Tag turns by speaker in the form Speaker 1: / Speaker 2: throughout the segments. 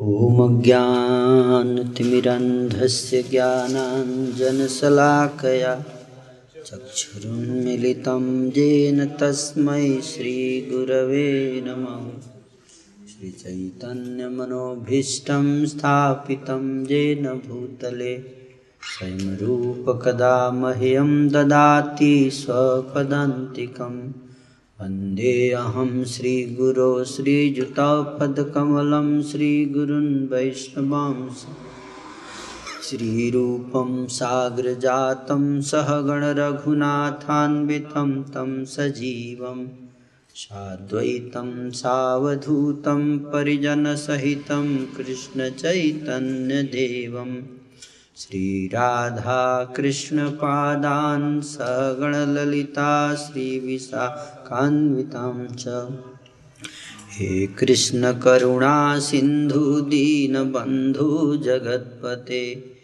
Speaker 1: ॐ ज्ञानतिमिरन्धस्य ज्ञानाञ्जनशलाकया चक्षुरुन्मिलितं येन तस्मै श्रीगुरवे नमः। श्रीचैतन्यमनोभीष्टं स्थापितं येन भूतले। स्वयं रूपकदा मह्यं ददाति स्वपदान्तिकम्। वन्देऽहं श्रीगुरो श्रीयुतापदकमलं श्रीगुरुन् वैष्णवांस श्रीरूपं साग्रजातं सहगणरघुनाथान्वितं तं सजीवं, साद्वैतं सावधूतं परिजनसहितं कृष्णचैतन्यदेवम् श्रीराधाकृष्णपादान् सगणललिता श्रीविशाखान्वितां च। हे कृष्णकरुणासिन्धु दीनबन्धु जगत्पते।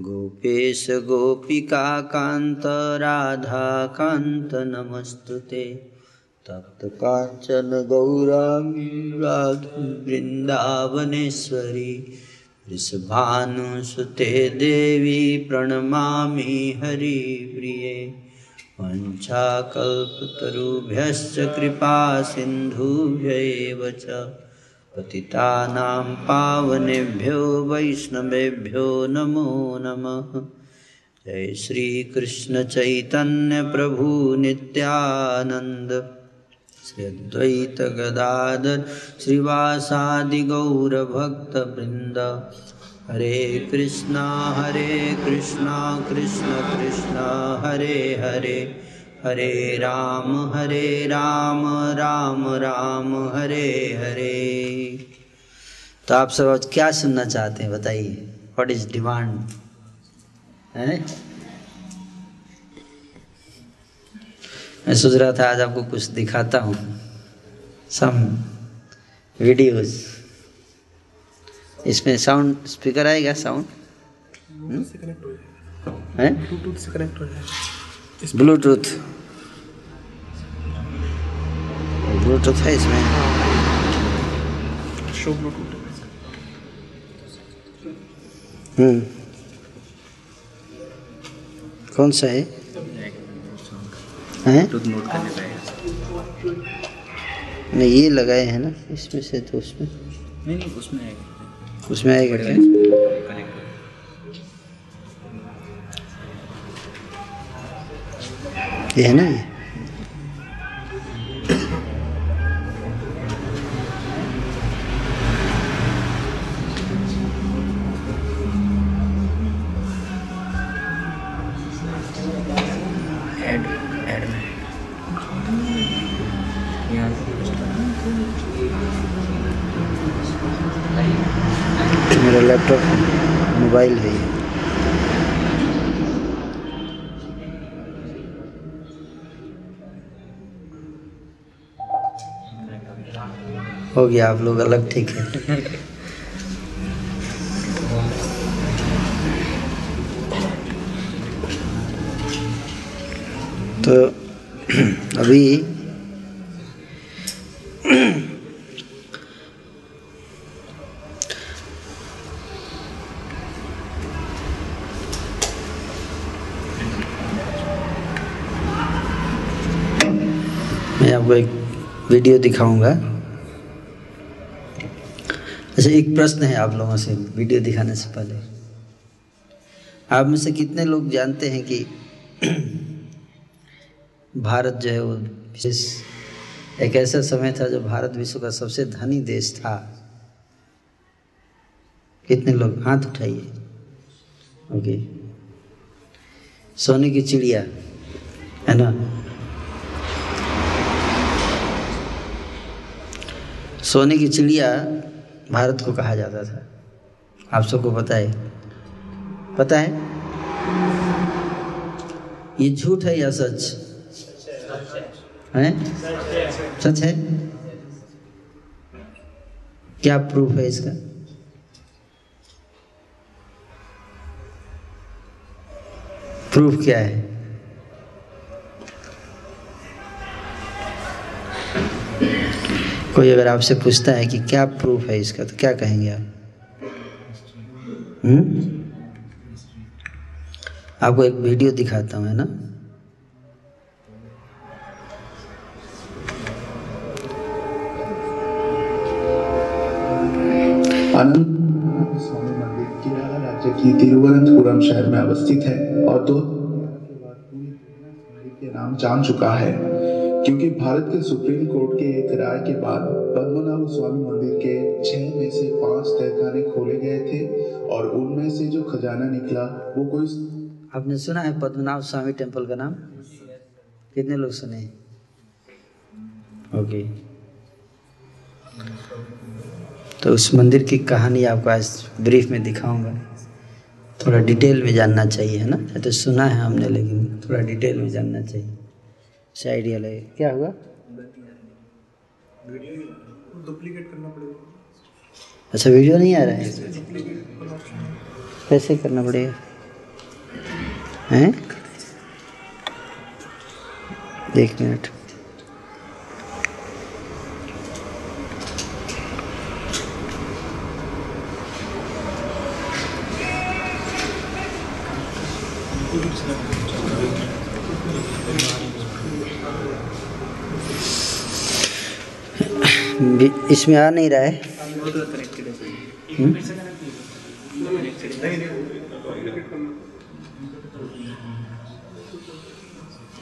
Speaker 1: गोपेश गोपिकान्त राधाकान्त नमस्तु ते तप्तकाञ्चन गौराङ्गी वृन्दावनेश्वरी वृषभानुसुते देवी प्रणमामि हरिप्रिये। वञ्चाकल्पतरुभ्यश्च कृपा सिन्धुभ्यैव च। पतितानां पावनेभ्यो वैष्णवेभ्यो नमो नमः। जय श्रीकृष्णचैतन्यप्रभु नित्यानन्द। श्री हरे कृष्णा हरे कृष्णा, कृष्ण कृष्णा, हरे हरे। हरे राम हरे राम राम राम, हरे हरे। तो आप सब आज क्या सुनना चाहते हैं, बताइए। व्हाट इज़ डिमांड है? मैं सोच रहा था आज आपको कुछ दिखाता हूँ। सम वीडियोस इसमें साउंड स्पीकर आएगा साउंड है
Speaker 2: ब्लूटूथ से कनेक्ट हो जाए
Speaker 1: ब्लूटूथ ब्लूटूथ है इसमें। हम्म। कौन सा है? हैं? नहीं ये लगाए हैं ना इसमें से तो उसमें।
Speaker 2: नहीं नहीं उसमें आएगा।
Speaker 1: उसमें आएगा क्या ये है ना ये? गया आप लोग अलग ठीक है। तो अभी मैं आपको एक वीडियो दिखाऊँगा। अच्छा एक प्रश्न है आप लोगों से, वीडियो दिखाने से पहले। आप में से कितने लोग जानते हैं कि भारत जो है वो विशेष, एक ऐसा समय था जब भारत विश्व का सबसे धनी देश था। कितने लोग? हाथ उठाइए। ओके। सोने की चिड़िया, है ना? सोने की चिड़िया भारत को कहा जाता था। आप सबको पता है। पता है? ये झूठ है या सच? है? सच है? क्या प्रूफ है इसका? प्रूफ क्या है? कोई अगर आपसे पूछता है कि क्या प्रूफ है इसका तो क्या कहेंगे आप? हम्म? आपको एक वीडियो दिखाता हूँ, है ना?
Speaker 3: मंदिर राज्य की तिरुवनंतपुरम शहर में अवस्थित है और दो दुनिया के नाम जान चुका है। क्योंकि भारत के सुप्रीम कोर्ट के एक राय के बाद पद्मनाभ स्वामी मंदिर के छह में से पाँच तहखाने खोले गए थे और उनमें से जो खजाना निकला, वो कोई
Speaker 1: आपने सुना है पद्मनाभ स्वामी टेंपल का नाम? कितने लोग सुने ओके। तो उस मंदिर की कहानी आपको आज ब्रीफ में दिखाऊँगा। थोड़ा डिटेल में जानना चाहिए, है ना? तो सुना है हमने, लेकिन थोड़ा डिटेल में जानना चाहिए। से आइडिया लगे। क्या हुआ? अच्छा वीडियो नहीं आ रहा है? कैसे करना पड़ेगा? हैं? एक मिनट। भी- इसमें आ नहीं रहा है। हम्म?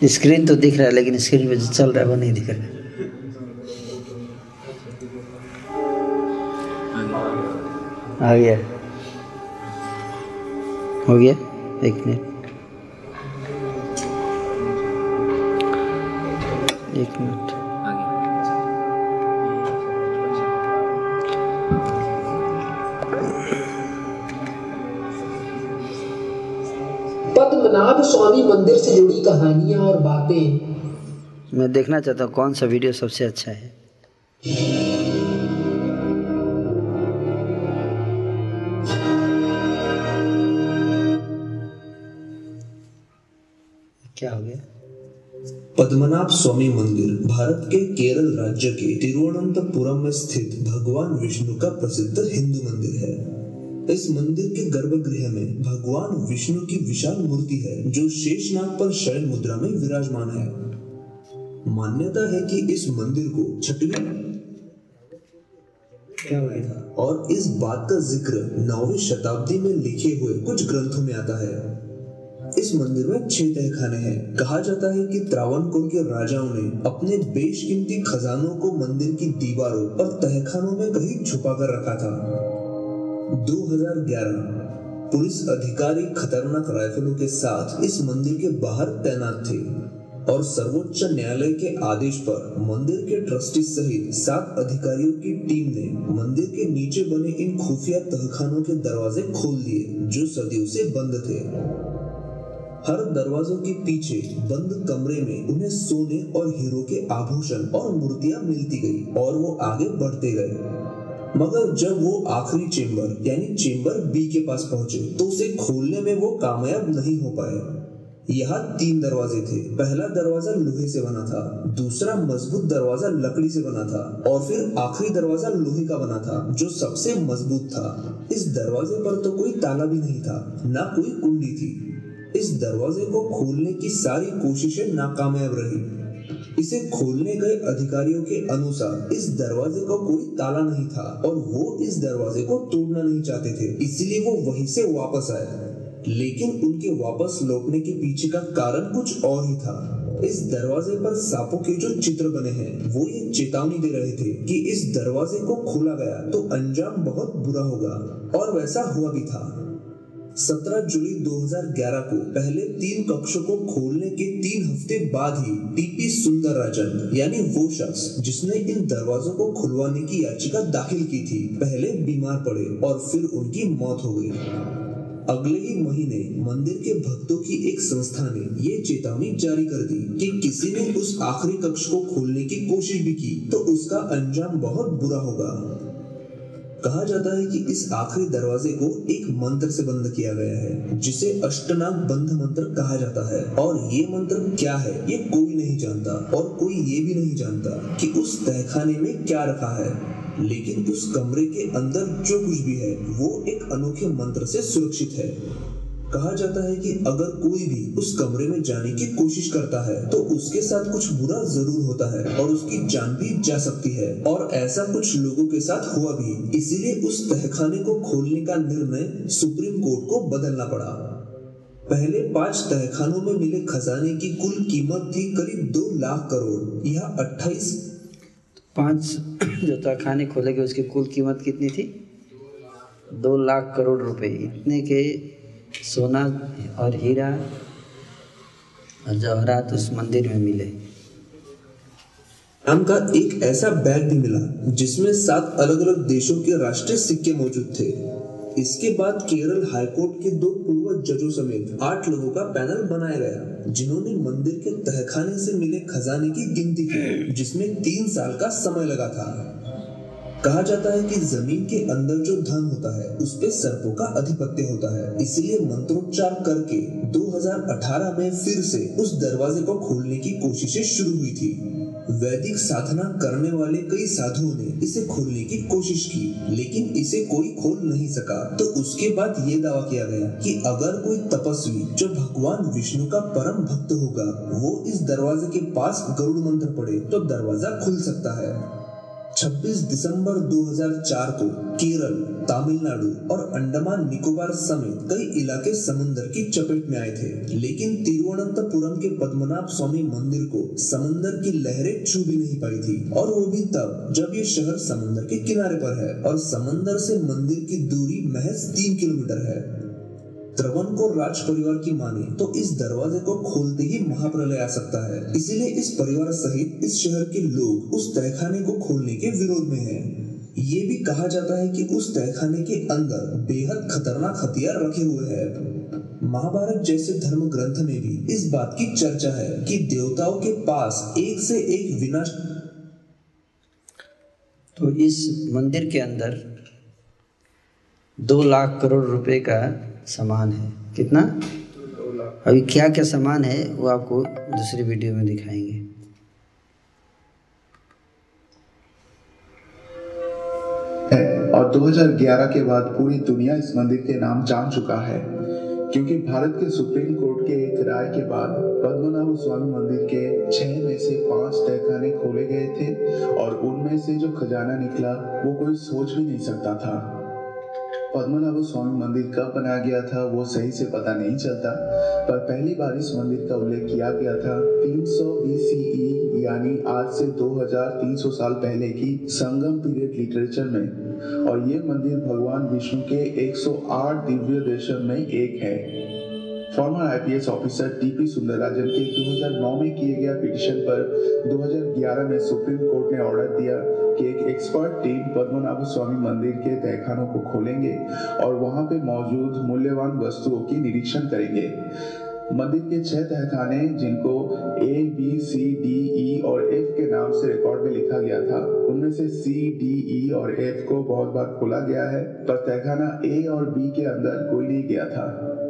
Speaker 1: स्क्रीन तो दिख रहा है, लेकिन स्क्रीन पे जो चल रहा है वो नहीं दिख रहा है। आ गया। हो गया? एक मिनट। एक मिनट।
Speaker 4: पद्मनाभ स्वामी मंदिर से जुड़ी कहानियाँ और बातें।
Speaker 1: मैं देखना चाहता हूँ कौन सा वीडियो सबसे अच्छा है। क्या हो गया?
Speaker 5: पद्मनाभ स्वामी मंदिर भारत के केरल राज्य के तिरुवनंतपुरम में स्थित भगवान विष्णु का प्रसिद्ध हिंदू मंदिर है। इस मंदिर के गर्भगृह में भगवान विष्णु की विशाल मूर्ति है, जो शेषनाग पर शयन मुद्रा में विराजमान है। मान्यता है कि इस मंदिर को छठवीं और इस बात का ज़िक्र नौवीं शताब्दी में लिखे हुए कुछ ग्रंथों में आता है। इस मंदिर में छह तहखाने हैं। कहा जाता है कि त्रावणकोर के राजाओं ने अपने बेशकीमती खजानों को मंदिर की दीवारों और तहखानों में कहीं छुपा कर रखा था। 2011 पुलिस अधिकारी खतरनाक राइफलों के साथ इस मंदिर के बाहर तैनात थे और सर्वोच्च न्यायालय के आदेश पर मंदिर के ट्रस्टी सहित सात अधिकारियों की टीम ने मंदिर के नीचे बने इन खुफिया तहखानों के दरवाजे खोल दिए, जो सदियों से बंद थे। हर दरवाजों के पीछे बंद कमरे में उन्हें सोने और हीरो के आभूषण और मूर्तियाँ मिलती गई और वो आगे बढ़ते गए। मगर जब वो आखिरी चेंबर, यानी चेंबर बी के पास पहुँचे तो उसे खोलने में वो कामयाब नहीं हो पाए। यहाँ तीन दरवाजे थे। पहला दरवाज़ा लोहे से बना था, दूसरा मज़बूत दरवाज़ा लकड़ी से बना था, और फिर आखिरी दरवाज़ा लोहे का बना था, जो सबसे मज़बूत था। इस दरवाजे पर तो कोई ताला भी नहीं था, ना कोई कुंडी थी। इस दरवाजे को खोलने की सारी कोशिशें नाकामयाब रही। इसे खोलने गए अधिकारियों के अनुसार इस दरवाजे को कोई ताला नहीं था और वो इस दरवाजे को तोड़ना नहीं चाहते थे, इसलिए वो वहीं से वापस आए। लेकिन उनके वापस लौटने के पीछे का कारण कुछ और ही था। इस दरवाजे पर सांपों के जो चित्र बने हैं, वो ये चेतावनी दे रहे थे कि इस दरवाजे को खोला गया तो अंजाम बहुत बुरा होगा, और वैसा हुआ भी था। 17 जुलाई 2011 को पहले तीन कक्षों को खोलने के तीन हफ़्ते बाद ही टीपी सुंदरराजन, यानी वो शख्स, जिसने इन दरवाजों को खुलवाने की याचिका दाखिल की थी, पहले बीमार पड़े और फिर उनकी मौत हो गई। अगले ही महीने मंदिर के भक्तों की एक संस्था ने ये चेतावनी जारी कर दी कि किसी ने उस आखिरी कक्ष को खोलने की कोशिश भी की तो उसका अंजाम बहुत बुरा होगा। कहा जाता है कि इस आखिरी दरवाजे को एक मंत्र से बंद किया गया है, जिसे अष्टनाग बंध मंत्र कहा जाता है। और ये मंत्र क्या है, ये कोई नहीं जानता, और कोई ये भी नहीं जानता कि उस तहखाने में क्या रखा है। लेकिन उस कमरे के अंदर जो कुछ भी है, वो एक अनोखे मंत्र से सुरक्षित है। कहा जाता है कि अगर कोई भी उस कमरे में जाने की कोशिश करता है तो उसके साथ कुछ बुरा ज़रूर होता है और उसकी जान भी जा सकती है। और ऐसा कुछ लोगों के साथ हुआ भी, इसीलिए उस तहखाने को खोलने का निर्णय सुप्रीम कोर्ट को बदलना पड़ा। पहले पाँच तहखानों में मिले खजाने की कुल कीमत थी करीब दो लाख करोड़, यह अट्ठाईस।
Speaker 1: पाँच जो तहखाने खोले गए, उसकी कुल कीमत कितनी थी? दो लाख करोड़ रुपए। इतने के सोना और हीरा और जवाहरात उस मंदिर में मिले।
Speaker 5: नाम का एक ऐसा बैग भी मिला, जिसमें सात अलग अलग देशों के राष्ट्रीय सिक्के मौजूद थे। इसके बाद केरल हाईकोर्ट के दो पूर्व जजों समेत आठ लोगों का पैनल बनाया गया, जिन्होंने मंदिर के तहखाने से मिले खजाने की गिनती की, जिसमें तीन साल का समय लगा था। कहा जाता है कि ज़मीन के अंदर जो धन होता है, उस पे सर्पों का अधिपत्य होता है। इसलिए मंत्रोच्चार करके 2018 में फिर से उस दरवाजे को खोलने की कोशिशें शुरू हुई थी। वैदिक साधना करने वाले कई साधुओं ने इसे खोलने की कोशिश की, लेकिन इसे कोई खोल नहीं सका। तो उसके बाद ये दावा किया गया कि अगर कोई तपस्वी, जो भगवान विष्णु का परम भक्त होगा, वो इस दरवाजे के पास गरुड़ मंत्र पढ़े तो दरवाज़ा खुल सकता है। 26 दिसंबर 2004 को केरल, तमिलनाडु और अंडमान निकोबार समेत कई इलाके समुद्र की चपेट में आए थे। लेकिन तिरुवनंतपुरम के पद्मनाभ स्वामी मंदिर को समुद्र की लहरें छू भी नहीं पाई थी। और वो भी तब, जब ये शहर समुद्र के किनारे पर है और समुद्र से मंदिर की दूरी महज तीन किलोमीटर है। त्रवन को राज परिवार की माने तो इस दरवाजे को खोलते ही महाप्रलय आ सकता है इसीलिए इस परिवार सहित इस शहर के लोग उस तहखाने को खोलने के विरोध में हैं। ये भी कहा जाता है कि उस तहखाने के अंदर बेहद खतरनाक हथियार रखे हुए हैं महाभारत जैसे धर्म ग्रंथ में भी इस बात की चर्चा है कि देवताओं के पास एक से एक विनाश
Speaker 1: तो इस मंदिर के अंदर दो लाख करोड़ रुपए का सामान है। कितना? अभी क्या क्या सामान है, वो आपको दूसरी वीडियो में दिखाएँगे।
Speaker 3: और 2011 के बाद पूरी दुनिया इस मंदिर के नाम जान चुका है, क्योंकि भारत के सुप्रीम कोर्ट के एक राय के बाद पद्मनाभ स्वामी मंदिर के छह में से पाँच तहखाने खोले गए थे, और उनमें से जो खजाना निकला, वो कोई सोच भी नहीं सकता था। पद्मनाभ स्वामी मंदिर कब बनाया गया था, वो सही से पता नहीं चलता, पर पहली बार इस मंदिर का उल्लेख किया गया था। 300 BCE यानी आज से 2300 साल पहले की संगम पीरियड लिटरेचर में। और ये मंदिर भगवान विष्णु के 108 दिव्य दर्शन में एक है। Former IPS officer TP Sundararajan के 2009 में किए गया पिटिशन पर 2011 में सुप्रीम कोर्ट ने ऑर्डर दिया कि एक एक्सपर्ट टीम पद्मनाभ स्वामी मंदिर के तहखानों को खोलेंगे और वहाँ पे मौजूद मूल्यवान वस्तुओं की निरीक्षण करेंगे। मंदिर के छह तहखाने जिनको A B C D E और एफ़ के नाम से रिकॉर्ड में लिखा गया था, उनमें से सी डी ई और एफ़ को बहुत बार खोला गया है, पर तहखाना ए और बी के अंदर कोई नहीं गया था।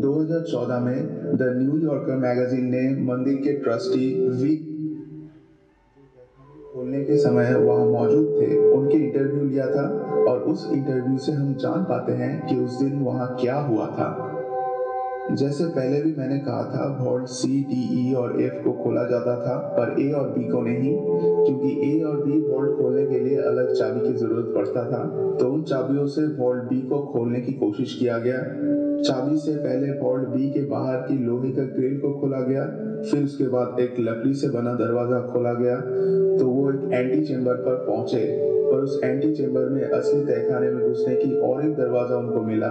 Speaker 3: 2014 में द न्यूयॉर्कर मैगजीन ने मंदिर के ट्रस्टी वी खोलने के समय वहाँ मौजूद थे। उनके इंटरव्यू लिया था और उस इंटरव्यू से हम जान पाते हैं कि उस दिन वहाँ क्या हुआ था। जैसे पहले भी मैंने कहा था वॉल्ट सी डी ई और एफ़ को खोला जाता था, पर ए और बी को नहीं, क्योंकि ए और बी वॉल्ट खोलने के लिए अलग चाबी की ज़रूरत पड़ता था। तो उन चाबियों से वॉल्ट बी को खोलने की कोशिश किया गया। चाबी से पहले वॉल्ट बी के बाहर की लोहे का ग्रिल को खोला गया, फिर उसके बाद एक लकड़ी से बना दरवाज़ा खोला गया तो वो एक एंटी चेम्बर पर पहुँचे और उस एंटी चेम्बर में असली तहखाने में घुसने की और एक दरवाज़ा उनको मिला,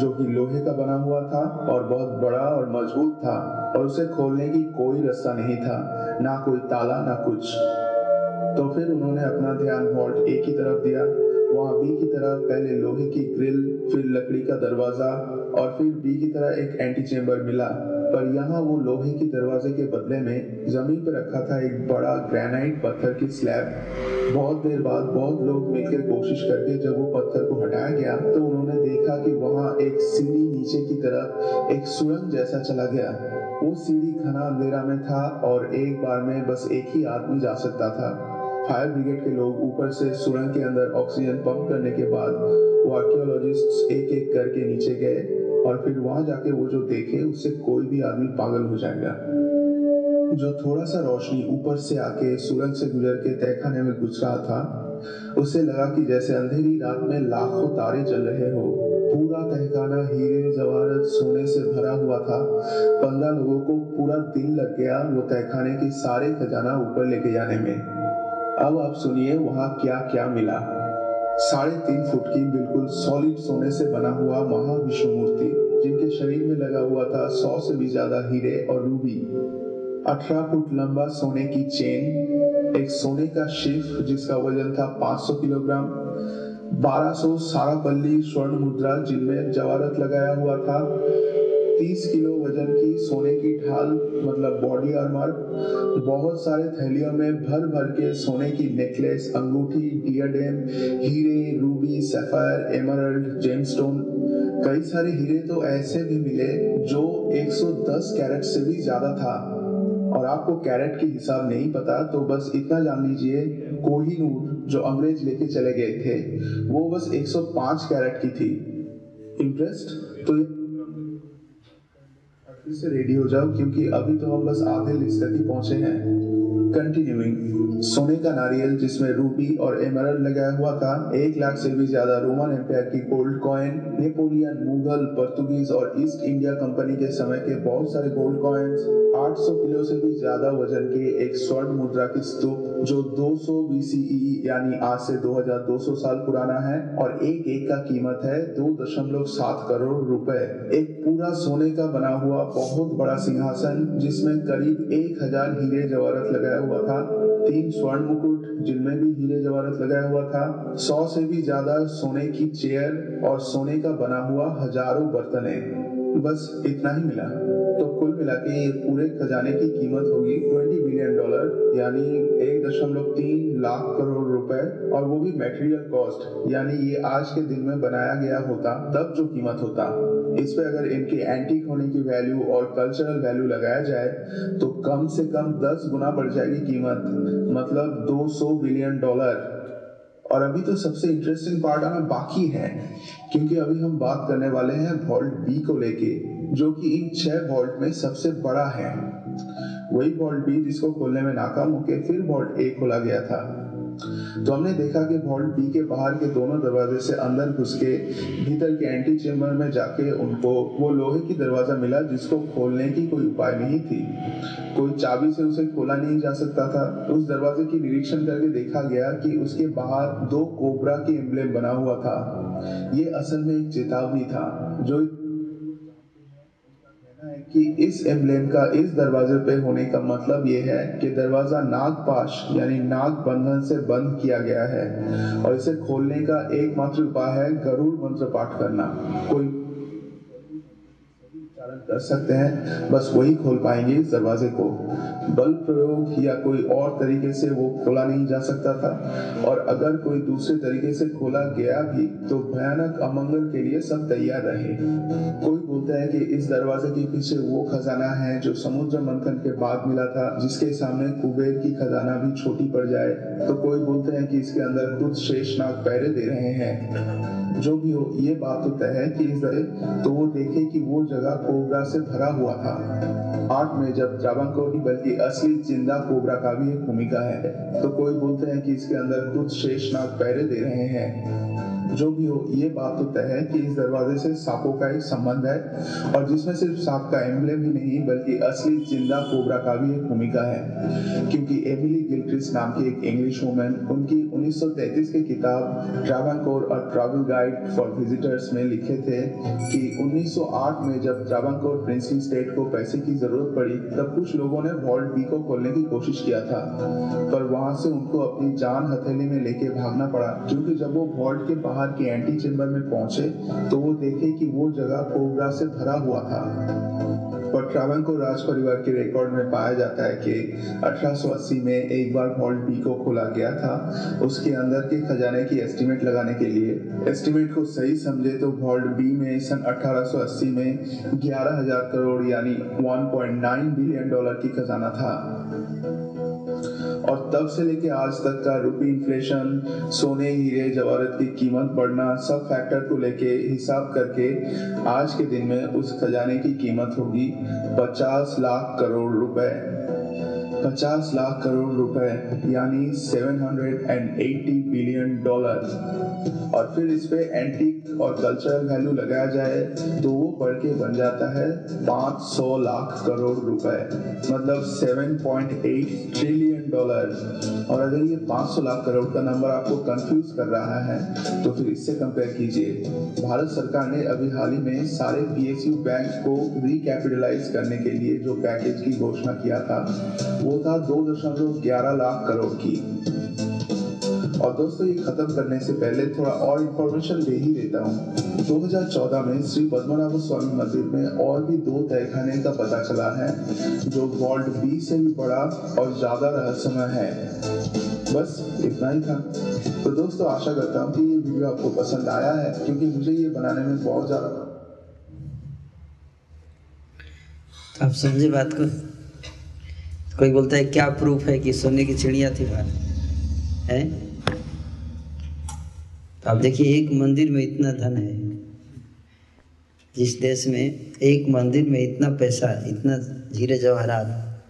Speaker 3: जो कि लोहे का बना हुआ था और बहुत बड़ा और मज़बूत था और उसे खोलने की कोई रास्ता नहीं था, ना कोई ताला, ना कुछ। तो फिर उन्होंने अपना ध्यान वॉल्ट ए की तरफ़ दिया। वहाँ बी की तरह पहले लोहे की ग्रिल, फिर लकड़ी का दरवाज़ा और फिर बी की तरह एक एंटी चेम्बर मिला। पर यहाँ वो लोहे की दरवाजे के बदले में ज़मीन पर रखा था एक बड़ा ग्रेनाइट पत्थर की स्लैब। बहुत देर बाद बहुत लोग मिलकर कोशिश करके जब वो पत्थर को हटाया गया तो उन्होंने देखा कि वहाँ एक सीढ़ी नीचे की तरफ़ एक सुरंग जैसा चला गया। वो सीढ़ी घना अंधेरा में था और एक बार में बस एक ही आदमी जा सकता था। फायर ब्रिगेड के लोग ऊपर से सुरंग के अंदर ऑक्सीजन पंप करने के बाद वो आर्कियोलॉजिस्ट एक एक करके नीचे गए और फिर वहाँ जाके वो जो देखे, उससे कोई भी आदमी पागल हो जाएगा। जो थोड़ा सा रोशनी ऊपर से आके सुरंग से गुजर के तहखाने में घुस रहा था, उसे लगा कि जैसे अंधेरी रात में लाखों तारे चल रहे हो। पूरा तहखाना हीरे, जवाहरत, सोने से भरा हुआ था। पंद्रह लोगों को पूरा दिन लग गया वो तहखाने की सारे खजाना ऊपर लेके जाने में। अब आप सुनिए वहाँ क्या क्या मिला। साढ़े तीन फुट की बिल्कुल सॉलिड सोने से बना हुआ महाविष्णु मूर्ति जिनके शरीर में लगा हुआ था सौ से भी ज़्यादा हीरे और रूबी। अठारह फुट लंबा सोने की चेन, एक सोने का शिव जिसका वज़न था 500 किलोग्राम 1200 सारापल्ली स्वर्ण मुद्रा जिनमें जवारत लगाया हुआ था 30 किलो वज़न की सोने की ढाल मतलब बॉडी आर्मर बहुत सारे थैलियों में भर भर के सोने की नेकलेस अंगूठी डियाडेम हीरे रूबी सफायर एमरल्ड जेमस्टोन कई सारे हीरे तो ऐसे भी मिले जो 110 कैरेट से भी ज़्यादा था। और आपको कैरेट के हिसाब नहीं पता तो बस इतना जान लीजिए कोहिनूर जो अंग्रेज़ लेके चले गए थे, वो बस 105 कैरेट की थी। इंटरेस्ट तो फिर से रेडी हो जाओ, क्योंकि अभी तो हम बस आधे लिस्ट तक ही पहुँचे हैं। कंटिन्यूइंग सोने का नारियल, जिसमें रूबी और एमरल्ड लगाया हुआ था। एक लाख से भी ज़्यादा रोमन एम्पायर की gold coin, Napoleon, Mughal, Portuguese और ईस्ट इंडिया कंपनी के समय के बहुत सारे गोल्ड कॉइन्स। 800 किलो से भी ज़्यादा वज़न के एक स्वर्ण मुद्रा की स्तूप, जो 200 BCE यानी आज से 2200 साल पुराना है, और एक एक का कीमत है दो दशमलव सात करोड़ रुपए। एक पूरा सोने का बना हुआ बहुत बड़ा सिंहासन, जिसमें करीब एक हज़ार हीरे जवाहरत लगाया हुआ था। तीन स्वर्ण मुकुट, जिनमें भी हीरे जवाहरत लगाया हुआ था। सौ से भी ज़्यादा सोने की चेयर और सोने का बना हुआ हज़ारों बर्तने। बस इतना ही मिला। तो कुल मिला के पूरे खजाने की कीमत होगी 20 बिलियन डॉलर, यानी एक दशमलव तीन लाख करोड़ रुपए और वो भी मेटेरियल कॉस्ट यानी ये आज के दिन में बनाया गया होता, तब जो कीमत होता। इस पे अगर इनके एंटीक होने की वैल्यू और कल्चरल वैल्यू लगाया जाए तो कम से कम 10 गुना बढ़ जाएगी कीमत। मतलब 200 बिलियन डॉलर और अभी तो सबसे इंटरेस्टिंग पार्ट आना बाकी है, क्योंकि अभी हम बात करने वाले हैं वॉल्ट बी को लेके, जो कि इन छह वॉल्ट में सबसे बड़ा है। वही वॉल्ट बी जिसको खोलने में नाकाम होकर फिर वॉल्ट ए खोला गया था। तो हमने देखा कि वॉल्ट बी के बाहर के दोनों दरवाजे से अंदर घुस के भीतर के एंटी चेम्बर में जाके उनको, वो लोहे की दरवाज़ा मिला जिसको खोलने की कोई उपाय नहीं थी। कोई चाबी से उसे खोला नहीं जा सकता था। उस दरवाजे की निरीक्षण करके देखा गया कि उसके बाहर दो कोबरा के एम्बलेम बना हुआ था। ये असल में एक चेतावनी था, जो कि इस एम्बलेम का इस दरवाजे पे होने का मतलब ये है कि दरवाज़ा नागपाश, यानी नाग बंधन से बंद किया गया है। और इसे खोलने का एकमात्र उपाय है गरुड़ मंत्र पाठ करना। कोई उच्चारण कर सकते हैं। बस वही खोल पाएँगे इस दरवाजे को। बल प्रयोग या कोई और तरीके से वो खोला नहीं जा सकता था। और अगर कोई दूसरे तरीके से खोला गया भी तो भयानक अमंगल के लिए सब तैयार रहे। कोई बोलता है कि इस दरवाजे के पीछे वो खजाना है जो समुद्र मंथन के बाद मिला था, जिसके सामने कुबेर की खजाना भी छोटी पड़ जाए। तो कोई बोलते हैं कि इसके अंदर खुद शेषनाग पहरे दे रहे हैं। जो भी हो, ये बात होता है कि इस तरह तो वो देखे कि वो जगह कोबरा से भरा हुआ था। आठ में जब त्रावणकोर की बल्कि असली ज़िंदा कोबरा का भी एक भूमिका है तो कोई बोलते हैं कि इसके अंदर कुछ शेषनाग पैरे दे रहे हैं। जो भी हो, ये बात तो तय है कि इस दरवाजे से सांपों का एक संबंध है और जिसमें सिर्फ़ सांप का एम्बलेम ही नहीं, बल्कि असली ज़िंदा कोबरा का भी एक भूमिका है। क्योंकि एमिली गिल्ट्रिस नाम की एक इंग्लिश वुमेन उनकी 1933 की किताब ट्रावनकोर और ट्रैवल गाइड फॉर विजिटर्स में लिखे थे कि 1908 में जब ट्रावनकोर प्रिंसली स्टेट को पैसे की ज़रूरत पड़ी, तब कुछ लोगों ने वॉल्ट बी को खोलने की कोशिश किया था। पर वहाँ से उनको अपनी जान हथेली में लेके भागना पड़ा, क्योंकि जब वो वॉल्ट के बाहर के एंटी चेम्बर में पहुँचे तो वो देखे कि वो जगह कोबरा से भरा हुआ था। और ट्रावन को राज परिवार के रिकॉर्ड में पाया जाता है कि 1880 में एक बार वॉल्ट बी को खोला गया था। उसके अंदर के खजाने की एस्टिमेट लगाने के लिए। एस्टिमेट को सही समझे तो वॉल्ट बी में सन 1880 में 11,000 करोड़ यानी 1.9 बिलियन डॉलर की खजाना था। और तब से लेके आज तक का रुपी इन्फ्लेशन सोने, हीरे, जवाहरत की कीमत बढ़ना सब फैक्टर को लेके हिसाब करके आज के दिन में उस खजाने की कीमत होगी पचास लाख करोड़ रुपए। पचास लाख करोड़ रुपए, यानी 780 बिलियन डॉलर और फिर इस पे एंटीक और कल्चरल वैल्यू लगाया जाए तो वो बढ़ के बन जाता है 500 लाख करोड़ रुपए मतलब 7.8 ट्रिलियन डॉलर और अगर ये 500 लाख करोड़ का नंबर आपको कंफ्यूज कर रहा है तो फिर इससे कंपेयर कीजिए। भारत सरकार ने अभी हाल ही में सारे पीएसयू बैंक को रिकैपिटलाइज करने के लिए जो पैकेज की घोषणा किया था था दो दशमलव ग्यारह लाख करोड़ की। और दोस्तों, ये खत्म करने से पहले थोड़ा और इन्फॉर्मेशन दे ही देता हूँ। 2014 में श्री पद्मनाभ स्वामी मंदिर में और भी दो तहखाने का पता चला है, जो वॉल्ट बी से भी बड़ा और ज़्यादा रहस्यमय है। बस इतना ही था। तो दोस्तों, आशा करता हूँ कि ये वीडियो आपको पसंद आया है, क्योंकि मुझे ये बनाने में बहुत ज़्यादा
Speaker 1: आप समझे बात को। कोई बोलता है, क्या प्रूफ है कि सोने की चिड़िया थी बाहर? है? तो आप देखिए, एक मंदिर में इतना धन है। जिस देश में एक मंदिर में इतना पैसा, इतना हीरे जवाहरात,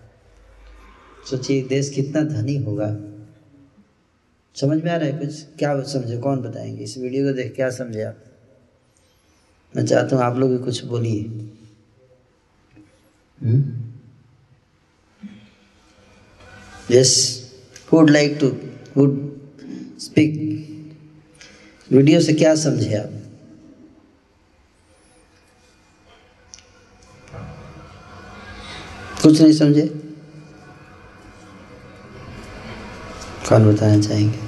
Speaker 1: सोचिए, देश कितना धनी होगा। समझ में आ रहा है कुछ? क्या समझे? कौन बताएँगे? इस वीडियो को देख क्या समझे आप? मैं चाहता हूँ आप लोग भी कुछ बोलिए। Yes who would like to would speak video से क्या समझे आप कुछ नहीं समझे कौन बताना चाहेंगे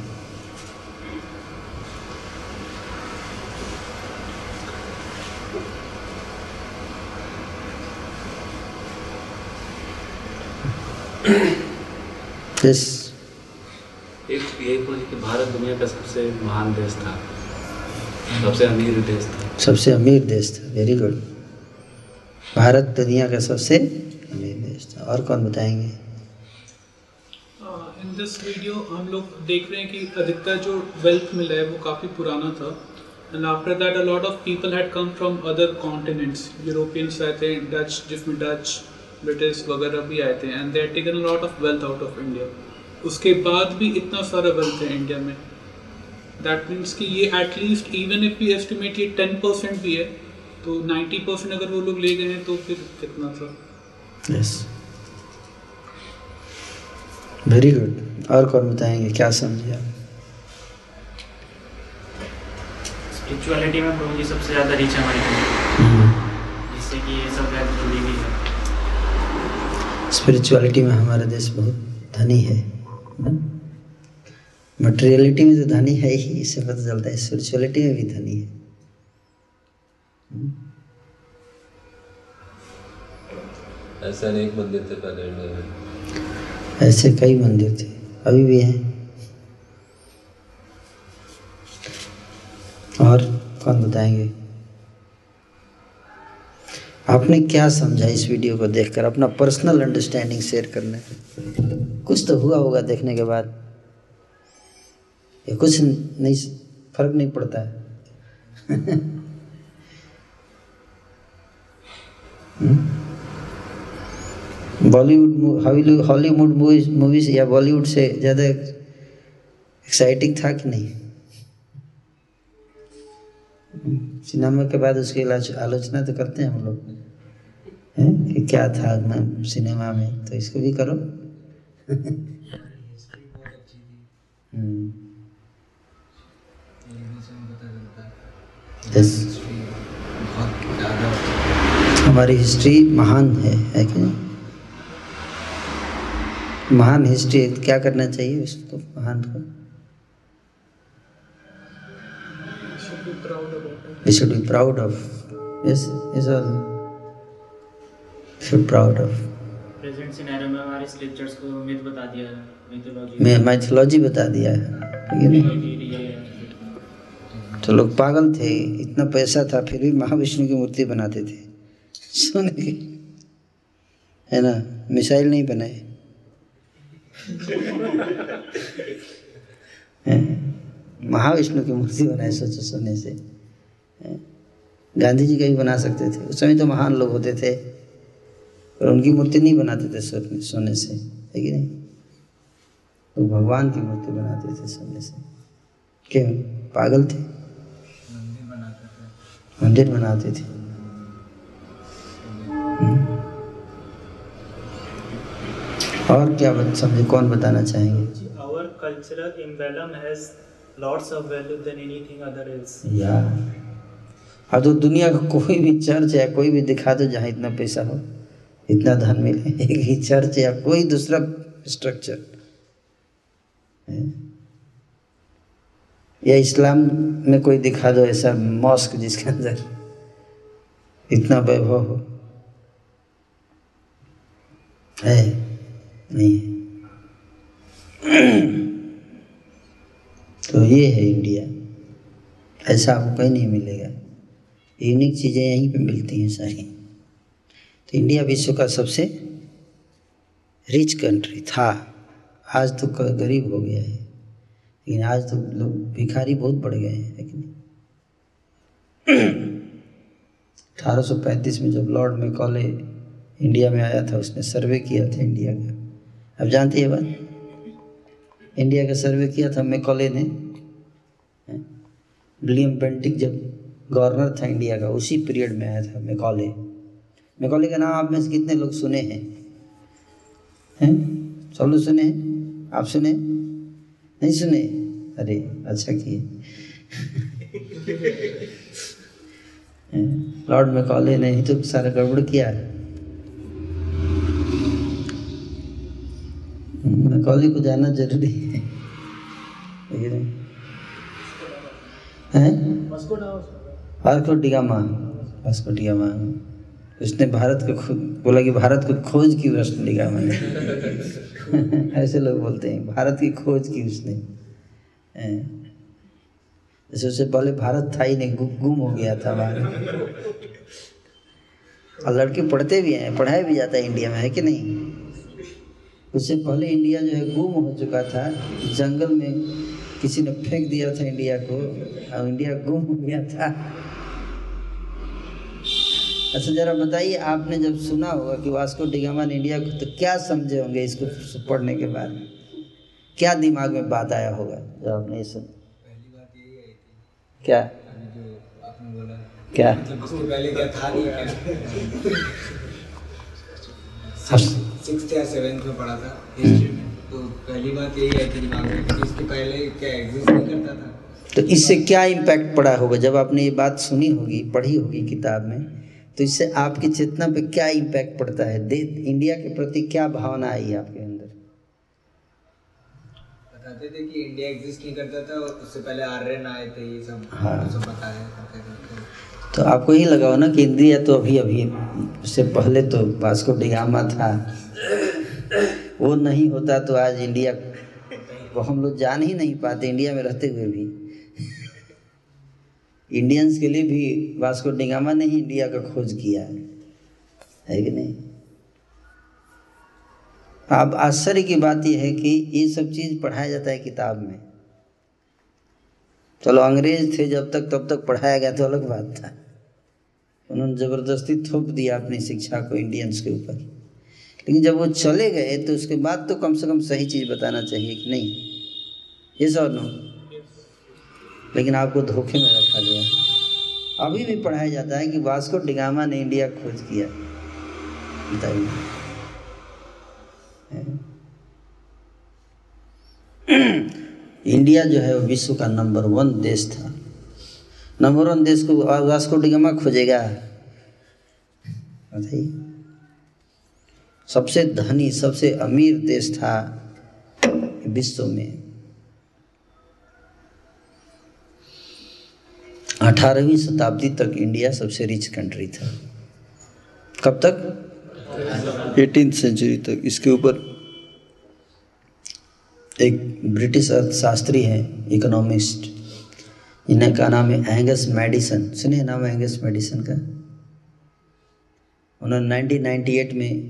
Speaker 1: यस
Speaker 6: एक यही बोली कि भारत दुनिया का सबसे महान देश था सबसे अमीर देश था।
Speaker 1: सबसे अमीर देश था। वेरी गुड भारत दुनिया का सबसे अमीर देश था। और कौन बताएँगे?
Speaker 7: इन दिस वीडियो हम लोग देख रहे हैं कि अधिकतर जो वेल्थ मिला है वो काफ़ी पुराना था। And after that a lot of people had come from other continents Europeans आए थे डच जिसमें डच ब्रिटिश वगैरह भी आए थे and they taken lot of wealth out of India उसके बाद भी इतना सारा वेल्थ है इंडिया में. दैट मीन्स कि ये at least even if we estimate ये टेन परसेंट भी है तो नाइन्टी परसेंट अगर वो लोग ले गए हैं तो फिर कितना था?
Speaker 1: यस वेरी गुड और कौन बताएँगे क्या समझे आप?
Speaker 2: स्पिरिचुअलिटी में प्रभु जी सबसे ज़्यादा रिच है हमारी जिससे कि ये सब वेल्थ जुड़ी हुई है।
Speaker 1: स्पिरिचुअलिटी में हमारा देश बहुत धनी है मटेरियलिटी में तो धनी है ही इससे पता चलता है स्पिरिचुअलिटी में भी धनी है।
Speaker 8: ऐसे अनेक मंदिर थे पहले इंडिया में।
Speaker 1: ऐसे कई मंदिर थे अभी भी हैं। और कौन बताएँगे? आपने क्या समझा इस वीडियो को देखकर? अपना पर्सनल अंडरस्टैंडिंग शेयर करने। कुछ तो हुआ होगा देखने के बाद। ये कुछ नहीं, फ़र्क नहीं पड़ता। है बॉलीवुड हॉलीवुड मूवीज़ मूवीज़ या बॉलीवुड से ज़्यादा एक्साइटिंग था कि नहीं? सिनेमा के बाद उसकी आलोचना तो करते हैं हम लोग। हैं कि क्या था मैं सिनेमा में? तो इसको भी करो। yes. हमारी हिस्ट्री महान है है कि नहीं? महान हिस्ट्री क्या करना चाहिए उसको महान को? We should be proud of. Should proud of.
Speaker 2: Present scenario में हमारे स्क्रिप्चर्स को मिथ बता दिया मिथोलॉजी
Speaker 1: मैं मैथोलॉजी बता दिया है है तो लोग पागल थे इतना पैसा था फिर भी महाविष्णु की मूर्ति बनाते थे। सोने की है ना? मिसाइल नहीं बनाए। महाविष्णु की मूर्ति बनाए सोचो सोने से। गांधी जी का भी बना सकते थे? उस समय तो महान लोग होते थे। पर उनकी मूर्ति नहीं बनाते थे सोने सोने से है कि नहीं? वो भगवान की मूर्ति बनाते थे सोने से। क्यों पागल थे? मंदिर बनाते थे। हम्म। और क्या बत समझे कौन बताना चाहेंगे?
Speaker 2: Our cultural emblem has lots of value than anything other else.
Speaker 1: या। अब तो दुनिया का कोई भी चर्च या कोई भी दिखा दो जहाँ इतना पैसा हो। इतना धन मिले एक ही चर्च या कोई दूसरा स्ट्रक्चर या इस्लाम में कोई दिखा दो ऐसा मॉस्क जिसके अंदर इतना वैभव हो। है? नहीं है। तो ये है इंडिया ऐसा आपको कहीं नहीं मिलेगा। यूनिक चीज़ें यहीं पे मिलती हैं सारी। तो इंडिया विश्व का सबसे रिच कंट्री था। आज तो गरीब हो गया है। लेकिन आज तो लोग भिखारी बहुत बढ़ गए हैं लेकिन अठारह सौ पैंतीस में जब लॉर्ड मैकॉले इंडिया में आया था, उसने सर्वे किया था इंडिया का। अब जानते हैं बात? इंडिया का सर्वे किया था मैकॉले ने। विलियम पेंटिक जब गवर्नर था इंडिया का, उसी पीरियड में आया था मैकॉले। मैकॉले का नाम आप में से कितने लोग सुने हैं? हैं? सब लोग सुने हैं? आप सुने? नहीं सुने? अरे अच्छा किए। लॉर्ड मैकॉले ने ही तो सारा गड़बड़ किया है। मैकॉले को जाना ज़रूरी है। नहीं? हैं? Vasco da Gama. Vasco da Gama. उसने भारत को बोला कि भारत को खोज की वास्को डिगामा ने ऐसे लोग बोलते हैं, भारत की खोज की उसने। जैसे उससे पहले भारत था ही नहीं, गुम गुम हो गया था बाहर और लड़के पढ़ते भी हैं, पढ़ाया भी जाता है इंडिया में, है कि नहीं? उससे पहले इंडिया जो है गुम हो चुका था, जंगल में किसी ने फेंक दिया था इंडिया को, और इंडिया गुम हो गया था। अच्छा जरा बताइए आपने जब सुना होगा कि वास्को डिगामा ने इंडिया को तो क्या समझे होंगे इसको पढ़ने के बाद क्या दिमाग में बात आया होगा जब आपने ये सुन? क्या? क्या?
Speaker 9: उसके पहले क्या था सिक्स या सेवेंथ में पढ़ा था हिस्ट्री में। तो पहली बात यही आई थी दिमाग में कि इसके पहले क्या एग्जिस्ट नहीं करता था।
Speaker 1: तो इससे क्या इम्पैक्ट पड़ा होगा जब आपने ये बात सुनी होगी पढ़ी होगी किताब में? तो इससे आपकी चेतना पे क्या इम्पैक्ट पड़ता है? दे इंडिया के प्रति क्या भावना आई आपके अंदर?
Speaker 9: बताते थे कि इंडिया एग्जिस्ट नहीं करता था और उससे पहले आर्यन आए थे ये सब
Speaker 1: हाँ।
Speaker 9: वो सब बताया करते थे
Speaker 1: तो आपको यही लगा हो ना कि इंडिया तो अभी अभी उससे पहले तो वास्को डिगामा था। वो नहीं होता तो आज इंडिया को हम लोग जान ही नहीं पाते इंडिया में रहते हुए भी। इंडियंस के लिए भी वास्को डिगामा ने ही इंडिया का खोज किया है। है कि नहीं? अब आश्चर्य की बात यह है कि ये सब चीज़ पढ़ाया जाता है किताब में। चलो अंग्रेज़ थे जब तक, तब तक पढ़ाया गया तो अलग बात था। उन्होंने ज़बरदस्ती थोप दिया अपनी शिक्षा को इंडियंस के ऊपर। लेकिन जब वो चले गए तो उसके बाद तो कम से कम सही चीज़ बताना चाहिए कि नहीं? ये सब नो लेकिन आपको धोखे में रखा गया। अभी भी पढ़ाया जाता है कि वास्को डिगामा ने इंडिया खोज किया। बताइए। इंडिया जो है वो विश्व का नंबर वन देश था। नंबर वन देश को वास्को डिगामा खोजेगा। बताइए। सबसे धनी, सबसे अमीर देश था विश्व में। अठारहवीं शताब्दी तक इंडिया सबसे रिच कंट्री था। कब तक? एटीन सेंचुरी तक। इसके ऊपर एक ब्रिटिश अर्थशास्त्री हैं इकोनॉमिस्ट इन्हें का नाम है एंगस मेडिसन सुनिए नाम एंगस मेडिसन का? उन्होंने 1998 में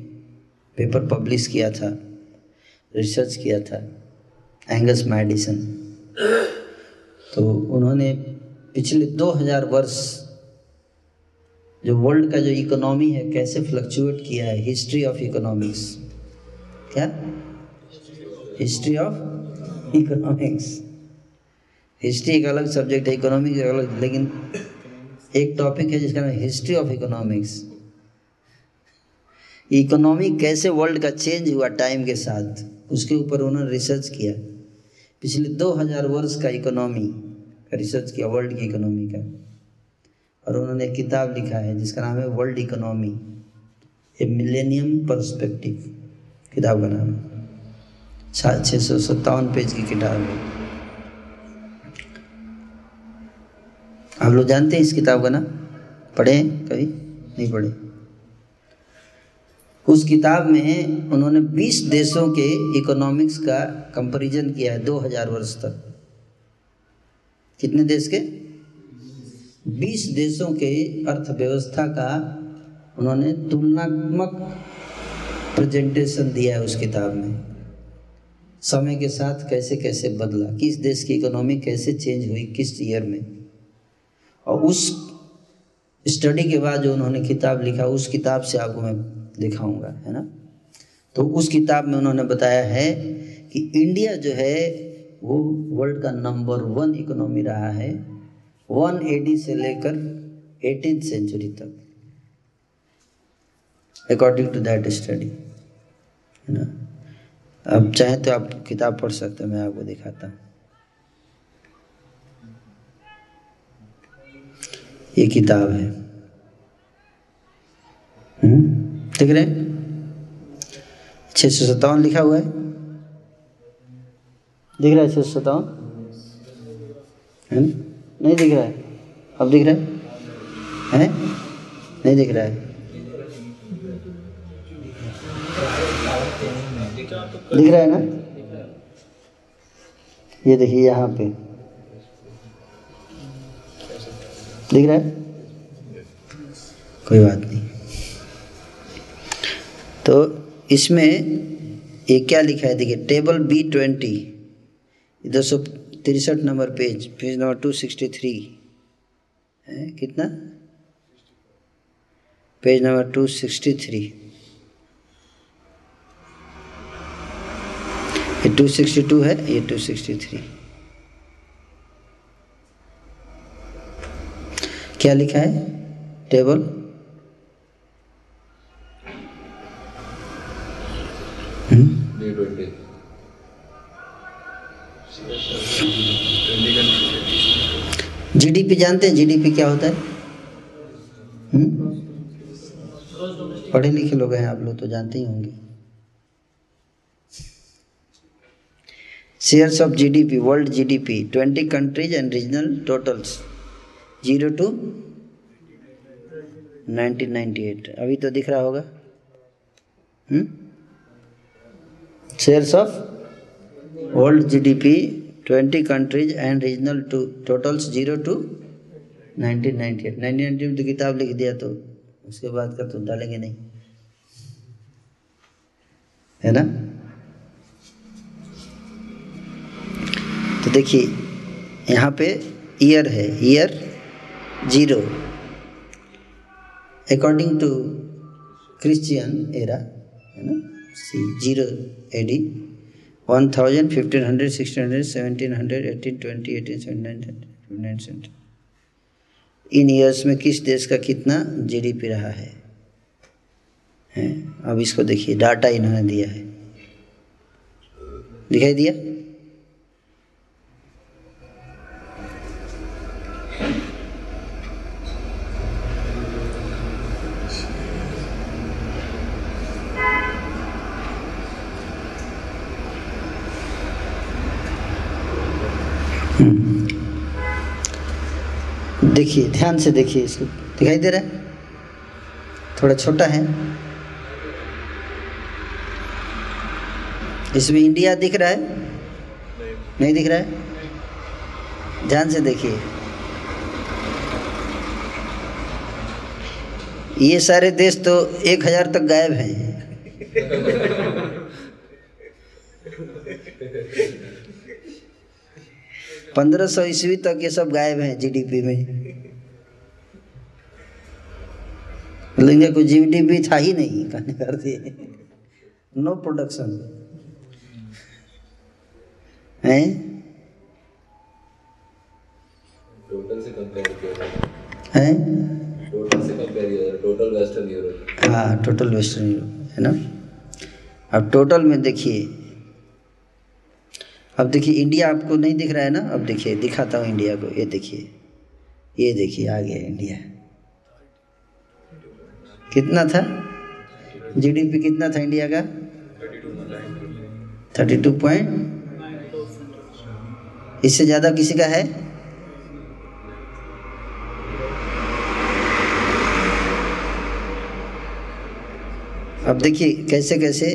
Speaker 1: पेपर पब्लिश किया था रिसर्च किया था एंगस मेडिसन तो उन्होंने पिछले 2000 वर्ष जो वर्ल्ड का जो इकोनॉमी है, कैसे फ्लक्चुएट किया है? हिस्ट्री ऑफ़ इकोनॉमिक्स क्या? हिस्ट्री ऑफ़ इकोनॉमिक्स हिस्ट्री एक अलग सब्जेक्ट है इकोनॉमिक्स एक अलग, लेकिन एक टॉपिक है जिसका नाम हिस्ट्री ऑफ़ इकोनॉमिक्स इकोनॉमी कैसे वर्ल्ड का चेंज हुआ टाइम के साथ? उसके ऊपर उन्होंने रिसर्च किया. पिछले 2000 वर्ष का इकोनॉमी रिसर्च किया वर्ल्ड की इकोनॉमी का। और उन्होंने एक किताब लिखा है, जिसका नाम है world economy a millennium perspective किताब का नाम। छः सौ सत्तावन पेज की किताब है। आप लोग जानते हैं इस किताब का नाम? पढ़े कभी? नहीं पढ़े। उस किताब में उन्होंने 20 देशों के इकोनॉमिक्स का कंपैरिजन किया है 2000 वर्ष तक। कितने देश के? 20 देशों के अर्थव्यवस्था का उन्होंने तुलनात्मक प्रेजेंटेशन दिया है उस किताब में। समय के साथ कैसे कैसे बदला, किस देश की इकोनॉमी कैसे चेंज हुई, किस ईयर में। और उस स्टडी के बाद जो उन्होंने किताब लिखा, उस किताब से आपको मैं दिखाऊँगा, है ना? तो उस किताब में उन्होंने बताया है कि इंडिया जो है वो वर्ल्ड का नंबर वन इकोनॉमी रहा है वन एडी से लेकर एटीन सेंचुरी तक। अकॉर्डिंग टू दैट स्टडी है ना? अब चाहे तो आप किताब पढ़ सकते हैं, मैं आपको दिखाता हूँ। ये किताब है। देख रहे छः सौ सत्तावन लिखा हुआ है। दिख रहा है छः सौ सत्तावन है? नहीं दिख रहा है। अब दिख रहा है? है? नहीं दिख रहा है। दिख रहा है ना? ये देखिए यहाँ पे। दिख रहा है? कोई बात नहीं। तो इसमें ये क्या लिखा है? देखिए, टेबल बी ट्वेंटी दो सौ तिरसठ number page page number two sixty three है, कितना? Page number two sixty three ये टू सिक्सटी टू है, ये टू सिक्सटी थ्री क्या लिखा है? टेबल।
Speaker 8: डी
Speaker 1: जीडीपी जानते हैं? जीडीपी क्या होता है? हम्म? पढ़े लिखे लोग हैं आप लोग तो जानते ही होंगे। Shares of GDP world GDP twenty countries and regional totals zero to 1998 अभी तो दिख रहा होगा। Shares of world GDP 20 countries and regional to totals zero to 1998 1998 में तो किताब लिख दिया तो उसके बाद का तो डालेंगे नहीं। है ना? तो देखिए, यहाँ पे ईयर है year zero according to Christian era है ना? See zero A D one thousand fifteen hundred sixteen hundred seventeen hundred eighteen twenty eighteen seven nine in years में किस देश का कितना जीडीपी रहा है? हैं? अब इसको देखिए डाटा इन्होंने दिया है। दिखाई दिया? देखिए, ध्यान से देखिए इसको। दिखाई दे रहा है? थोड़ा छोटा है। इसमें इंडिया दिख रहा है? नहीं दिख रहा है? ध्यान से देखिए। ये सारे देश तो एक हज़ार तक गायब हैं। पंद्रह सौ ईस्वी तक ये सब गायब हैं जीडीपी में। लेकिन कोई भी था ही नहीं कहने कर दिए नो प्रोडक्शन हैं? हैं? हाँ टोटल वेस्टर्न यूरोप है ना? अब टोटल में देखिए। अब देखिए इंडिया आपको नहीं दिख रहा है ना? अब देखिए दिखाता हूँ इंडिया को। ये देखिए। ये देखिए आ गया इंडिया कितना था? जीडीपी कितना था इंडिया का? थर्टी टू पॉइंट इससे ज़्यादा किसी का है? अब देखिए, कैसे कैसे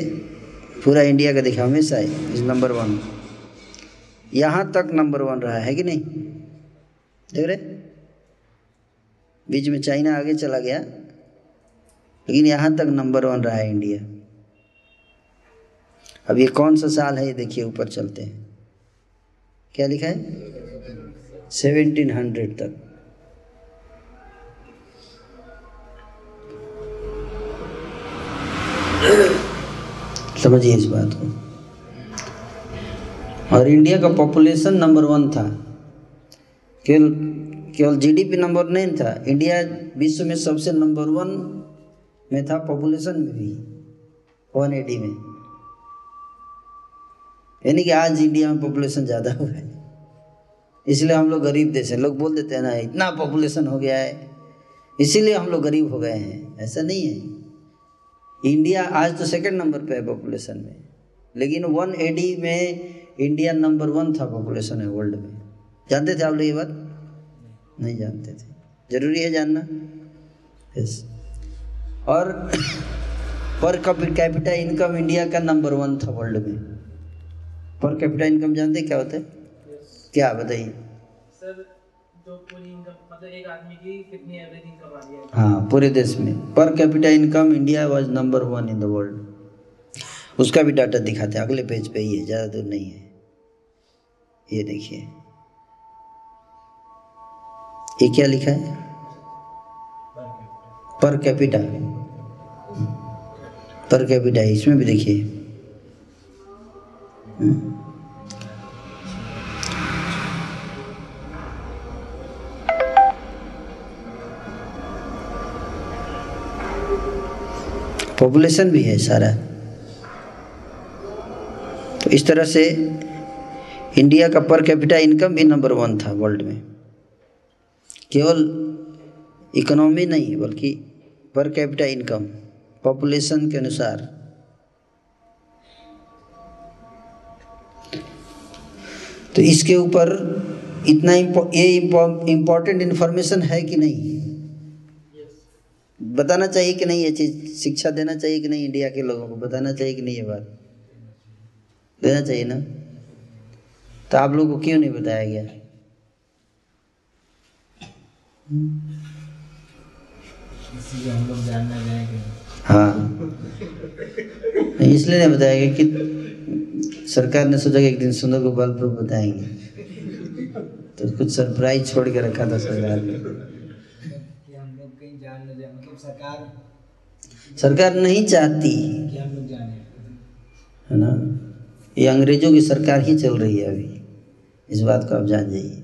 Speaker 1: पूरा इंडिया का देखा हमेशा इज़ नंबर वन यहाँ तक नंबर वन रहा है कि नहीं? देख रहे? बीच में चाइना आगे चला गया। लेकिन यहाँ तक नंबर वन रहा है इंडिया अब ये कौन सा साल है? ये देखिए, ऊपर चलते हैं। क्या लिखा है? सेवेंटीन हंड्रेड तक। समझिए इस बात को। और इंडिया का पॉपुलेशन नंबर वन था। केवल केवल जीडीपी नंबर नहीं था। इंडिया विश्व में सबसे नंबर वन में था पॉपुलेशन में भी वन एटी में। यानी कि आज इंडिया में पॉपुलेशन ज़्यादा हुआ है। इसलिए हम लोग गरीब देश हैं। लोग बोल देते हैं ना, इतना पॉपुलेशन हो गया है। इसीलिए हम लोग गरीब हो गए हैं। ऐसा नहीं है। इंडिया आज तो सेकंड नंबर पे है पॉपुलेशन में। लेकिन वन एडी में इंडिया नंबर वन था पॉपुलेशन है वर्ल्ड में। जानते थे आप लोग ये बात? नहीं जानते थे। ज़रूरी है जानना। यस और पर कैपिटा इनकम इंडिया का नंबर वन था वर्ल्ड में। पर कैपिटा इनकम जानते क्या होता है? Yes. क्या बताइए?
Speaker 10: सर जो पूरी इनकम मतलब है?
Speaker 1: हाँ पूरे देश में। Per capita income India was number one in the world उसका भी डाटा दिखाते हैं अगले पेज पे ही है ज़्यादा दूर नहीं है। ये देखिए। ये क्या लिखा है? पर कैपिटा पर कैपिटा इसमें भी देखिए। पॉपुलेशन भी है सारा। तो इस तरह से इंडिया का पर कैपिटा इनकम भी नंबर वन था वर्ल्ड में। केवल इकोनॉमी नहीं, बल्कि पर कैपिटा इनकम, पॉपुलेशन के अनुसार। तो इसके ऊपर इतना ये इम्पोर्टेंट इन्फॉर्मेशन है कि नहीं? बताना चाहिए कि नहीं ये चीज़? शिक्षा देना चाहिए कि नहीं इंडिया के लोगों को? बताना चाहिए कि नहीं ये बात? देना चाहिए ना? तो आप लोगों को क्यों नहीं बताया गया? हाँ। इसलिए नहीं बताया कि सरकार ने सोचा कि एक दिन सुंदर गोपाल प्रभु बताएँगे। तो कुछ सरप्राइज़ छोड़ के रखा था सरकार ने।
Speaker 9: कि हम लोग कहीं जान न जाए मतलब सरकार
Speaker 1: सरकार नहीं चाहती। है ना? ये अंग्रेज़ों की सरकार ही चल रही है अभी। इस बात को आप जान जाइए।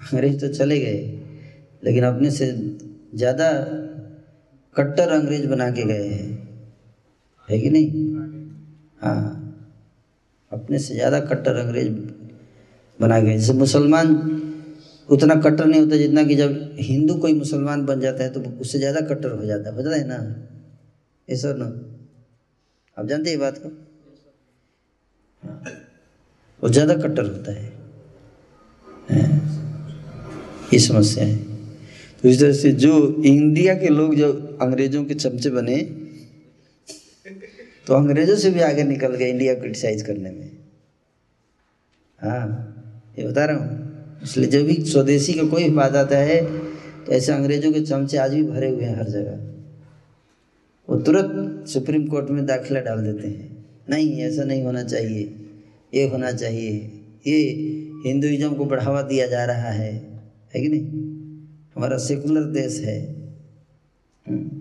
Speaker 1: अंग्रेज़ तो चले गए लेकिन अपने से ज़्यादा कट्टर अंग्रेज़ बना के गए हैं। है कि नहीं? हाँ। अपने से ज़्यादा कट्टर अंग्रेज़ बना गए जैसे मुसलमान उतना कट्टर नहीं होता जितना कि जब हिंदू कोई मुसलमान बन जाता है तो उससे ज़्यादा कट्टर हो जाता है। पता है ना? ये सर ना? आप जानते हैं बात को? हाँ, वो ज़्यादा कट्टर होता है? ये समस्या है। तो तरह से जो इंडिया के लोग जब अंग्रेज़ों के चमचे बने तो अंग्रेज़ों से भी आगे निकल गए इंडिया को क्रिटिसाइज करने में। हाँ ये बता रहा हूँ। इसलिए जब भी स्वदेशी का कोई बात आता है तो ऐसे अंग्रेज़ों के चमचे आज भी भरे हुए हैं हर जगह। वो तुरंत सुप्रीम कोर्ट में दाखिला डाल देते हैं। नहीं, ऐसा नहीं होना चाहिए। ये होना चाहिए। ये हिंदुइज्म को बढ़ावा दिया जा रहा है। है कि नहीं? हमारा सेकुलर देश है। हम्म।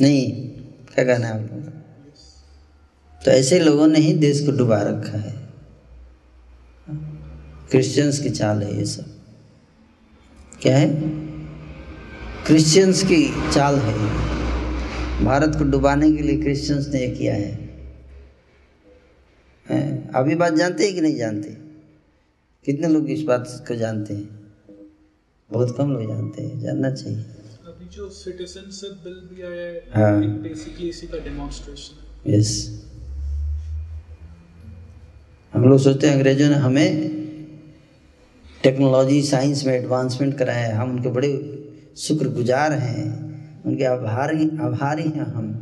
Speaker 1: नहीं, क्या कहना है आप तो ऐसे लोगों ने ही देश को डुबा रखा है। क्रिश्चियंस की चाल है ये सब। क्या है? क्रिश्चियंस की चाल है भारत को डुबाने के लिए क्रिश्चियंस ने किया है। अभी बात जानते हैं कि नहीं जानते? कितने लोग इस बात को जानते हैं? बहुत कम लोग जानते हैं जानना चाहिए।
Speaker 7: अभी जो सिटीजनशिप बिल भी आया
Speaker 1: हाँ।
Speaker 7: बेसिकली इसी का डेमोन्स्ट्रेशन
Speaker 1: यस हम लोग सोचते हैं अंग्रेज़ों ने हमें टेक्नोलॉजी साइंस में एडवांसमेंट कराया है। हम उनके बड़े शुक्रगुजार हैं। उनके आभारी आभारी हैं हम।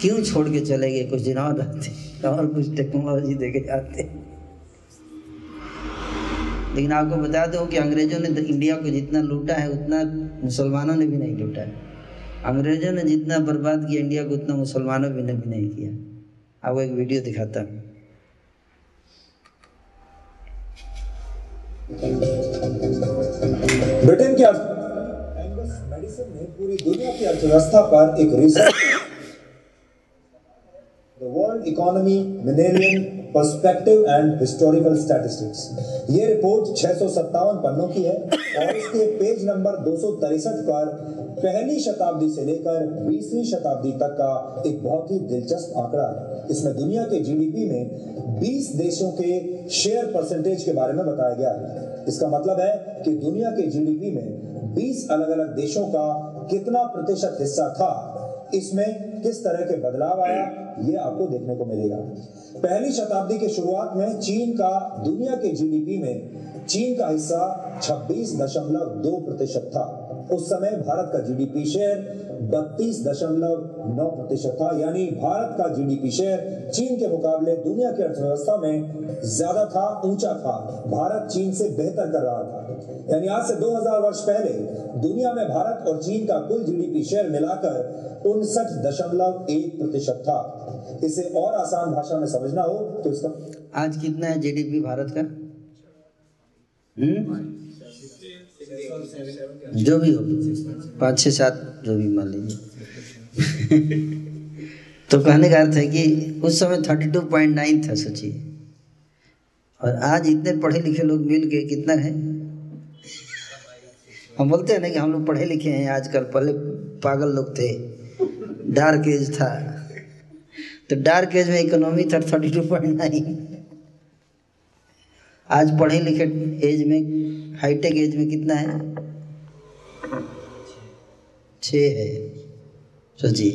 Speaker 1: क्यों छोड़ के चले गए? कुछ दिन और रहते और कुछ टेक्नोलॉजी दे के जाते लेकिन आपको बता दो कि अंग्रेज़ों ने तो इंडिया को जितना लूटा है उतना मुसलमानों ने भी नहीं लूटा है। अंग्रेज़ों ने जितना बर्बाद किया इंडिया को उतना मुसलमानों भी ने भी नहीं किया। आपको एक वीडियो दिखाता हूँ।
Speaker 11: ब्रिटेन के मेडिसन ने पूरी दुनिया की अर्थव्यवस्था पर एक research the world economy millennium perspective and historical statistics ये रिपोर्ट छह पन्नों की है और इसके पेज नंबर दो पर पहली शताब्दी से लेकर 20वीं शताब्दी तक का एक बहुत ही दिलचस्प आंकड़ा है। इसमें दुनिया के जीडीपी में 20 देशों के शेयर परसेंटेज के बारे में बताया गया है। इसका मतलब है कि दुनिया के जीडीपी में 20 अलग अलग देशों का कितना प्रतिशत हिस्सा था? इसमें किस तरह के बदलाव आया, ये आपको देखने को मिलेगा। पहली शताब्दी के शुरुआत में चीन का, दुनिया के जीडीपी में, चीन का हिस्सा 26.2 प्रतिशत था। उस समय भारत का जीडीपी शेयर बत्तीस दशमलव नौ प्रतिशत था। यानी भारत का जीडीपी शेयर चीन के मुकाबले दुनिया की अर्थव्यवस्था में ज़्यादा था ऊँचा था। भारत चीन से बेहतर कर रहा था। यानी आज से 2000 वर्ष पहले दुनिया में भारत और चीन का कुल जीडीपी शेयर मिलाकर उनसठ दशमलव एक प्रतिशत था। इसे और आसान भाषा में समझना हो तो इसका
Speaker 1: आज कितना है जीडीपी भारत का? हम्म? जो भी हो। पाँच छः सात जो भी मान लीजिए। तो कहने का अर्थ है कि उस समय थर्टी टू पॉइंट नाइन था सोचिए। और आज इतने पढ़े लिखे लोग मिल के कितना है? हम बोलते हैं ना कि हम लोग पढ़े लिखे हैं आजकल पहले पागल लोग थे। डार्क एज था। तो डार्क एज में इकोनॉमी था थर्टी टू पॉइंट नाइन आज पढ़े लिखे एज में हाईटेक एज में कितना है? छ है। सोचिए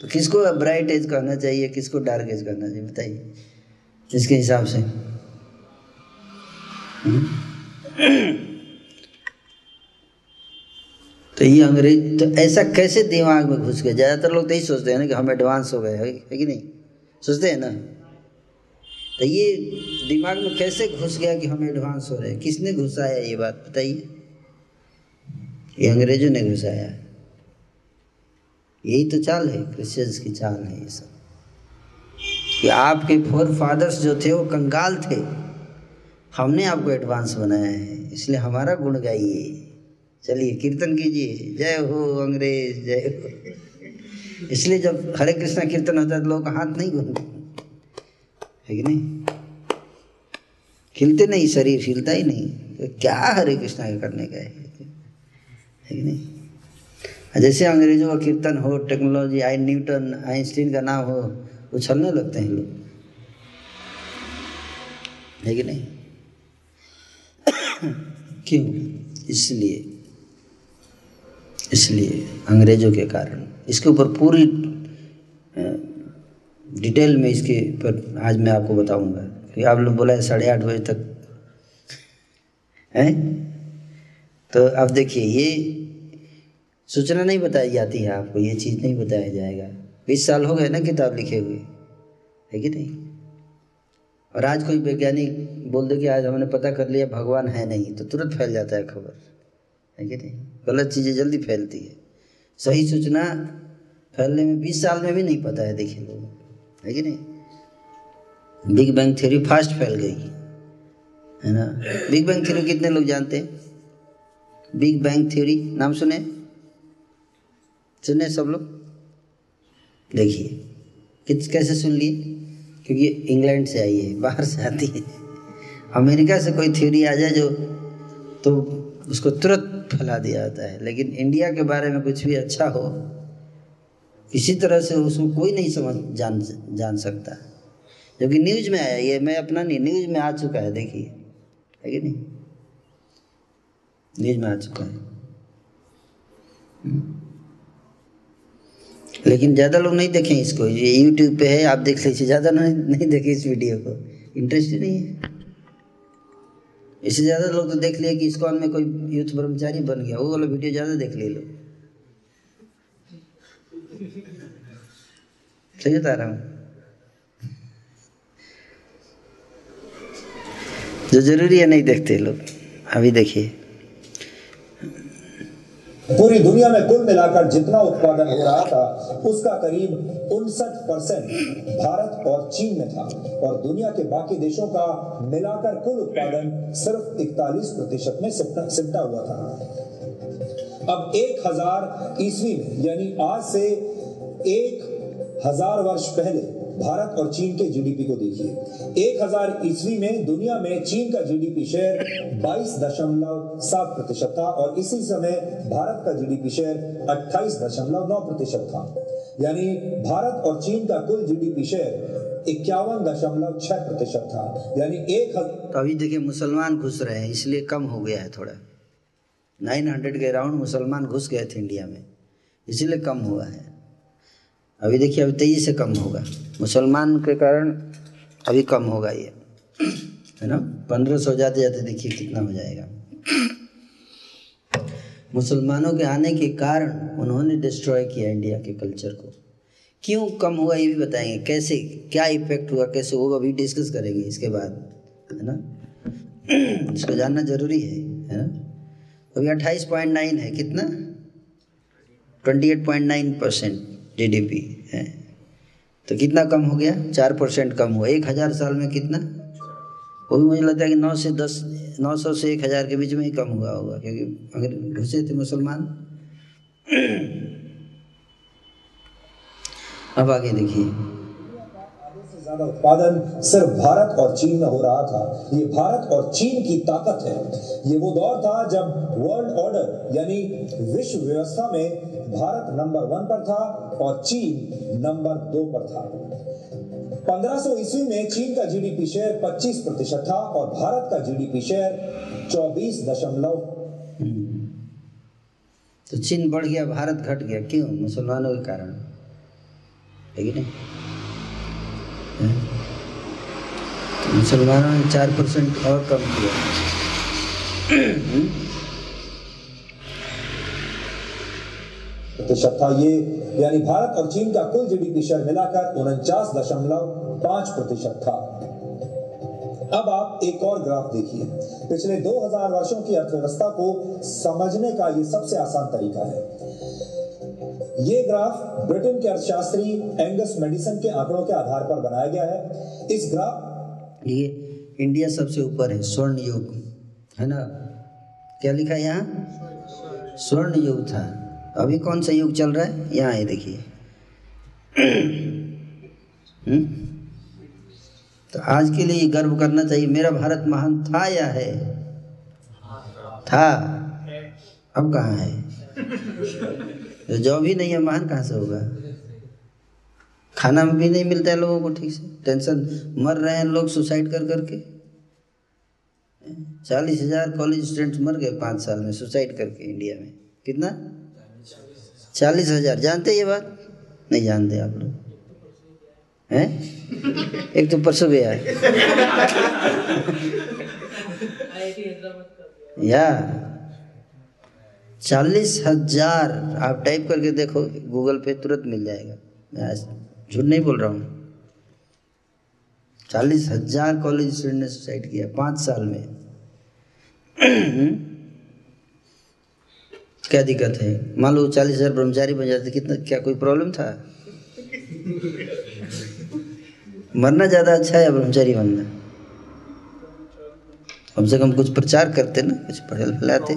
Speaker 1: तो किसको ब्राइट एज कहना चाहिए, किसको डार्क एज कहना चाहिए, बताइए। इसके हिसाब से। हम्म? तो ये अंग्रेज़ तो ऐसा कैसे दिमाग में घुस गया? ज़्यादातर लोग तो यही सोचते हैं ना कि हम एडवांस हो गए है कि नहीं? सोचते हैं ना? तो ये दिमाग में कैसे घुस गया कि हम एडवांस हो रहे हैं? किसने घुसाया ये बात बताइए? ये अंग्रेज़ों ने घुसाया। यही तो चाल है क्रिश्चियंस की चाल है ये सब। कि आपके फोर फादर्स जो थे, वो कंगाल थे। हमने आपको एडवांस बनाया है, इसलिए हमारा गुण गाइए। चलिए, कीर्तन कीजिए। जय हो अंग्रेज़, जय हो। इसलिए जब हरे कृष्णा कीर्तन होता है तो लोग हाथ नहीं घूमते। है कि नहीं? खिलते नहीं, शरीर हिलता ही नहीं। तो क्या हरे कृष्णा का करने का है? है कि नहीं? जैसे अंग्रेज़ों का कीर्तन हो, टेक्नोलॉजी आई न्यूटन, आइंस्टीन का नाम हो उछलने लगते हैं लोग। है कि नहीं? क्यों? इसलिए इसलिए अंग्रेज़ों के कारण, इसके ऊपर पूरी डिटेल में इसके पर आज मैं आपको बताऊँगा। कि आप लोग बोला है साढ़े आठ बजे तक। हैं? तो अब देखिए, ये सूचना नहीं बताई जाती है आपको, ये चीज़ नहीं बताया जाएगा। बीस साल हो गए ना किताब लिखे हुए। है कि नहीं? और आज कोई वैज्ञानिक बोल दे कि आज हमने पता कर लिया भगवान है नहीं तो तुरंत फैल जाता है खबर। है कि नहीं? गलत चीज़ें जल्दी फैलती है। सही सूचना फैलने में बीस साल में भी नहीं पता है, देखिए लोग है कि नहीं? बिग बैंग थ्योरी फास्ट फैल गई, है ना? बिग बैंग थ्योरी कितने लोग जानते हैं? बिग बैंग थ्योरी नाम सुने? सुने सब लोग? देखिए किस सुन लिए? क्योंकि इंग्लैंड से आई है, बाहर से आती है। अमेरिका से कोई थ्योरी आ जाए जो तो उसको तुरंत फैला दिया जाता है। लेकिन इंडिया के बारे में कुछ भी अच्छा हो किसी तरह से उसको कोई नहीं समझ, जान जान सकता। जबकि न्यूज़ में आया, ये मैं अपना नहीं, न्यूज़ में आ चुका है, देखिए। है कि नहीं? न्यूज़ में आ चुका है। हम्म। लेकिन ज़्यादा लोग नहीं देखें इसको। ये यूट्यूब पे है, आप देख लीजिए, ज़्यादा नहीं नहीं देखें इस वीडियो को। इंटरेस्ट ही नहीं है। इससे ज़्यादा लोग तो देख लिए कि इस्कॉन में कोई यूथ ब्रह्मचारी बन गया, वो वाला वीडियो ज़्यादा देख ले लो। सही बता रहा हूँ। जो ज़रूरी है नहीं देखते लोग, अभी देखिए।
Speaker 11: पूरी दुनिया में कुल मिलाकर जितना उत्पादन हो रहा था, उसका करीब उनसठ परसेंट भारत और चीन में था। और दुनिया के बाकी देशों का मिलाकर कुल उत्पादन सिर्फ़ इकतालीस प्रतिशत में सिमटा हुआ था। अब एक हज़ार ईस्वी में, यानी आज से एक हज़ार वर्ष पहले भारत और चीन के जीडीपी को देखिए। एक हज़ार ईस्वी में दुनिया में चीन का जीडीपी शेयर बाईस दशमलव सात प्रतिशत था और इसी समय भारत का जीडीपी शेयर अट्ठाईस दशमलव नौ प्रतिशत था। यानी भारत और चीन का कुल जीडीपी शेयर इक्यावन दशमलव छह प्रतिशत था। यानी एक
Speaker 1: तो अभी देखिए मुसलमान घुस रहे हैं, इसलिए कम हो गया है थोड़ा। नाइन हंड्रेड के अराउंड मुसलमान घुस गए थे इंडिया में, इसीलिए कम हुआ है। अभी देखिए, अभी तेज़ी से कम होगा। मुसलमान के कारण अभी कम होगा ये। है ना? पंद्रह सौ जाते जाते देखिए कितना हो जाएगा। मुसलमानों के आने के कारण उन्होंने डिस्ट्रॉय किया इंडिया के कल्चर को। क्यों कम हुआ ये भी बताएँगे। कैसे, क्या इफ़ेक्ट हुआ, कैसे होगा, अभी डिस्कस करेंगे इसके बाद। है ना? इसको जानना ज़रूरी है। अभी अट्ठाईस पॉइंट नाइन है, कितना? Twenty eight point nine percent G D P है। तो कितना कम हो गया? चार परसेंट कम हुआ। एक हज़ार साल में कितना? वो भी मुझे लगता है कि नौ से दस, नौ सौ से एक हज़ार के बीच में ही कम हुआ होगा, क्योंकि अगर घुसे थे मुसलमान। अब आगे देखिए।
Speaker 11: ज़्यादा उत्पादन सिर्फ़ भारत और चीन में हो रहा था। ये भारत और चीन की ताकत है। ये वो दौर था जब वर्ल्ड ऑर्डर यानी विश्व व्यवस्था में भारत नंबर वन पर था और चीन नंबर दो पर था। 1500 ईस्वी में चीन का जीडीपी शेयर 25 प्रतिशत था और भारत का जीडीपी शेयर चौबीस दशमलव
Speaker 1: तो चीन बढ़ गया, भारत घट गया। क्यों? मुसलमानों के कारण। है कि नहीं? तो मुसलमानों ने चार परसेंट और कम किया?
Speaker 11: प्रतिशत था ये, यानी भारत और चीन का कुल जीडीपी शेयर मिलाकर उनचास दशमलव पाँच प्रतिशत था। अब आप एक और ग्राफ देखिए। पिछले 2000 वर्षों की अर्थव्यवस्था को समझने का ये सबसे आसान तरीका है। ये ग्राफ ब्रिटेन के अर्थशास्त्री एंगस मेडिसन के आंकड़ों के आधार पर बनाया गया है। इस ग्राफ
Speaker 1: ये इंडिया सबसे ऊपर है, स्वर्ण युग, है ना? क्या लिखा है यहाँ? स्वर्ण युग था। अभी कौन सा युग चल रहा है? यहाँ है, देखिए। हम्म? तो आज के लिए गर्व करना चाहिए, मेरा भारत महान था या है? था। अब कहाँ है? तो जो भी नहीं है महान कहाँ से होगा? खाना भी नहीं मिलता है लोगों को ठीक से। टेंशन मर रहे हैं लोग सुसाइड कर करके। चालीस हज़ार कॉलेज स्टूडेंट्स मर गए पाँच साल में सुसाइड करके इंडिया में। कितना? चालीस हज़ार। जानते ये बात? नहीं जानते आप लोग। हैं? एक तो परसों गया। है या। चालीस हज़ार। आप टाइप करके देखो गूगल पे तुरंत मिल जाएगा। मैं झूठ नहीं बोल रहा हूँ। चालीस हज़ार कॉलेज स्टूडेंट ने सुसाइड किया पाँच साल में। क्या दिक्कत है? मान लो चालीस हज़ार ब्रह्मचारी बन जाते, कितना, क्या कोई प्रॉब्लम था? मरना ज़्यादा अच्छा है ब्रह्मचारी बनना? कम से कम कुछ प्रचार करते ना, कुछ फैलाते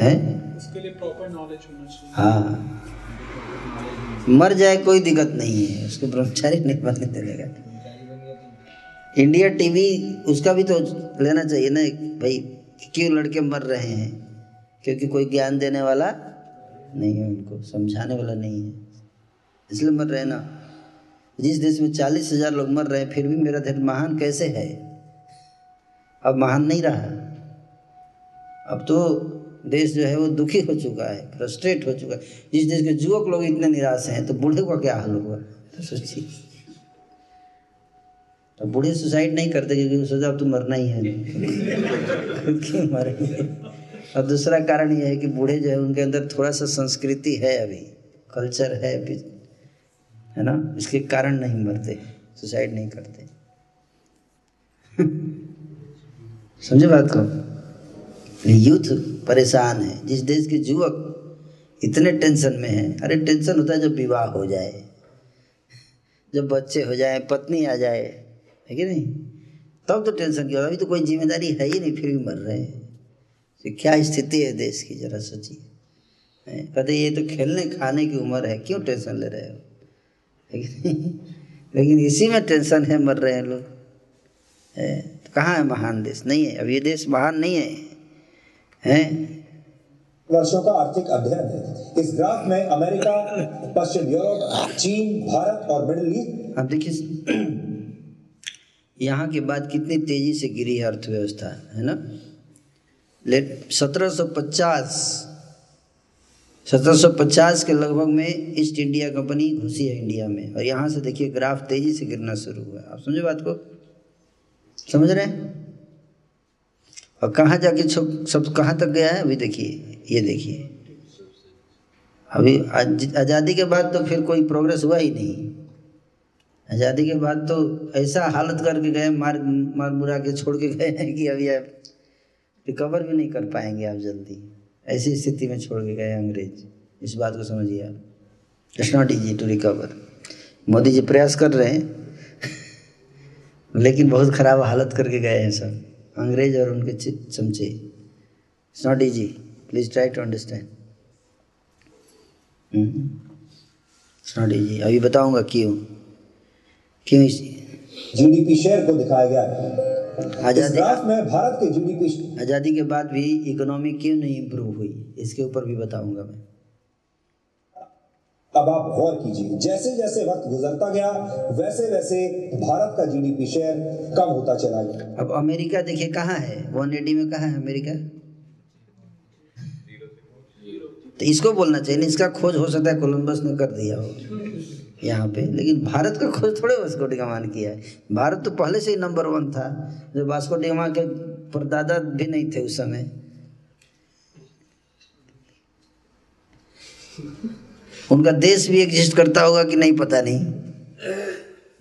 Speaker 1: हैं?
Speaker 7: उसके लिए प्रॉपर नॉलेज होना चाहिए।
Speaker 1: हाँ। मर जाए कोई दिक्कत नहीं है। उसको ब्रह्मचारी नहीं बनने का इंडिया टीवी उसका भी तो लेना चाहिए ना भाई क्यों लड़के मर रहे हैं? क्योंकि कोई ज्ञान देने वाला नहीं है उनको समझाने वाला नहीं है। इसलिए मर रहे ना। जिस देश में चालीस हज़ार लोग मर रहे हैं फिर भी मेरा देश महान कैसे है? अब महान नहीं रहा। अब तो देश जो है वो दुखी हो चुका है फ्रस्ट्रेट हो चुका है। जिस देश के युवक लोग इतने निराश हैं तो बूढ़े का क्या हाल होगा? तो सोचिए। तो बूढ़े सुसाइड नहीं करते क्योंकि सोचा अब तो मरना ही है। क्यों मरेंगे और दूसरा कारण यह है कि बूढ़े जो है, उनके अंदर थोड़ा सा संस्कृति है अभी। कल्चर है अभी, है ना? इसके कारण नहीं मरते सुसाइड नहीं करते। समझे बात को? यूथ परेशान है। जिस देश के युवक इतने टेंशन में है, अरे टेंशन होता है जब विवाह हो जाए, जब बच्चे हो जाए, पत्नी आ जाए, है कि नहीं? तब तो टेंशन क्यों? अभी तो कोई ज़िम्मेदारी है ही नहीं, फिर भी मर रहे हैं। तो क्या स्थिति है देश की, जरा सोचिए। कहते ये तो खेलने, खाने की उम्र है, क्यों टेंशन ले रहे हो? है नहीं? लेकिन इसी में टेंशन है, मर रहे हैं लोग। तो कहाँ है महान देश? नहीं है। अब ये देश महान नहीं है। हैं?
Speaker 11: वर्षों का आर्थिक अध्ययन है। इस ग्राफ में अमेरिका पश्चिम यूरोप चीन भारत और मिडिल ईस्ट।
Speaker 1: अब देखिए यहाँ के बाद कितनी तेज़ी से गिरी है अर्थव्यवस्था है ना? लेट सत्रह सौ पचास सत्रह सौ पचास के लगभग में ईस्ट इंडिया कंपनी घुसी है इंडिया में। और यहाँ से देखिए ग्राफ तेज़ी से गिरना शुरू हुआ आप समझे बात को? समझ रहे हैं? और कहाँ जाके छुप, सब कहाँ तक गया है? अभी देखिए, ये देखिए। अभी आज़ादी के बाद तो फिर कोई प्रोग्रेस हुआ ही नहीं। आज़ादी के बाद तो ऐसा हालत करके गए, मार मार मुरा के छोड़ के गए हैं कि अभी आप रिकवर भी नहीं कर पाएँगे आप जल्दी। ऐसी स्थिति में छोड़ के गए अंग्रेज़। इस बात को समझिए आप। It's not easy to recover Modi ji प्रयास कर रहे हैं, लेकिन बहुत ख़राब हालत करके गए हैं सब। अंग्रेज़ और उनके चमचे। It's not easy please try to understand it's not easy अभी बताऊँगा क्यों। क्यों
Speaker 11: जीडीपी शेयर को दिखाया गया आज़ादी में भारत के जीडीपी
Speaker 1: आज़ादी के बाद भी इकोनॉमी क्यों नहीं इम्प्रूव हुई? इसके ऊपर भी बताऊँगा मैं।
Speaker 11: अब आप गौर कीजिए, जैसे जैसे वक्त गुजरता गया, वैसे वैसे भारत का जीडीपी शेयर कम होता चला गया।
Speaker 1: अब अमेरिका देखिए कहाँ है? वन एटी में कहाँ है अमेरिका? तो इसको बोलना चाहिए इसका खोज हो सकता है कोलंबस ने कर दिया हो यहाँ पे, लेकिन भारत का खोज थोड़े वास्को डिगामा ने किया है। भारत तो पहले से ही नंबर वन था जो वास्को डिगामा के परदादा भी नहीं थे उस समय। उनका देश भी एग्जिस्ट करता होगा कि नहीं, पता नहीं।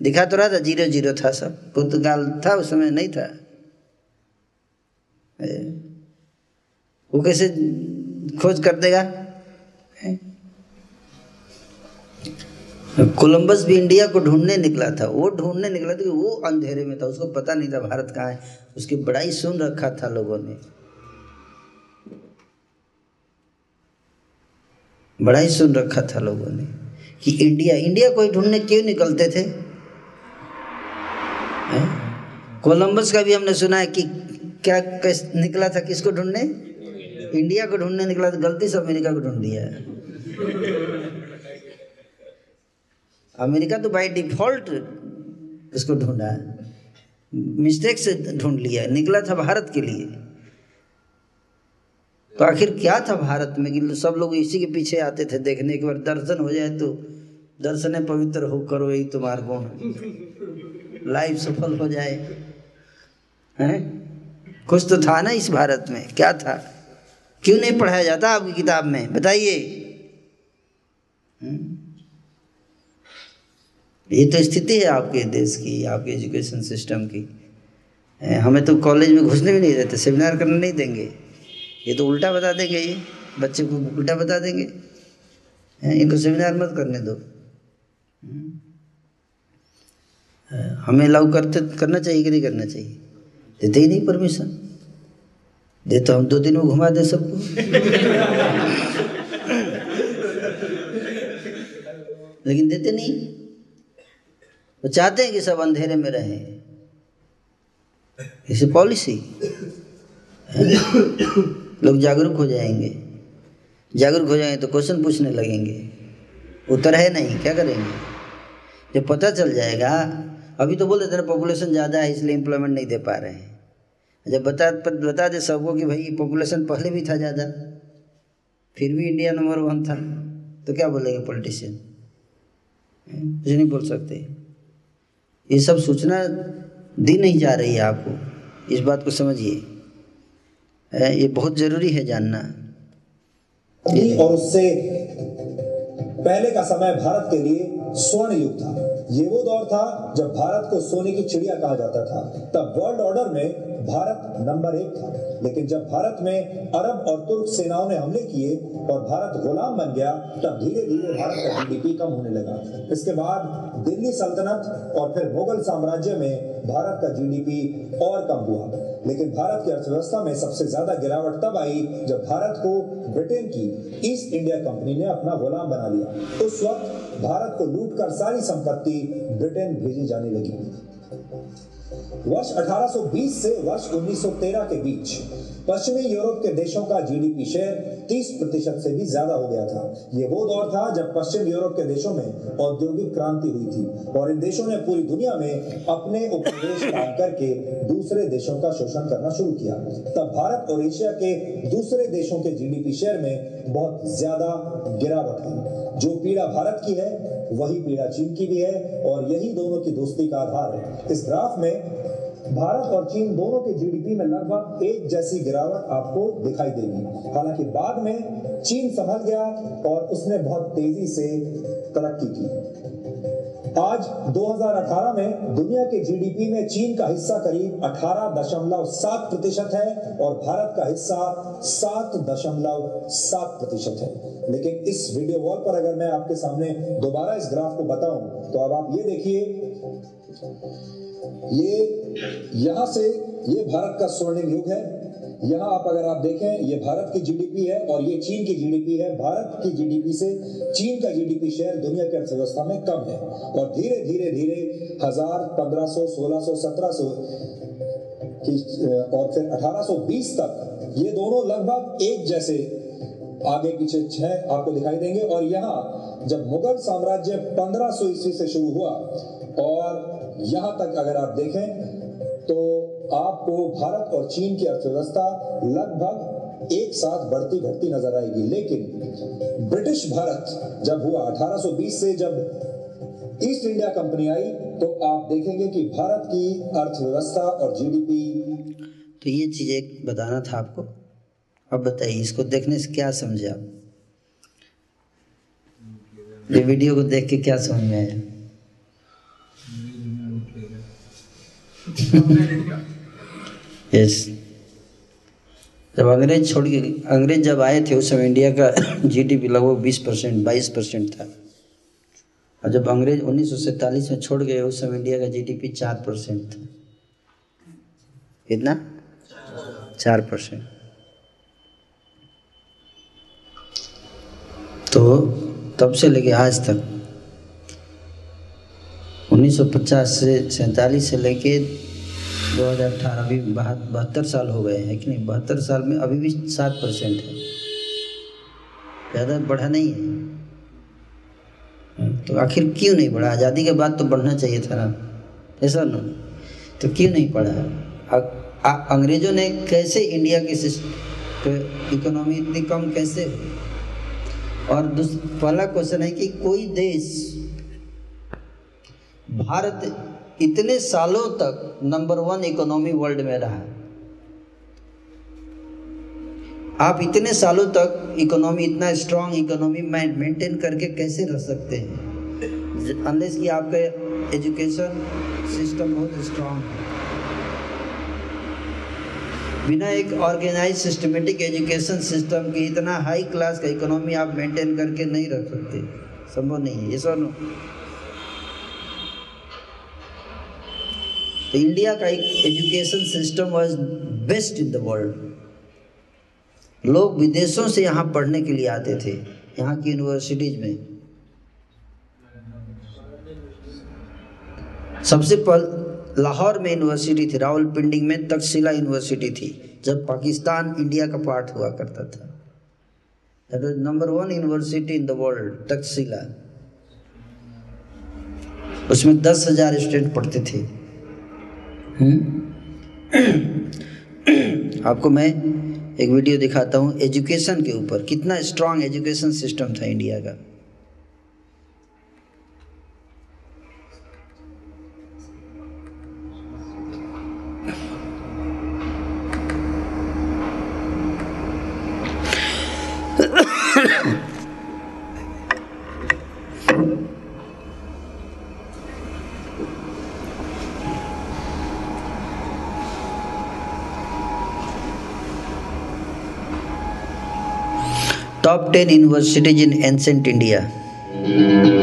Speaker 1: दिखा तो रहा था, ज़ीरो ज़ीरो था सब। पुर्तगाल था, उस समय नहीं था। वो कैसे खोज कर देगा? कोलंबस भी इंडिया को ढूँढने निकला था। वो ढूँढने निकला था कि वो अंधेरे में था, उसको पता नहीं था भारत कहाँ है। उसकी बड़ाई सुन रखा था लोगों ने। बड़ा ही सुन रखा था लोगों ने कि इंडिया इंडिया को ही ढूँढने क्यों निकलते थे? कोलंबस का भी हमने सुना है कि क्या, कैस, निकला था किसको ढूँढने? इंडिया को ढूँढने निकला था, गलती से अमेरिका को ढूंढ है। अमेरिका तो बाय डिफ़ॉल्ट उसको ढूंढा मिस्टेक से ढूंढ लिया निकला था भारत के लिए। तो आखिर क्या था भारत में कि सब लोग इसी के पीछे आते थे देखने एक बार दर्शन हो जाए तो दर्शन पवित्र हो करो यही तुम्हार गुण लाइफ सफल हो जाए। हैं? कुछ तो था ना इस भारत में। क्या था? क्यों नहीं पढ़ाया जाता आपकी किताब में? बताइए। ये तो स्थिति है आपके देश की, आपके एजुकेशन सिस्टम की। हमें तो कॉलेज में घुसने भी नहीं देते सेमिनार करने नहीं देंगे। ये तो उल्टा बता देंगे ये? बच्चे को उल्टा बता देंगे इनको सेमिनार मत करने दो। हमें अलाउ करते, करना चाहिए कि नहीं करना चाहिए? देते ही नहीं परमिशन दे तो हम दो दिन में घुमा दे सबको। लेकिन देते नहीं। वो चाहते हैं कि सब अंधेरे में रहें। इसे पॉलिसी लोग जागरूक हो जाएँगे। जागरूक हो जाएँगे तो क्वेश्चन पूछने लगेंगे। उत्तर है नहीं, क्या करेंगे? जब पता चल जाएगा, अभी तो बोल देते ना पॉपुलेशन ज़्यादा है, इसलिए एम्प्लॉयमेंट नहीं दे पा रहे हैं। जब बता बता दे सबको कि भाई पॉपुलेशन पहले भी था ज़्यादा, फिर भी इंडिया नंबर वन था तो क्या बोलेंगे पॉलिटिशियन कुछ नहीं बोल सकते। ये सब सूचना दी नहीं जा रही है आपको। इस बात को समझिए। ये बहुत ज़रूरी है जानना।
Speaker 11: और उससे पहले का समय भारत के लिए स्वर्ण युग था। ये वो दौर था जब भारत को सोने की चिड़िया कहा जाता था। तब वर्ल्ड ऑर्डर में भारत नंबर एक था। लेकिन जब भारत में अरब और तुर्क सेनाओं ने हमले किए और भारत गुलाम बन गया तब धीरे धीरे भारत का जीडीपी कम होने लगा। इसके बाद दिल्ली सल्तनत और फिर मुगल साम्राज्य में भारत का जीडीपी और कम हुआ। लेकिन भारत की अर्थव्यवस्था में सबसे ज़्यादा गिरावट तब आई जब भारत को ब्रिटेन की ईस्ट इंडिया कंपनी ने अपना गुलाम बना लिया। उस वक्त भारत को लूट कर सारी संपत्ति ब्रिटेन भेजी जाने लगी। वर्ष 1820 से वर्ष 1913 के बीच पश्चिमी यूरोप के देशों का जीडीपी शेयर 30 प्रतिशत से भी ज़्यादा हो गया था। ये वो दौर था जब पश्चिम यूरोप के देशों में औद्योगिक क्रांति हुई थी और इन देशों ने पूरी दुनिया में अपने उपनिवेश काम करके दूसरे देशों का शोषण करना शुरू किया। तब भारत और एशिया के दूसरे देशों के जीडीपी शेयर में बहुत ज़्यादा गिरावट हुई। जो पीड़ा भारत की है, वही पीड़ा चीन की भी है और यही दोनों की दोस्ती का आधार है। इस ग्राफ में भारत और चीन दोनों के जीडीपी में लगभग एक जैसी गिरावट आपको दिखाई देगी। हालाँकि बाद में चीन संभल गया और उसने बहुत तेज़ी से तरक्की की। आज 2018 में दुनिया के जीडीपी में चीन का हिस्सा करीब 18.7 प्रतिशत है और भारत का हिस्सा 7.7 प्रतिशत है। लेकिन इस वीडियो वॉल पर अगर मैं आपके सामने दोबारा इस ग्राफ को बताऊँ तो अब आप ये देखिए ये यहाँ से ये भारत का स्वर्णिम युग है। यहाँ आप अगर आप देखें, ये भारत की जीडीपी है और ये चीन की जीडीपी है। भारत की जीडीपी से चीन का जीडीपी शेयर दुनिया की अर्थव्यवस्था में कम है। और धीरे धीरे धीरे हज़ार पंद्रह सौ, सोलह सौ, सत्रह सौ और फिर अठारह सौ बीस तक ये दोनों लगभग एक जैसे आगे पीछे छह आपको दिखाई देंगे। और यहाँ जब मुगल साम्राज्य पंद्रह सौ ईस्वी से शुरू हुआ और यहाँ तक अगर आप देखें तो आपको भारत और चीन की अर्थव्यवस्था लगभग एक साथ बढ़ती घटती नज़र आएगी। लेकिन ब्रिटिश भारत जब हुआ 1820 से जब ईस्ट इंडिया कंपनी आई तो आप देखेंगे कि भारत की अर्थव्यवस्था और जीडीपी
Speaker 1: तो ये चीज़ बताना था आपको। अब बताइए, इसको देखने से क्या समझे आप? ये वीडियो को देख के क्या समझ में आया? यस जब अंग्रेज़ छोड़ के, अंग्रेज़ जब आए थे, उस समय इंडिया का जीडीपी लगभग बीस परसेंट, बाईस परसेंट था। और जब अंग्रेज़ उन्नीस में छोड़ गए, उस समय इंडिया का जीडीपी चार परसेंट था। कितना चार परसेंट। तो तब से लेके आज तक 1950 से सैंतालीस से लेके 2018 अभी बहत्तर साल हो गए हैं कि नहीं? बहत्तर साल में अभी भी सात परसेंट है। ज़्यादा बढ़ा नहीं है। तो आखिर क्यों नहीं बढ़ा? आज़ादी के बाद तो बढ़ना चाहिए था ना। ऐसा ना। तो क्यों नहीं बढ़ा अंग्रेज़ों ने कैसे इंडिया की इकोनॉमी इतनी कम कैसे और पहला क्वेश्चन है कि कोई देश भारत इतने सालों तक नंबर वन इकोनॉमी वर्ल्ड में रहा। आप इतने सालों तक इकोनॉमी इतना स्ट्रांग इकोनॉमी मेंटेन करके कैसे रह सकते हैं? अनलेस कि आपका एजुकेशन सिस्टम बहुत स्ट्रांग है। बिना एक ऑर्गेनाइज सिस्टमेटिक एजुकेशन सिस्टम के इतना हाई क्लास का इकोनॉमी आप मेंटेन करके नहीं रख सकते। संभव नहीं है। ये सर इंडिया का एक education system was best in the world लोग विदेशों से यहाँ पढ़ने के लिए आते थे, यहाँ की यूनिवर्सिटीज में। सबसे पहले, लाहौर में यूनिवर्सिटी थी, रावलपिंडी में तक्षशिला यूनिवर्सिटी थी, जब पाकिस्तान इंडिया का पार्ट हुआ करता था। Number one university in the world Takshashila. उसमें दस हज़ार स्टूडेंट पढ़ते थे? आपको मैं एक वीडियो दिखाता हूँ एजुकेशन के ऊपर। कितना स्ट्रांग एजुकेशन सिस्टम था इंडिया का। Top 10 universities in ancient India.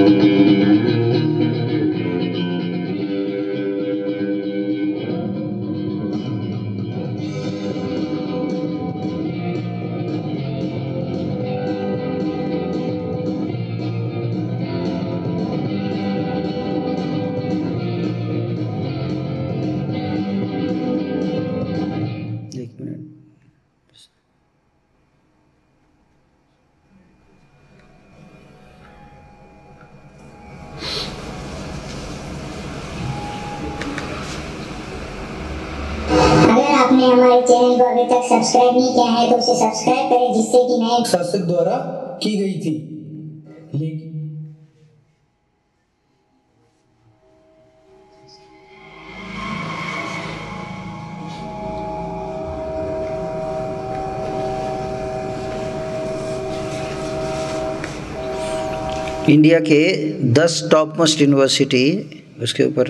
Speaker 12: Subscribe नहीं किया है तो उसे सब्सक्राइब करें जिससे कि नए
Speaker 4: शासक द्वारा की गई थी। लेकिन
Speaker 1: इंडिया के दस टॉप मोस्ट यूनिवर्सिटी उसके ऊपर।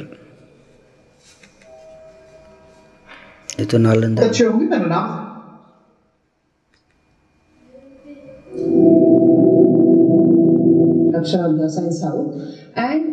Speaker 1: ये तो नालंदा।
Speaker 13: अच्छे होंगे मेरा नाम
Speaker 14: Aksharabdha Science House. And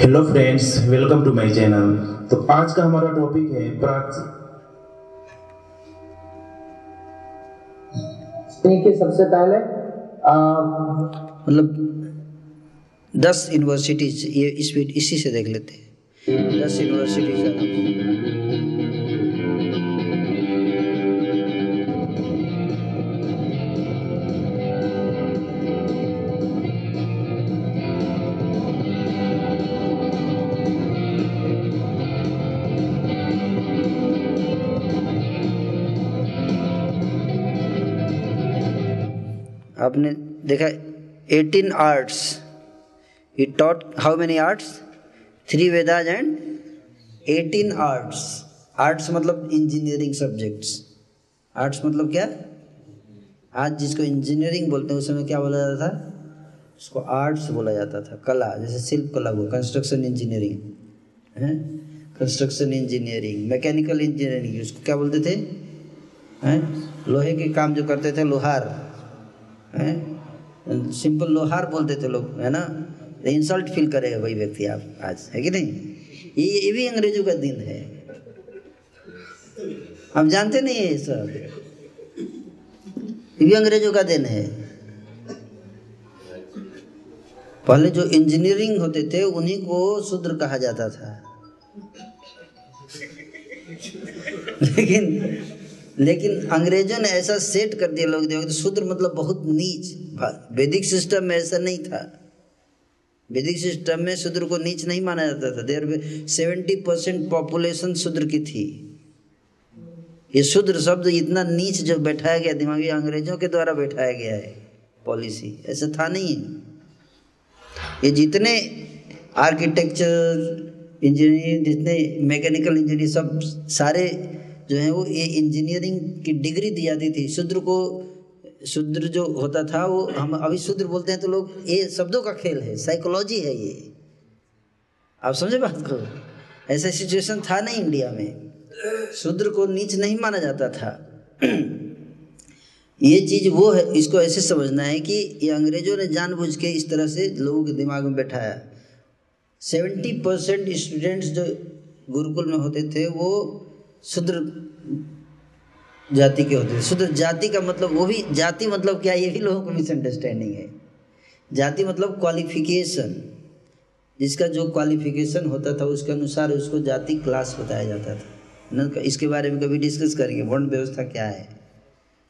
Speaker 15: hello friends welcome to my channel तो आज का हमारा टॉपिक है प्राचीन
Speaker 4: देखिए सबसे पहले
Speaker 1: मतलब दस यूनिवर्सिटीज ये इस इसी से देख लेते हैं। दस यूनिवर्सिटीज आपने देखा 18 arts he taught how many arts? Three vedas and 18 arts. Arts मतलब इंजीनियरिंग सब्जेक्ट्स आर्ट्स मतलब क्या? आज जिसको इंजीनियरिंग बोलते हैं, उस समय क्या बोला जाता था? उसको आर्ट्स बोला जाता था, कला, जैसे शिल्प कला हुआ कंस्ट्रक्शन इंजीनियरिंग है? कंस्ट्रक्शन इंजीनियरिंग मैकेनिकल इंजीनियरिंग उसको क्या बोलते थे? हैं? लोहे के काम जो करते थे, लोहार। सिंपल लोहार बोलते थे लोग, है ना? इंसल्ट फील करेगा वही व्यक्ति आप आज, है कि नहीं? ये ये भी अंग्रेज़ों का दिन है। हम जानते नहीं है सब? ये भी अंग्रेज़ों का दिन है। पहले जो इंजीनियरिंग होते थे, उन्हीं को शूद्र कहा जाता था। लेकिन लेकिन अंग्रेज़ों ने ऐसा सेट कर दिया, लोग देखो तो शूद्र मतलब बहुत नीच वैदिक सिस्टम में ऐसा नहीं था। वैदिक सिस्टम में शूद्र को नीच नहीं माना जाता था। देर सेवेंटी परसेंट पॉपुलेशन शूद्र की थी। ये शूद्र शब्द इतना नीच जो बैठाया गया, दिमागी अंग्रेज़ों के द्वारा बैठाया गया है पॉलिसी ऐसा था नहीं। ये जितने आर्किटेक्चर इंजीनियर जितने मैकेनिकल इंजीनियर सब सारे जो है वो ये इंजीनियरिंग की डिग्री दी जाती थी। शूद्र को, शूद्र जो होता था वो हम अभी शूद्र बोलते हैं तो लोग ये शब्दों का खेल है साइकोलॉजी है ये। आप समझे बात को? ऐसा सिचुएशन था नहीं इंडिया में। शूद्र को नीच नहीं माना जाता था। ये चीज़ वो है, इसको ऐसे समझना है कि ये अंग्रेज़ों ने जानबूझ के इस तरह से लोगों के दिमाग में बैठाया। सेवेंटी परसेंट स्टूडेंट्स जो गुरुकुल में होते थे वो शूद्र जाति के होते थे शूद्र जाति का मतलब वो भी, जाति मतलब क्या, ये भी लोगों को मिसअंडरस्टैंडिंग है। जाति मतलब क्वालिफिकेशन जिसका जो क्वालिफिकेशन होता था, उसके अनुसार उसको जाति क्लास बताया जाता था। न, इसके बारे में कभी डिस्कस करेंगे वर्ण व्यवस्था क्या है।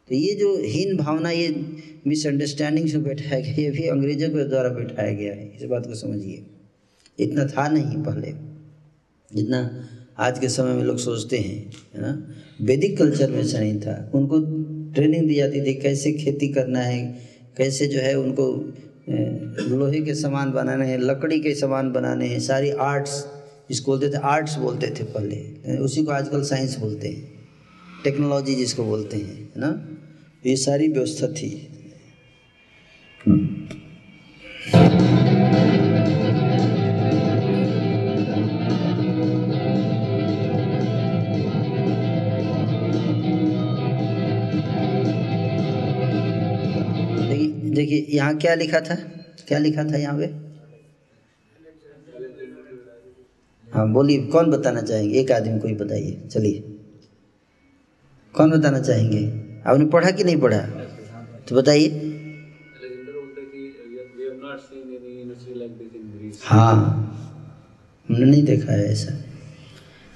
Speaker 1: तो ये जो हीन भावना, ये मिसअंडरस्टैंडिंग से बैठाया गया, ये भी अंग्रेज़ों के द्वारा बैठाया गया है। इस बात को समझिए। इतना था नहीं पहले। जितना आज के समय में लोग सोचते हैं, है ना? वैदिक कल्चर में ऐसा नहीं था। उनको ट्रेनिंग दी जाती थी कैसे खेती करना है, कैसे जो है उनको लोहे के सामान बनाने हैं, लकड़ी के सामान बनाने हैं, सारी आर्ट्स इसको बोलते थे आर्ट्स बोलते थे पहले। उसी को आजकल साइंस बोलते हैं। टेक्नोलॉजी जिसको बोलते हैं, है ना? ये सारी व्यवस्था थी। देखिए यहाँ क्या लिखा था? क्या लिखा था यहाँ पे? हाँ बोलिए, कौन बताना चाहेंगे? एक आदमी कोई बताइए, चलिए। कौन बताना चाहेंगे? आपने पढ़ा कि नहीं पढ़ा? तो बताइए। हाँ हमने नहीं देखा है ऐसा।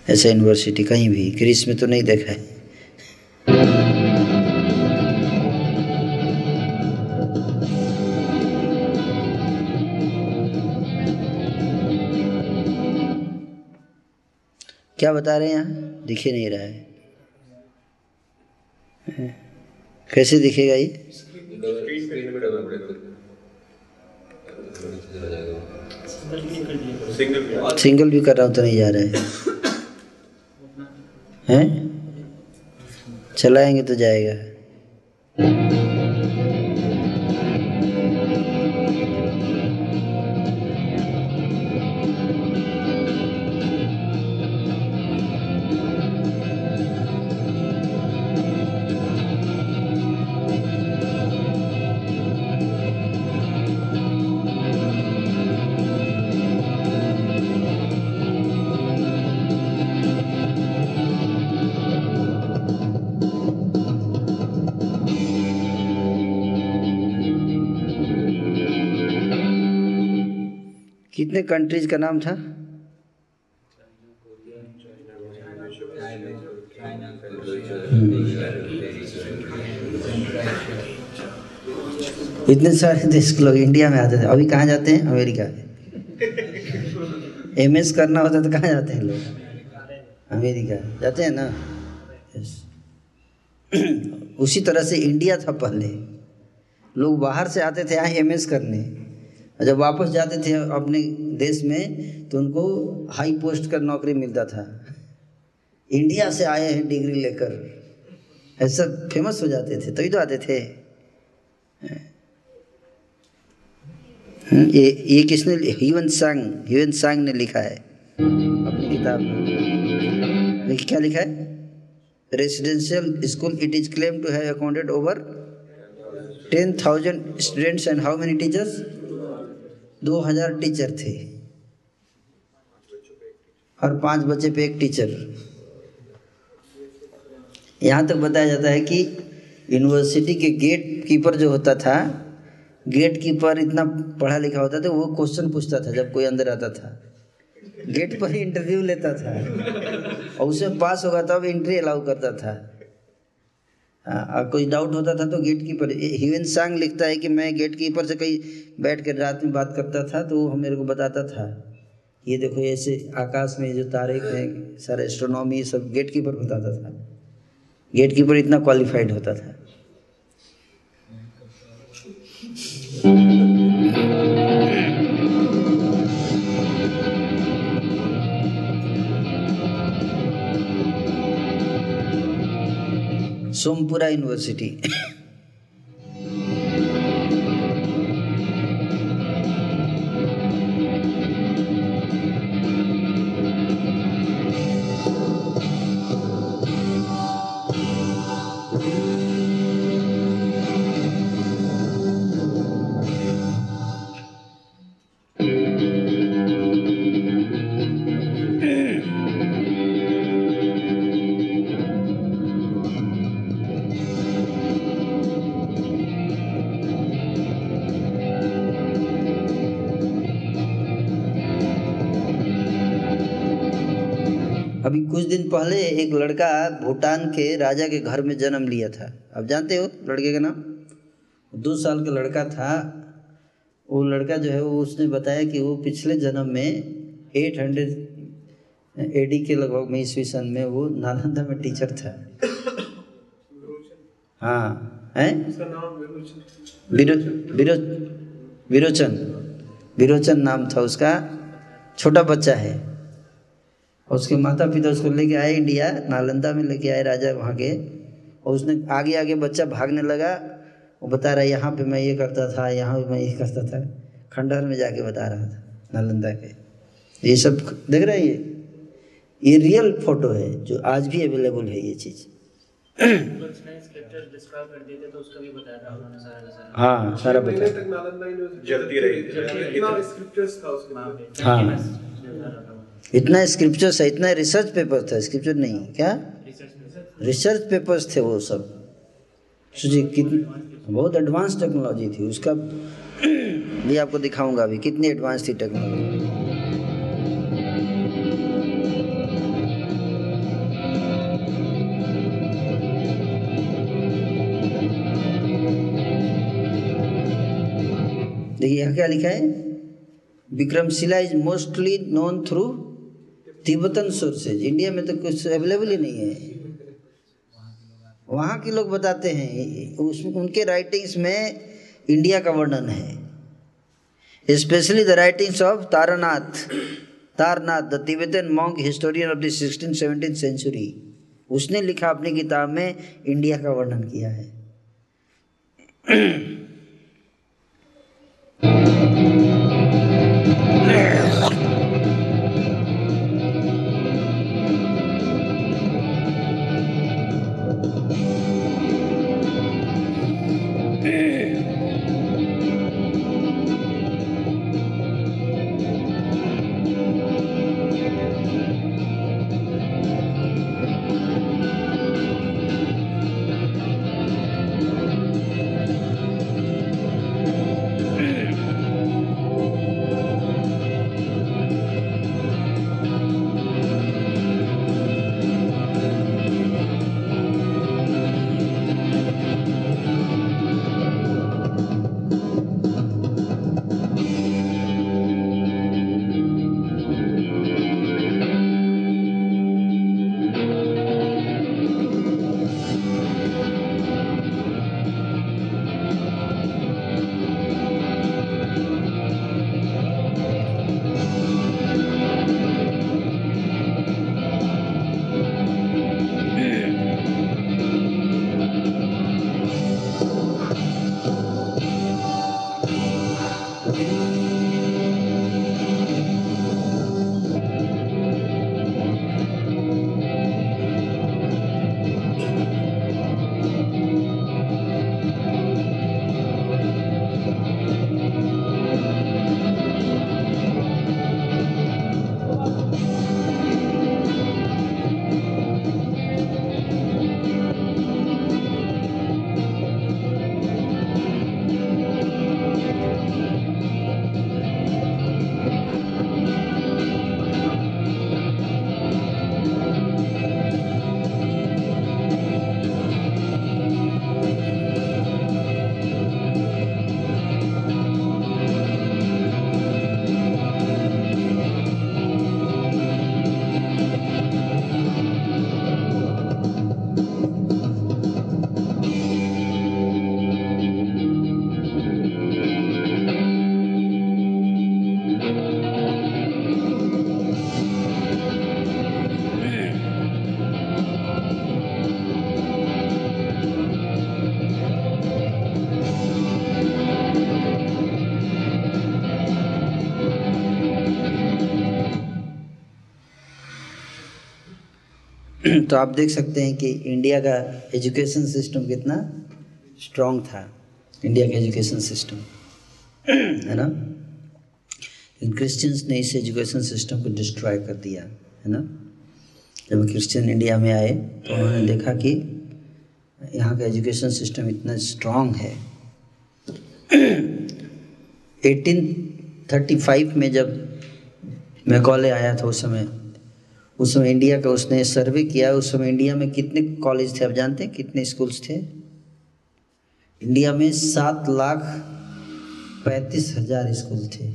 Speaker 1: ऐसा यूनिवर्सिटी कहीं भी ग्रीस में तो नहीं देखा है। क्या बता रहे हैं? यहाँ दिखे नहीं रहा है। कैसे दिखेगा ये? सिंगल भी कर रहा हूँ तो नहीं जा रहा है। हैं? चलाएँगे तो जाएगा। कितने कंट्रीज़ का नाम था? इतने सारे देश के लोग इंडिया में आते थे। अभी कहाँ जाते हैं? अमेरिका एम एस करना होता तो कहाँ जाते हैं लोग? अमेरिका। जाते हैं ना? उसी तरह से इंडिया था पहले। लोग बाहर से आते थे, यहाँ एम एस करने। जब वापस जाते थे अपने देश में तो उनको हाई पोस्ट का नौकरी मिलता था। इंडिया से आए हैं डिग्री लेकर। ऐसा फ़ेमस हो जाते थे, तभी तो आते थे। ये ये किसने ह्यून सांग ह्यून सांग ने लिखा है अपनी किताब में। क्या लिखा है? Residential school it is claim to have accounted over ten thousand students and how many teachers दो हज़ार टीचर थे। और पाँच बच्चे पे एक टीचर। यहाँ तक बताया जाता है कि यूनिवर्सिटी के गेट कीपर जो होता था, गेट कीपर इतना पढ़ा लिखा होता था, वो क्वेश्चन पूछता था जब कोई अंदर आता था। गेट पर ही इंटरव्यू लेता था। और उसे पास होगा तब एंट्री अलाउ करता था। हाँ कोई डाउट होता था तो गेट कीपर ह्यून सांग लिखता है कि मैं गेट कीपर से कहीं बैठ कर रात में बात करता था तो वो मेरे को बताता था। ये देखो ऐसे आकाश में जो तारे हैं, सारे एस्ट्रोनॉमी सब गेट कीपर बताता था। गेट कीपर इतना क्वालिफाइड होता था। सोमपुरा यूनिवर्सिटी। पहले एक लड़का भूटान के राजा के घर में जन्म लिया था। आप जानते हो लड़के का नाम? दो साल का लड़का था। वो लड़का जो है वो उसने बताया कि वो पिछले जन्म में 800 हंड्रेड एडी के लगभग में ईस्वी सन में वो नालंदा में टीचर था। हाँ हैं? विरो विरो विरोचन। विरोचन नाम था उसका। छोटा बच्चा है। और उसके माता पिता उसको लेके आए इंडिया नालंदा में लेके आए राजा वहाँ के। और उसने आगे आगे बच्चा भागने लगा। वो बता रहा है यहाँ पे मैं ये करता था यहाँ पे मैं ये करता था। खंडहर में जाके बता रहा था नालंदा के। ये सब देख रहे हैं ये? ये रियल फ़ोटो है जो आज भी अवेलेबल है ये चीज़।
Speaker 2: तो बताया
Speaker 1: हाँ। सारा
Speaker 13: महीने
Speaker 1: बता
Speaker 13: तक नालंदा यूनिवर्सिटी
Speaker 6: जलती रही थी।
Speaker 13: इतना स्क्रिप्चर्स था
Speaker 1: इतना रिसर्च पेपर था स्क्रिप्चर नहीं, क्या? रिसर्च पेपर्स थे वो सब। सोचिए कितनी बहुत एडवांस टेक्नोलॉजी थी, उसका भी आपको दिखाऊँगा अभी, कितनी एडवांस थी टेक्नोलॉजी देखिए यहाँ क्या लिखा है? Vikramashila is mostly known through Tibetan sources India में तो कुछ अवेलेबल ही नहीं है। वहाँ के लोग बताते हैं उसमें उनके राइटिंग्स में इंडिया का वर्णन है। Especially the writings of Taranath. Taranath the Tibetan monk historian of the sixteen seventeen century उसने लिखा अपनी किताब में इंडिया का वर्णन किया है। तो आप देख सकते हैं कि इंडिया का एजुकेशन सिस्टम कितना स्ट्रांग था, इंडिया का एजुकेशन सिस्टम। है ना? क्रिश्चियंस ने इस एजुकेशन सिस्टम को डिस्ट्रॉय कर दिया, है ना? जब क्रिश्चियन इंडिया में आए तो उन्होंने देखा कि यहाँ का एजुकेशन सिस्टम इतना स्ट्रांग है। 1835 में जब मैकॉले आया था उस समय उस समय इंडिया का उसने सर्वे किया, उस समय इंडिया में कितने कॉलेज थे, आप जानते हैं? कितने स्कूल्स थे? इंडिया में सात लाख पैंतीस हज़ार स्कूल थे।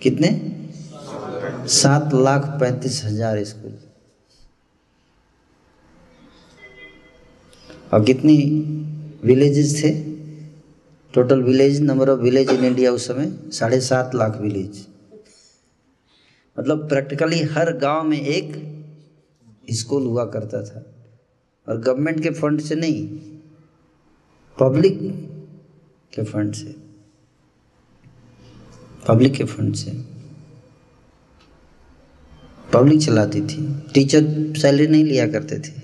Speaker 1: कितने? सात लाख पैंतीस हज़ार स्कूल और कितनी विलेजेस थे? Total village number of village in India उस समय साढ़े सात लाख विलेज मतलब प्रैक्टिकली हर गाँव में एक स्कूल हुआ करता था। और गवर्नमेंट के फंड से नहीं पब्लिक के फंड से। पब्लिक के फंड से। पब्लिक चलाती थी। टीचर सैलरी नहीं लिया करते थे।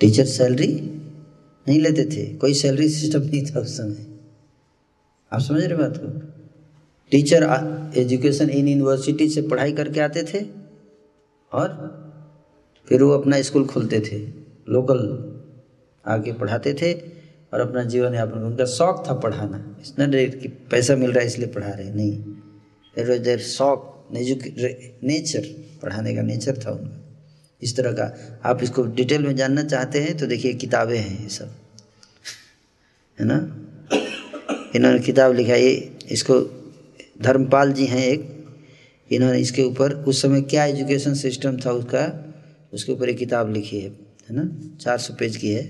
Speaker 1: टीचर सैलरी नहीं लेते थे। कोई सैलरी सिस्टम नहीं था उस समय। आप समझ रहे बात को? टीचर एजुकेशन इन यूनिवर्सिटी से पढ़ाई करके आते थे और फिर वो अपना स्कूल खोलते थे, लोकल आके पढ़ाते थे और अपना जीवन यापन, उनका शौक था पढ़ाना। इतना कि पैसा मिल रहा है इसलिए पढ़ा रहे, नहीं। देर वॉज़ शौक नेचर, पढ़ाने का नेचर था उनका। इस तरह का, आप इसको डिटेल में जानना चाहते हैं तो देखिए किताबें हैं ये सब। है ना? इन्होंने किताब लिखा, ये, इसको धर्मपाल जी हैं एक, इन्होंने इसके ऊपर, उस समय क्या एजुकेशन सिस्टम था उसका, उसके ऊपर एक किताब लिखी है है ना? चार सौ पेज की है।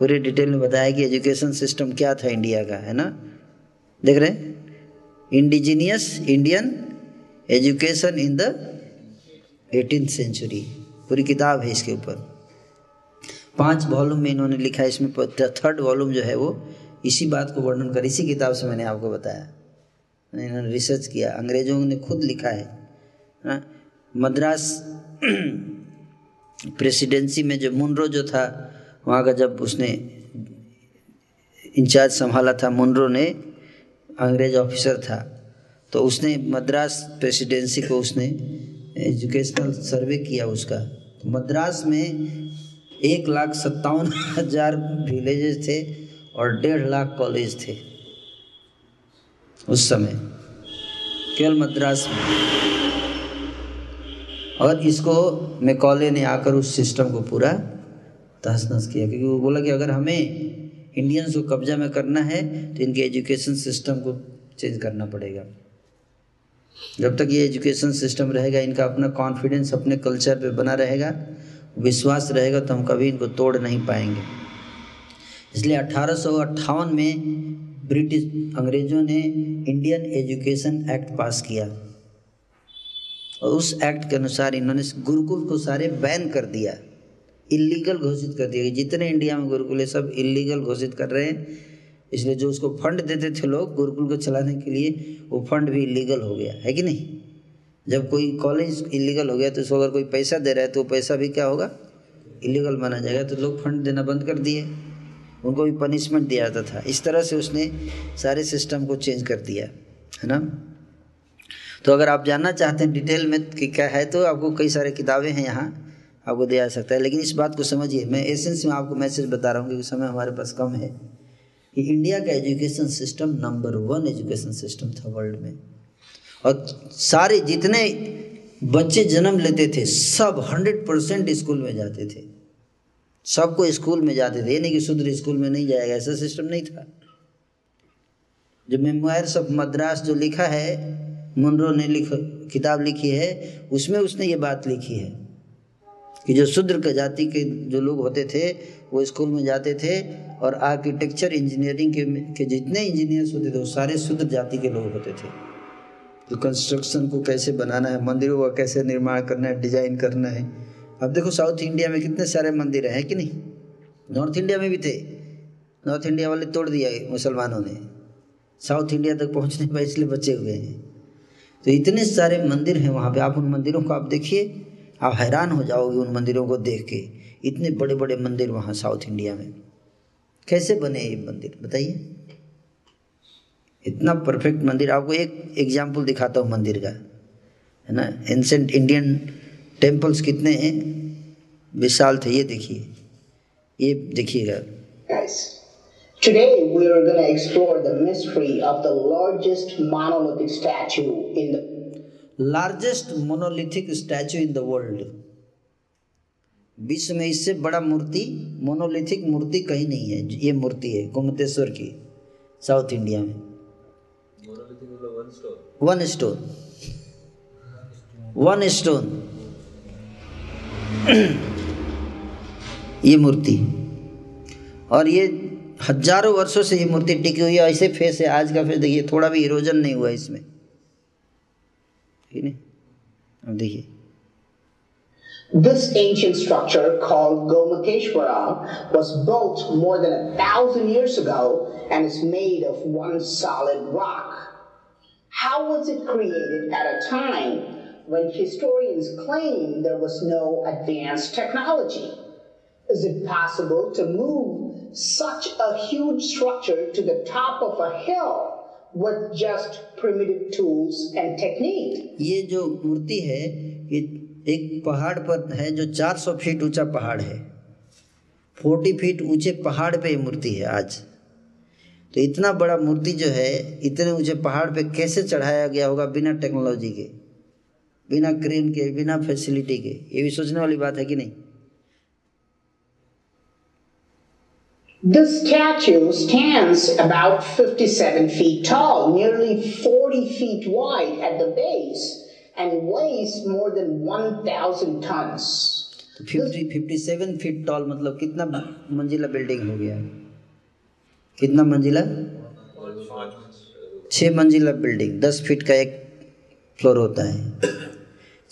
Speaker 1: पूरे डिटेल में बताया कि एजुकेशन सिस्टम क्या था इंडिया का, है ना? देख रहे हैं? Indigenous Indian education in the eighteen century. पूरी किताब है इसके ऊपर। पाँच वॉल्यूम में इन्होंने लिखा है, इसमें थर्ड वॉल्यूम जो है वो, इसी बात को वर्णन कर, इसी किताब से मैंने आपको बताया। इन्होंने रिसर्च किया। अंग्रेज़ों ने खुद लिखा है ना? मद्रास प्रेसिडेंसी में जो मुनरो जो था, वहाँ का जब उसने इंचार्ज संभाला था मुनरो ने अंग्रेज़ ऑफिसर था तो उसने मद्रास प्रेसिडेंसी को उसने एजुकेशनल सर्वे किया उसका। तो मद्रास में एक लाख सत्तावन हज़ार विलेजेस थे और डेढ़ लाख कॉलेज थे। उस समय, केवल मद्रास में। और इसको मैकॉले ने आकर उस सिस्टम को पूरा तहस नहस किया, क्योंकि वो बोला कि अगर हमें इंडियंस को कब्जा में करना है तो इनके एजुकेशन सिस्टम को चेंज करना पड़ेगा। जब तक ये एजुकेशन सिस्टम रहेगा, इनका अपना कॉन्फिडेंस अपने कल्चर पे बना रहेगा, विश्वास रहेगा तो हम कभी इनको तोड़ नहीं पाएँगे। इसलिए अठारह में ब्रिटिश अंग्रेज़ों ने इंडियन एजुकेशन एक्ट पास किया। और उस एक्ट के अनुसार इन्होंने गुरुकुल को सारे बैन कर दिया। इलीगल घोषित कर दिया जितने इंडिया में गुरुकुल है, सब इलीगल घोषित कर रहे हैं। इसलिए जो उसको फंड देते थे लोग गुरुकुल को चलाने के लिए, वो फंड भी इलीगल हो गया। है कि नहीं? जब कोई कॉलेज इलीगल हो गया तो उसको अगर कोई पैसा दे रहा है तो पैसा भी क्या होगा? इलीगल माना जाएगा। तो लोग फंड देना बंद कर दिए। उनको भी पनिशमेंट दिया जाता था। इस तरह से उसने सारे सिस्टम को चेंज कर दिया, है ना? तो अगर आप जानना चाहते हैं डिटेल में कि क्या है तो आपको कई सारे किताबें हैं यहाँ, आपको दिया जा सकता है। लेकिन इस बात को समझिए, मैं एसेंस में आपको मैसेज बता रहा हूँ क्योंकि समय हमारे पास कम है कि इंडिया का education system number one education system था वर्ल्ड में। और सारे जितने बच्चे जन्म लेते थे, सब हंड्रेड परसेंट स्कूल में जाते थे। सबको स्कूल में जाते थे। नहीं कि शुद्र स्कूल में नहीं जाएगा ऐसा सिस्टम नहीं था। जो मेमोयर्स ऑफ़ मद्रास जो लिखा है मुनरो ने लिख किताब लिखी है उसमें उसने ये बात लिखी है कि जो शूद्र जाति के जो लोग होते थे वो स्कूल में जाते थे और आर्किटेक्चर इंजीनियरिंग के, के जितने इंजीनियर्स होते थे वो सारे शूद्र जाति के लोग होते थे। तो कंस्ट्रक्शन को कैसे बनाना है मंदिरों का कैसे निर्माण करना है डिज़ाइन करना है अब देखो साउथ इंडिया में कितने सारे मंदिर हैं कि नहीं? नॉर्थ इंडिया में भी थे। नॉर्थ इंडिया वाले तोड़ दिया मुसलमानों ने। साउथ इंडिया तक पहुँचने पर इसलिए बचे हुए हैं। तो इतने सारे मंदिर हैं वहाँ पे। आप उन मंदिरों को आप देखिए, आप हैरान हो जाओगे उन मंदिरों को देख के। इतने बड़े बड़े मंदिर वहाँ साउथ इंडिया में। कैसे बने ये मंदिर, बताइए? इतना परफेक्ट मंदिर। आपको एक एग्ज़ाम्पल दिखाता हूँ मंदिर का, है ना? एंसेंट इंडियन टेम्पल्स कितने हैं? विशाल थे ये देखिए। ये देखिएगा।
Speaker 16: Today we are going to explore the mystery of the largest monolithic statue in the
Speaker 1: largest monolithic statue in the world विश्व में इससे बड़ा मूर्ति मोनोलिथिक मूर्ति कहीं नहीं है। ये मूर्ति है गोमतेश्वर की साउथ इंडिया में। वन स्टोन वन स्टोन ये मूर्ति और ये हज़ारों वर्षों से ये मूर्ति टिकी हुई है ऐसे फेस है आज का फेस देखिए थोड़ा भी इरोजन नहीं हुआ इसमें ठीक है अब देखिए
Speaker 16: This ancient structure called Gomakeshwara was built more than a thousand years ago and is made of one solid rock. How was it created at a time when historians claim there was no advanced technology? Is it possible to move such a huge structure to the top of a hill with just primitive tools and technique?
Speaker 1: ये जो मूर्ति है ये एक पहाड़ पर है जो 400 feet ऊंचा पहाड़ है 40 फीट ऊंचे पहाड़ पे ये मूर्ति है आज तो इतना बड़ा मूर्ति जो है इतने ऊंचे पहाड़ पे कैसे चढ़ाया गया होगा बिना टेक्नोलॉजी के बिना क्रेन के बिना फैसिलिटी के। ये भी सोचने वाली बात है कि नहीं?
Speaker 16: This statue stands about 57 feet tall, nearly 40 feet wide at the base, and weighs more than 1,000 tons.
Speaker 1: Fifty fifty seven feet tall मतलब कितना मंजिला बिल्डिंग हो गया? कितना मंजिला? छः मंजिला बिल्डिंग दस फीट का एक फ्लोर होता है।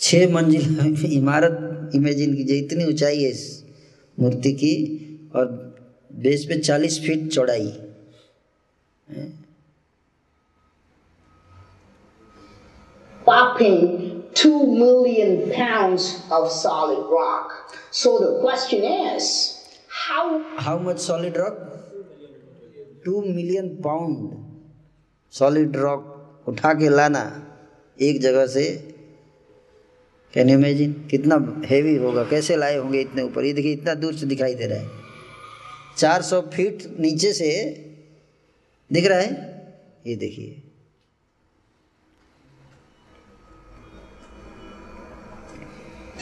Speaker 1: छः मंजिला इमारत इमेजिन कीजिए इतनी ऊंचाई है इस मूर्ति की और बेस पे चालीस फीट चौड़ाई
Speaker 16: 2 million pounds of solid rock. So the question is, how
Speaker 1: how much solid rock? 2 million pound solid rock उठा के लाना एक जगह से कैन यू इमेजिन कितना हेवी होगा कैसे लाए होंगे इतने ऊपर? ये देखिए इतना दूर से दिखाई दे रहा है। चार सौ फीट नीचे से दिख रहा है? ये देखिए।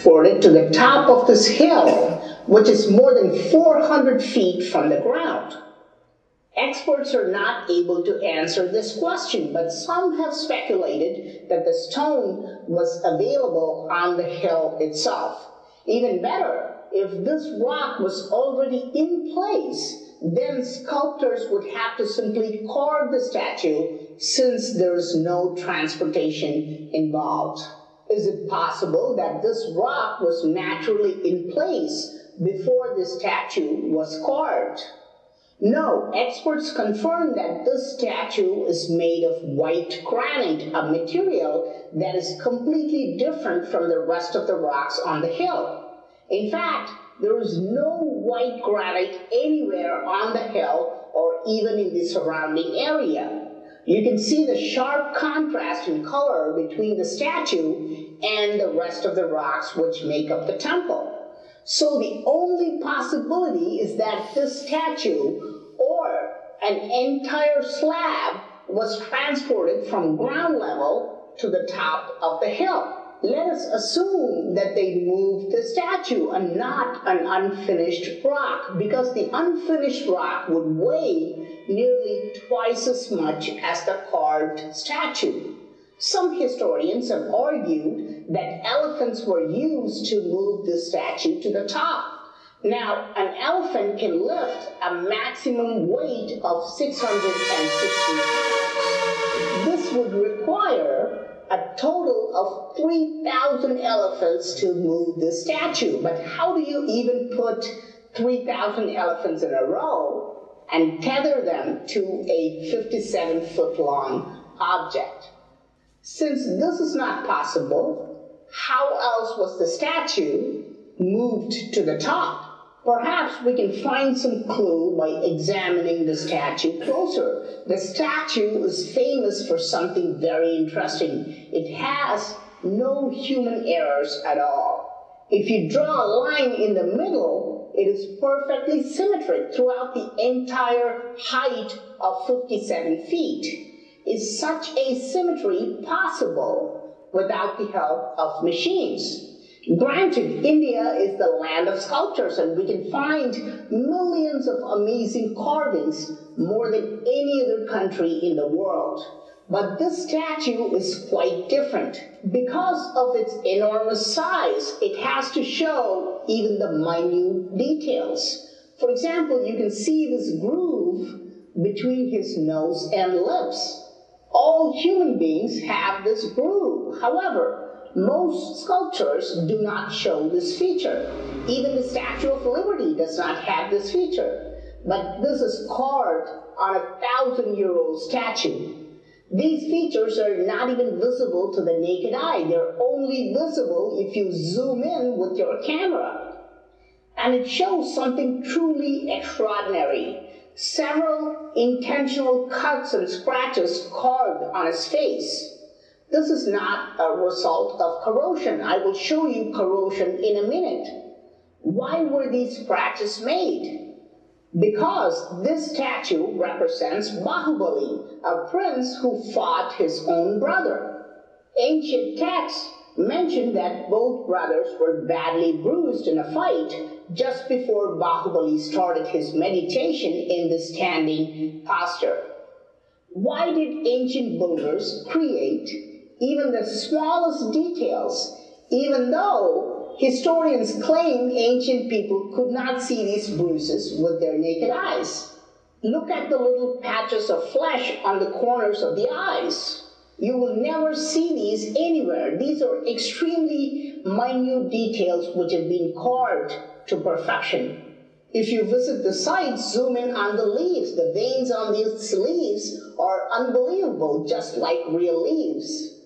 Speaker 16: For it to the top of this hill, which is more than 400 feet from the ground? Experts are not able to answer this question, but some have speculated that the stone was available on the hill itself. Even better, if this rock was already in place, then sculptors would have to simply carve the statue since there is no transportation involved. Is it possible that this rock was naturally in place before the statue was carved? No, experts confirm that this statue is made of white granite, a material that is completely different from the rest of the rocks on the hill. In fact, there is no white granite anywhere on the hill or even in the surrounding area. You can see the sharp contrast in color between the statue and the rest of the rocks which make up the temple. So the only possibility is that this statue or an entire slab was transported from ground level to the top of the hill. Let us assume that they moved the statue and not an unfinished rock because the unfinished rock would weigh nearly twice as much as the carved statue. Some historians have argued that elephants were used to move the statue to the top. Now, an elephant can lift a maximum weight of 660 pounds. This would require a total of 3,000 elephants to move the statue. But how do you even put 3,000 elephants in a row and tether them to a 57 foot long object? Since this is not possible, how else was the statue moved to the top? Perhaps we can find some clue by examining the statue closer. The statue is famous for something very interesting. It has no human errors at all. If you draw a line in the middle, it is perfectly symmetric throughout the entire height of 57 feet. Is such a symmetry possible without the help of machines. Granted, India is the land of sculptors, and we can find millions of amazing carvings more than any other country in the world. But this statue is quite different. Because of its enormous size, it has to show even the minute details. For example, you can see this groove between his nose and lips. All human beings have this groove. However, most sculptures do not show this feature. Even the Statue of Liberty does not have this feature. But this is carved on a thousand year old statue. These features are not even visible to the naked eye. They're only visible if you zoom in with your camera. And it shows something truly extraordinary. Several intentional cuts and scratches carved on his face. This is not a result of corrosion. I will show you corrosion in a minute. Why were these scratches made? Because this statue represents Bahubali, a prince who fought his own brother. Ancient texts mention that both brothers were badly bruised in a fight just before Bahubali started his meditation in the standing posture. Why did ancient builders create even the smallest details, even though historians claim ancient people could not see these bruises with their naked eyes? Look at the little patches of flesh on the corners of the eyes. You will never see these anywhere. These are extremely minute details which have been carved to perfection. If you visit the site, zoom in on the leaves. The veins on these leaves are unbelievable, just like real leaves.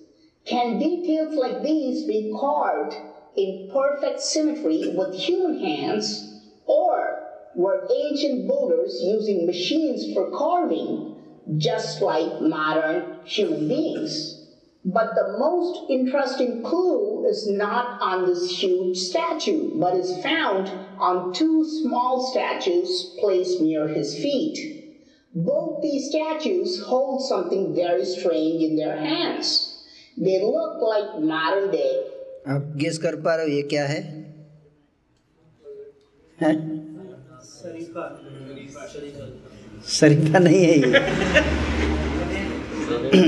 Speaker 16: Can details like these be carved in perfect symmetry with human hands, or were ancient builders using machines for carving, just like modern human beings? But the most interesting clue is not on this huge statue, but is found on two small statues placed near his feet. Both these statues hold something very strange in their hands. They look like modern day.
Speaker 1: आप guess कर पा रहे हो ये क्या है हैं? शरीफा नहीं है ये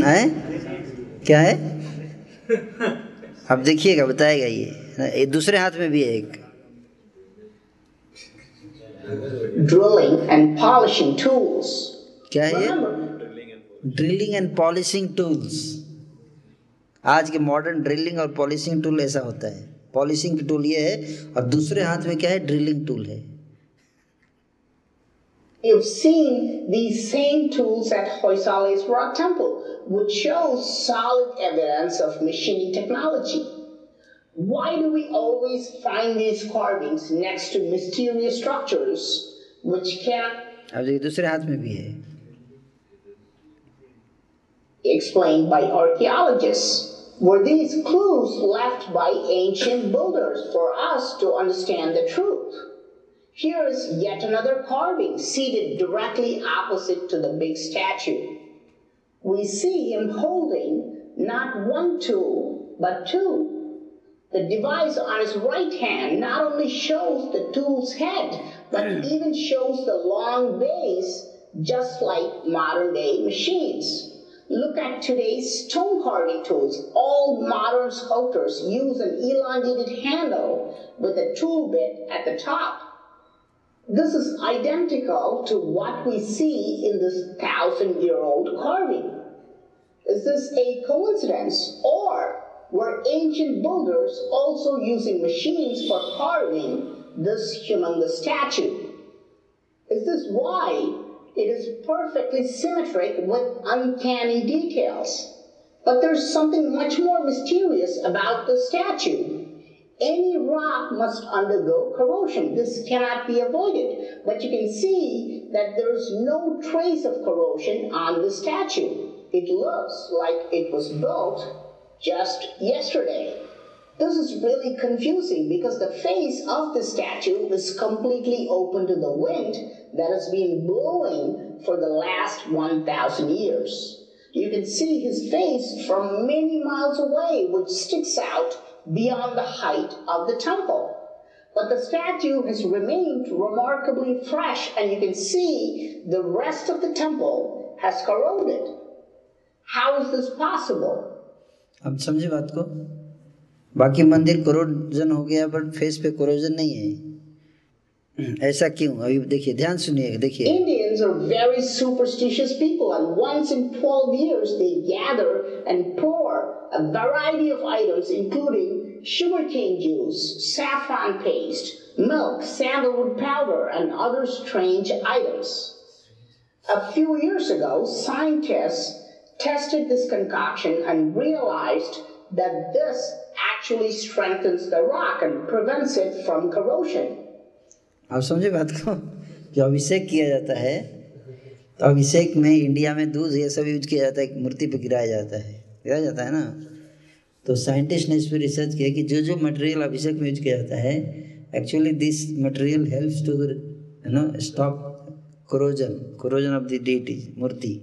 Speaker 1: हैं? क्या है? अब देखिएगा बताएगा ये। दूसरे हाथ में भी है एक।
Speaker 16: Drilling and polishing tools.
Speaker 1: क्या है ये? ड्रिलिंग एंड पॉलिशिंग टूल्स आज के मॉडर्न ड्रिलिंग और पॉलिशिंग टूल ऐसा होता है। पॉलिशिंग टूल ये है और दूसरे हाथ में क्या है? ड्रिलिंग टूल है।
Speaker 16: You've seen these same tools at Hoysala's Rock Temple, which shows solid evidence of machining technology. Why do we always find these carvings next to mysterious structures which can
Speaker 1: अब देखिए दूसरे हाथ में भी है
Speaker 16: explained by archaeologists? Were these clues left by ancient builders for us to understand the truth? Here is yet another carving seated directly opposite to the big statue. We see him holding not one tool, but two. The device on his right hand not only shows the tool's head, but even shows the long base, just like modern day machines. Look at today's stone carving tools. All modern sculptors use an elongated handle with a tool bit at the top. This is identical to what we see in this thousand year old carving. Is this a coincidence? Or were ancient builders also using machines for carving this humongous statue? Is this why it is perfectly symmetric with uncanny details? But there's something much more mysterious about the statue. Any rock must undergo corrosion. This cannot be avoided. But you can see that there's no trace of corrosion on the statue. It looks like it was built just yesterday. This is really confusing because the face of the statue is completely open to the wind that has been blowing for the last 1,000 years. You can see his face from many miles away, which sticks out beyond the height of the temple. But the statue has remained remarkably fresh, and you can see the rest of the temple has corroded. How is this possible?
Speaker 1: अब समझे बात को बाकी मंदिर corrosion हो गया but face पे corrosion नहीं है ऐसा क्यों अभी देखिए ध्यान सुनिए देखिए
Speaker 16: Indians are very superstitious people, and once in 12 years they gather and pour a variety of items, including sugarcane juice, saffron paste, milk, sandalwood powder, and other strange items. A few years ago, scientists tested this concoction and realized that this actually strengthens the rock and prevents it from corrosion.
Speaker 1: आप समझे बात को जो अभिषेक किया जाता है तो अभिषेक में इंडिया में दूध ये सब यूज़ किया जाता है मूर्ति पर गिराया जाता है। गिराया जाता है ना? तो साइंटिस्ट ने इस पर रिसर्च किया कि जो जो मटेरियल अभिषेक में यूज़ किया जाता है actually this material helps to you know stop corrosion corrosion of the deity मूर्ति।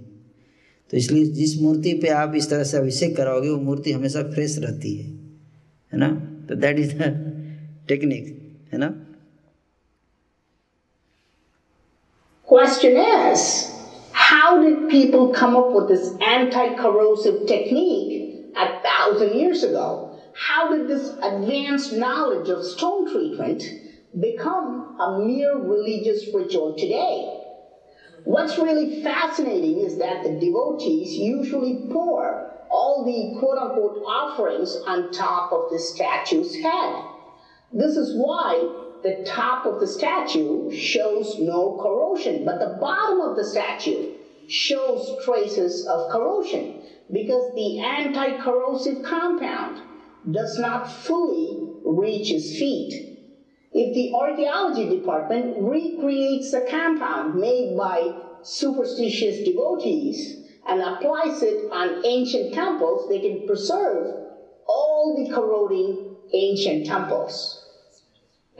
Speaker 1: तो इसलिए जिस मूर्ति पे आप इस तरह से अभिषेक कराओगे वो मूर्ति हमेशा फ्रेश रहती है है ना? तो दैट इज़ द टेक्निक है ना?
Speaker 16: Question is, how did people come up with this anti-corrosive technique a thousand years ago? How did this advanced knowledge of stone treatment become a mere religious ritual today? What's really fascinating is that the devotees usually pour all the quote unquote offerings on top of the statue's head. This is why the top of the statue shows no corrosion, but the bottom of the statue shows traces of corrosion because the anti corrosive compound does not fully reach his feet. If the archaeology department recreates the compound made by superstitious devotees and applies it on ancient temples, they can preserve all the corroding ancient temples.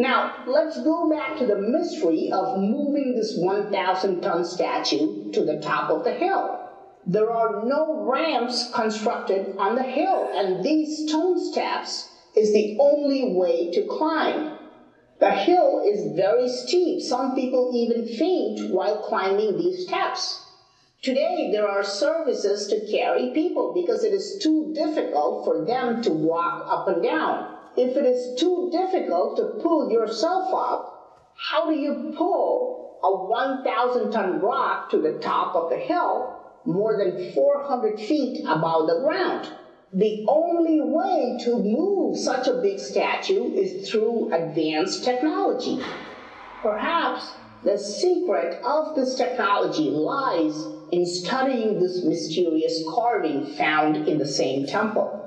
Speaker 16: Now, let's go back to the mystery of moving this 1,000 ton statue to the top of the hill. There are no ramps constructed on the hill, and these stone steps is the only way to climb. The hill is very steep. Some people even faint while climbing these steps. Today, there are services to carry people because it is too difficult for them to walk up and down. If it is too difficult to pull yourself up, how do you pull a 1,000 ton rock to the top of the hill more than 400 feet above the ground? The only way to move such a big statue is through advanced technology. Perhaps the secret of this technology lies in studying this mysterious carving found in the same temple.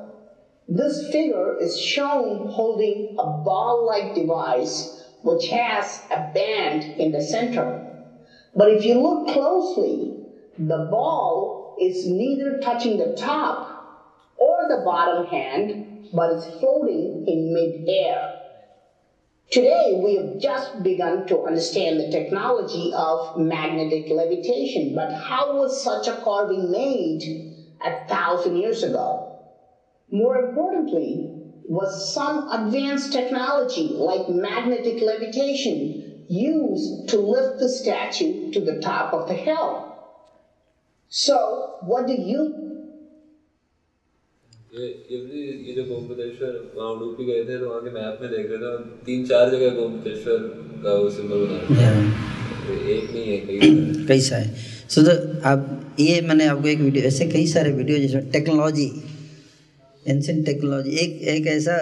Speaker 16: This figure is shown holding a ball like device which has a band in the center. But if you look closely, the ball is neither touching the top or the bottom hand, but is floating in mid-air. Today, we have just begun to understand the technology of magnetic levitation, but how was such a carving made a thousand years ago? More importantly, was some advanced technology like magnetic levitation used to lift the statue to the top of the hill? So, what do you
Speaker 8: ये ये भी ये जो गोमतेश्वर वहाँ उडुपी गए थे तो वहाँ के मैप में देख रहे थे और तीन चार जगह गोमतेश्वर का वो सिंबल बना है एक नहीं है कई
Speaker 1: कई सारे सो तो आप ये मैंने आपको एक वीडियो ऐसे कई सारे वीडियो जिसमें टेक्नोलॉजी एंशियंट टेक्नोलॉजी एक एक ऐसा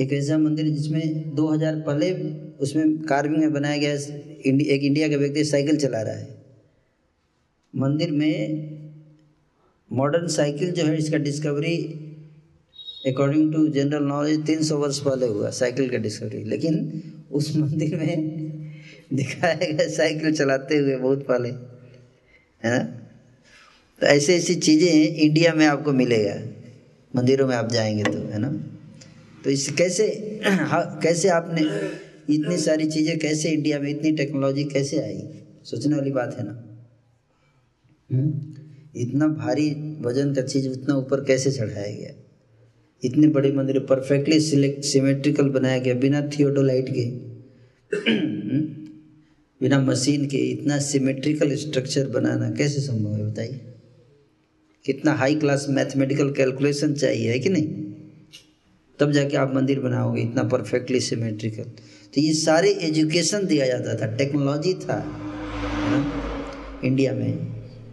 Speaker 1: एक ऐसा मंदिर जिसमें 2000 पहले उसमें कार्विंग में बनाया गया इंडि, एक इंडिया का व्यक्ति साइकिल चला रहा है। मंदिर में मॉडर्न साइकिल जो है इसका discovery according to general knowledge तीन सौ वर्ष पहले हुआ साइकिल का डिस्कवरी लेकिन उस मंदिर में दिखाया गया साइकिल चलाते हुए बहुत पहले है ना? तो ऐसी ऐसी चीज़ें इंडिया में आपको मिलेगा। मंदिरों में आप जाएँगे तो है ना? तो इस कैसे हाँ कैसे आपने इतनी सारी चीज़ें, कैसे इंडिया में इतनी टेक्नोलॉजी कैसे आई? सोचने वाली बात है ना? इतना भारी वज़न का चीज़ उतना ऊपर कैसे चढ़ाया गया? इतने बड़े मंदिर परफेक्टली सिलेक्ट सिमेट्रिकल बनाया गया, बिना थियोडोलाइट के। बिना मशीन के इतना सिमेट्रिकल स्ट्रक्चर बनाना कैसे संभव है, बताइए। कितना हाई क्लास मैथमेटिकल कैलकुलेशन चाहिए, है कि नहीं? तब जाके आप मंदिर बनाओगे, इतना परफेक्टली सिमेट्रिकल तो ये सारे एजुकेशन दिया जाता था टेक्नोलॉजी था ना इंडिया में।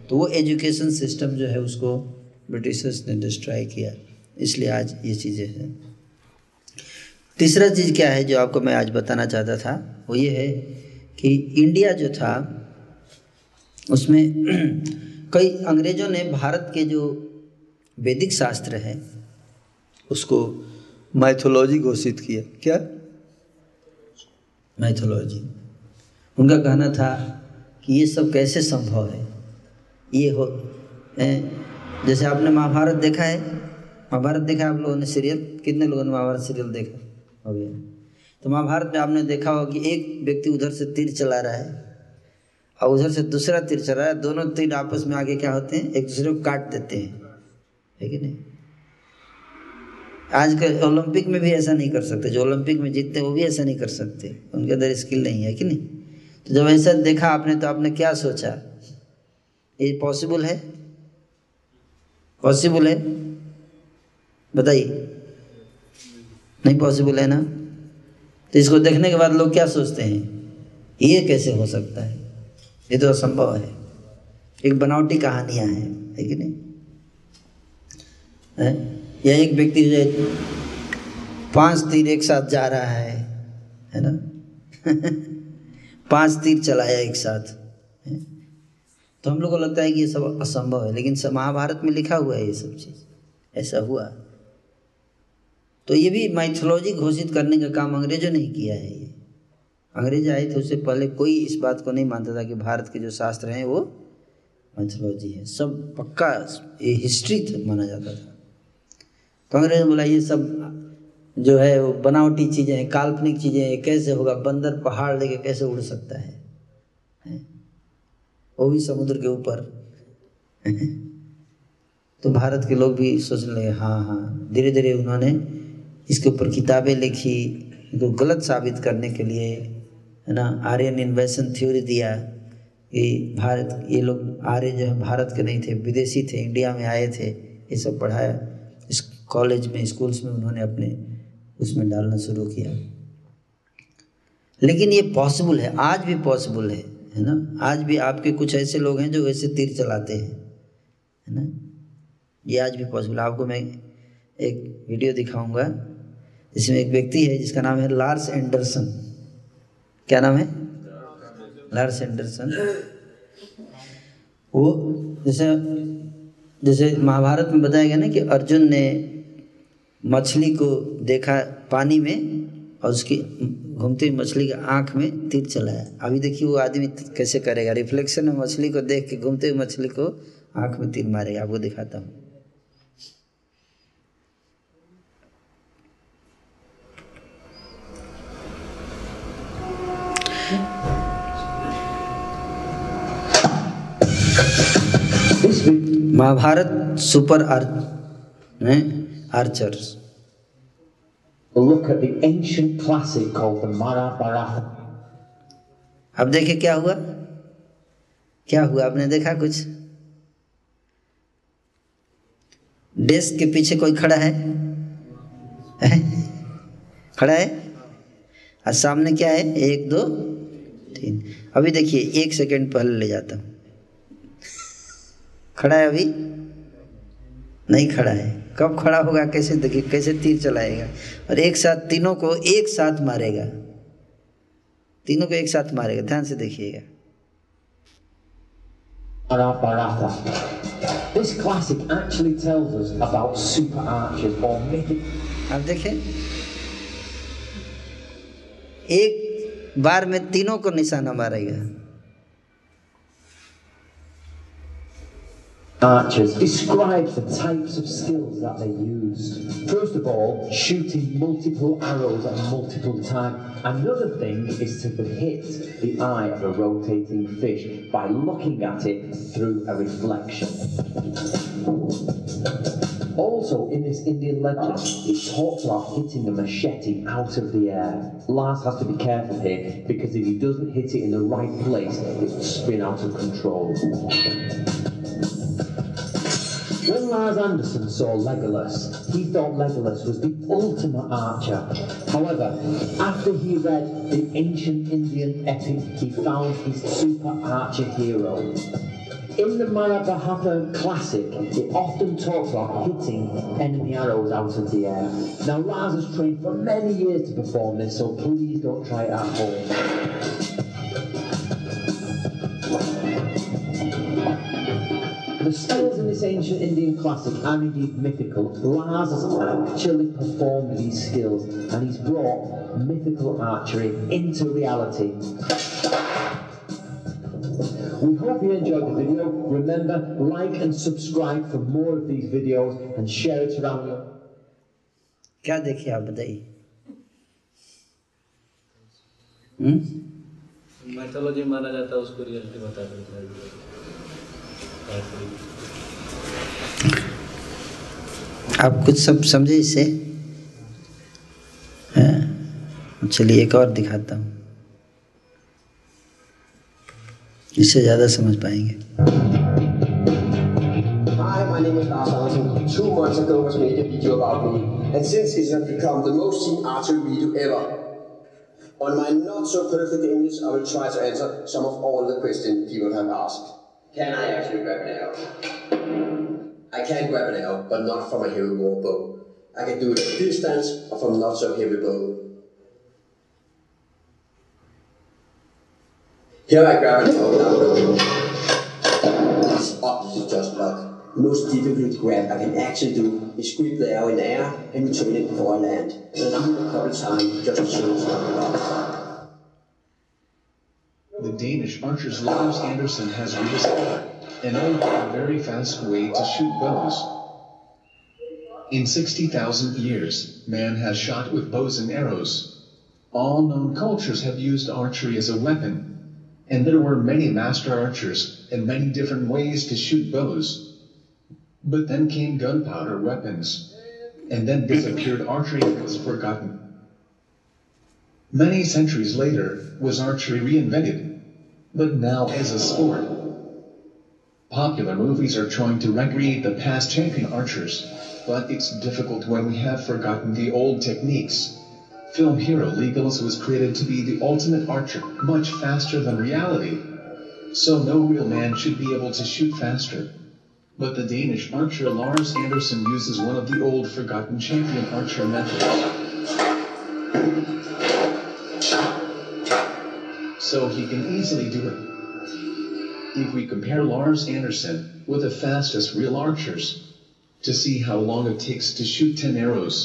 Speaker 1: तो वो एजुकेशन सिस्टम जो है, उसको ब्रिटिशर्स ने डिस्ट्रॉय किया। इसलिए आज ये चीज़ें हैं। तीसरा चीज़ क्या है, जो आपको मैं आज बताना चाहता था, वो ये है कि इंडिया जो था, उसमें कई अंग्रेज़ों ने भारत के जो वैदिक शास्त्र है उसको माइथोलॉजी घोषित किया। क्या? माइथोलॉजी उनका कहना था कि ये सब कैसे संभव है? ये हो ए, जैसे आपने महाभारत देखा है महाभारत देखा है आप लोगों ने सीरियल कितने लोगों ने महाभारत सीरियल देखा? गया। तो महाभारत में आपने देखा होगा कि एक व्यक्ति उधर से तीर चला रहा है। और उधर से दूसरा तीर चला रहा है दोनों तीर आपस में आगे क्या होते हैं? एक दूसरे को काट देते हैं। है कि नहीं? आज के ओलंपिक में भी ऐसा नहीं कर सकते। जो ओलंपिक में जीतते हैं, वो भी ऐसा नहीं कर सकते। उनके अंदर स्किल नहीं है कि नहीं? तो जब ऐसा देखा आपने तो आपने क्या सोचा? ये पॉसिबल है? पॉसिबल है? बताइए। नहीं पॉसिबल है ना? तो इसको देखने के बाद लोग क्या सोचते हैं? ये कैसे हो सकता है? ये तो असंभव है। एक बनावटी कहानियाँ हैं, है कि नहीं? है? या एक व्यक्ति जो है, पाँच तीर एक साथ जा रहा है है ना? पाँच तीर चलाया एक साथ, है? तो हम लोग को लगता है कि ये सब असंभव है, लेकिन महाभारत में लिखा हुआ है ये सब चीज़। ऐसा हुआ। तो ये भी माइथोलॉजी घोषित करने का काम अंग्रेज़ों ने किया है। अंग्रेज़ आए थे उससे पहले कोई इस बात को नहीं मानता था कि भारत के जो शास्त्र हैं वो माइथोलॉजी है। सब पक्का ये हिस्ट्री माना जाता था। तो अंग्रेज़ बोला ये सब जो है वो बनावटी चीज़ें हैं काल्पनिक चीज़ें हैं कैसे होगा? बंदर पहाड़ लेके कैसे उड़ सकता है, है? वो भी समुद्र के ऊपर। तो भारत के लोग भी सोचने लगे हाँ हाँ। धीरे धीरे उन्होंने इसके ऊपर किताबें लिखी इनको गलत साबित करने के लिए है ना? आर्यन इन्वेशन थ्योरी दिया कि भारत, ये लोग आर्य जो है, भारत के नहीं थे, विदेशी थे इंडिया में आए थे, ये सब पढ़ाया। इस कॉलेज में स्कूल्स में उन्होंने अपने उसमें डालना शुरू किया। लेकिन ये पॉसिबल है, आज भी पॉसिबल है है ना? आज भी आपके कुछ ऐसे लोग हैं जो वैसे तीर चलाते हैं, है ना? ये आज भी पॉसिबल आपको मैं एक वीडियो दिखाऊँगा इसमें एक व्यक्ति है, जिसका नाम है लार्स एंडरसन क्या नाम है? Lars Anderson. वो जैसे जैसे महाभारत में बताया गया ना कि अर्जुन ने मछली को देखा पानी में और उसकी घूमती हुई मछली के आँख में तीर चलाया। अभी देखिए वो आदमी कैसे करेगा? रिफ्लेक्शन में मछली को देख के घूमते हुए मछली को आँख में तीर मारेगा। आपको दिखाता हूँ। Mahabharata super archers.
Speaker 17: Look at the ancient classic called the Mahabharata.
Speaker 1: अब देखिए क्या हुआ? क्या हुआ? आपने देखा कुछ? डेस्क के पीछे कोई खड़ा है, है? खड़ा है? और सामने क्या है? एक दो तीन। अभी देखिए एक सेकंड पहले ले जाता हूँ। खड़ा है अभी? नहीं खड़ा है। कब खड़ा होगा? कैसे देखिए कैसे तीर चलाएगा? और एक साथ तीनों को एक साथ मारेगा। तीनों को एक साथ मारेगा। ध्यान से देखिएगा।
Speaker 17: Mahabharata. This classic actually tells us about super archers or mythic.
Speaker 1: आप देखें। एक बार में तीनों को निशाना मारेगा।
Speaker 17: Archers describes the types of skills that they used. First of all, shooting multiple arrows at multiple times. Another thing is to hit the eye of a rotating fish by looking at it through a reflection. Also, in this Indian legend, it talks about hitting a machete out of the air. Lars has to be careful here because if he doesn't hit it in the right place, it will spin out of control. When Lars Anderson saw Legolas, he thought Legolas was the ultimate archer. However, after he read the ancient Indian epic, he found his super archer hero. In the Mahabharata classic, it often talks about hitting enemy arrows out of the air. Now, Lars has trained for many years to perform this, so please don't try it at home. The skills in this ancient Indian classic are indeed mythical. Lars has actually performed these skills and he's brought mythical archery into reality. We hope you enjoyed the video. Remember, like and subscribe for more of these videos and share it around your
Speaker 1: क्या देखे आप बताइए हम्म?
Speaker 6: Mythology माना जाता है उसको reality बता देता है
Speaker 1: आप कुछ सब समझे इससे हैं? चलिए एक और दिखाता हूँ इससे ज़्यादा समझ पाएँगे
Speaker 18: my name is Lars Andersen. Two months ago was made a video about me, and since it has become the most seen archery video ever. On my not so perfect English, I will try to answer some of all the questions people have asked. Can I actually grab an arrow? I can grab an arrow, but not from a heavy war bow. I can do it at distance or from not so heavy bow. Here I grab an arrow now. It's obviously just luck. Most difficult grab I can actually do is grip the arrow in the air and return it before I land. And I do it a couple times just to show it's not luck.
Speaker 19: Danish archers Lars Andersen has rediscovered an old very fast way to shoot bows. In 60,000 years, man has shot with bows and arrows. All known cultures have used archery as a weapon, and there were many master archers and many different ways to shoot bows. But then came gunpowder weapons, and then disappeared archery was forgotten. Many centuries later was archery reinvented, but now as a sport. Popular movies are trying to recreate the past champion archers, but it's difficult when we have forgotten the old techniques. Film hero Legolas was created to be the ultimate archer, much faster than reality. So no real man should be able to shoot faster. But the Danish archer Lars Andersen uses one of the old forgotten champion archer methods So he can easily do it. If we compare Lars Andersen with the fastest real archers, to see how long it takes to shoot 10 arrows.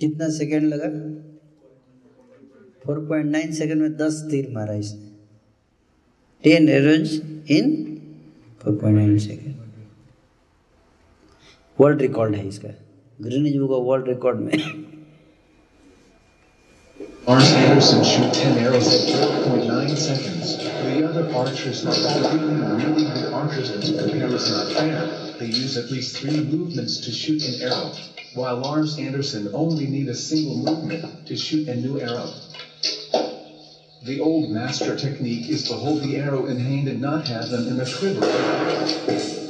Speaker 1: कितना second लगा 4.9 second में 10 तीर मारा इसने 10 arrows in 4.9 second world record है इसका Guinness book of world record में
Speaker 19: Lars Andersen shoot 10 arrows at 12.9 seconds. The other archers are all really, really good archers, and to compare is not fair. They use at least three movements to shoot an arrow, while Lars Andersen only need a single movement to shoot a new arrow. The old master technique is to hold the arrow in hand and not have them in a quiver.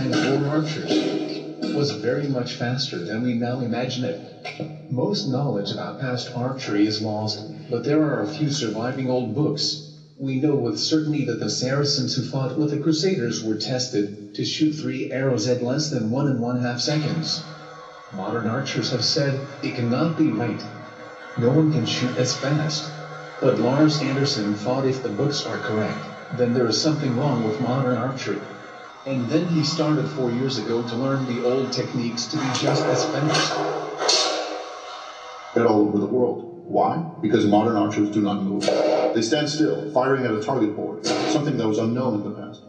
Speaker 19: Earlier times war archers was very much faster than we now imagine it. Most knowledge about past archery is lost, but there are a few surviving old books. We know with certainty that the Saracens who fought with the Crusaders were tested to shoot three arrows at less than one and one half seconds. Modern archers have said it cannot be right. No one can shoot as fast. But Lars Anderson thought if the books are correct, then there is something wrong with modern archery. And then he started four years ago to learn the old techniques to be just as fast.
Speaker 20: all over the world. Why? Because modern archers do not move. They stand still, firing at a target board, something that was unknown in the past.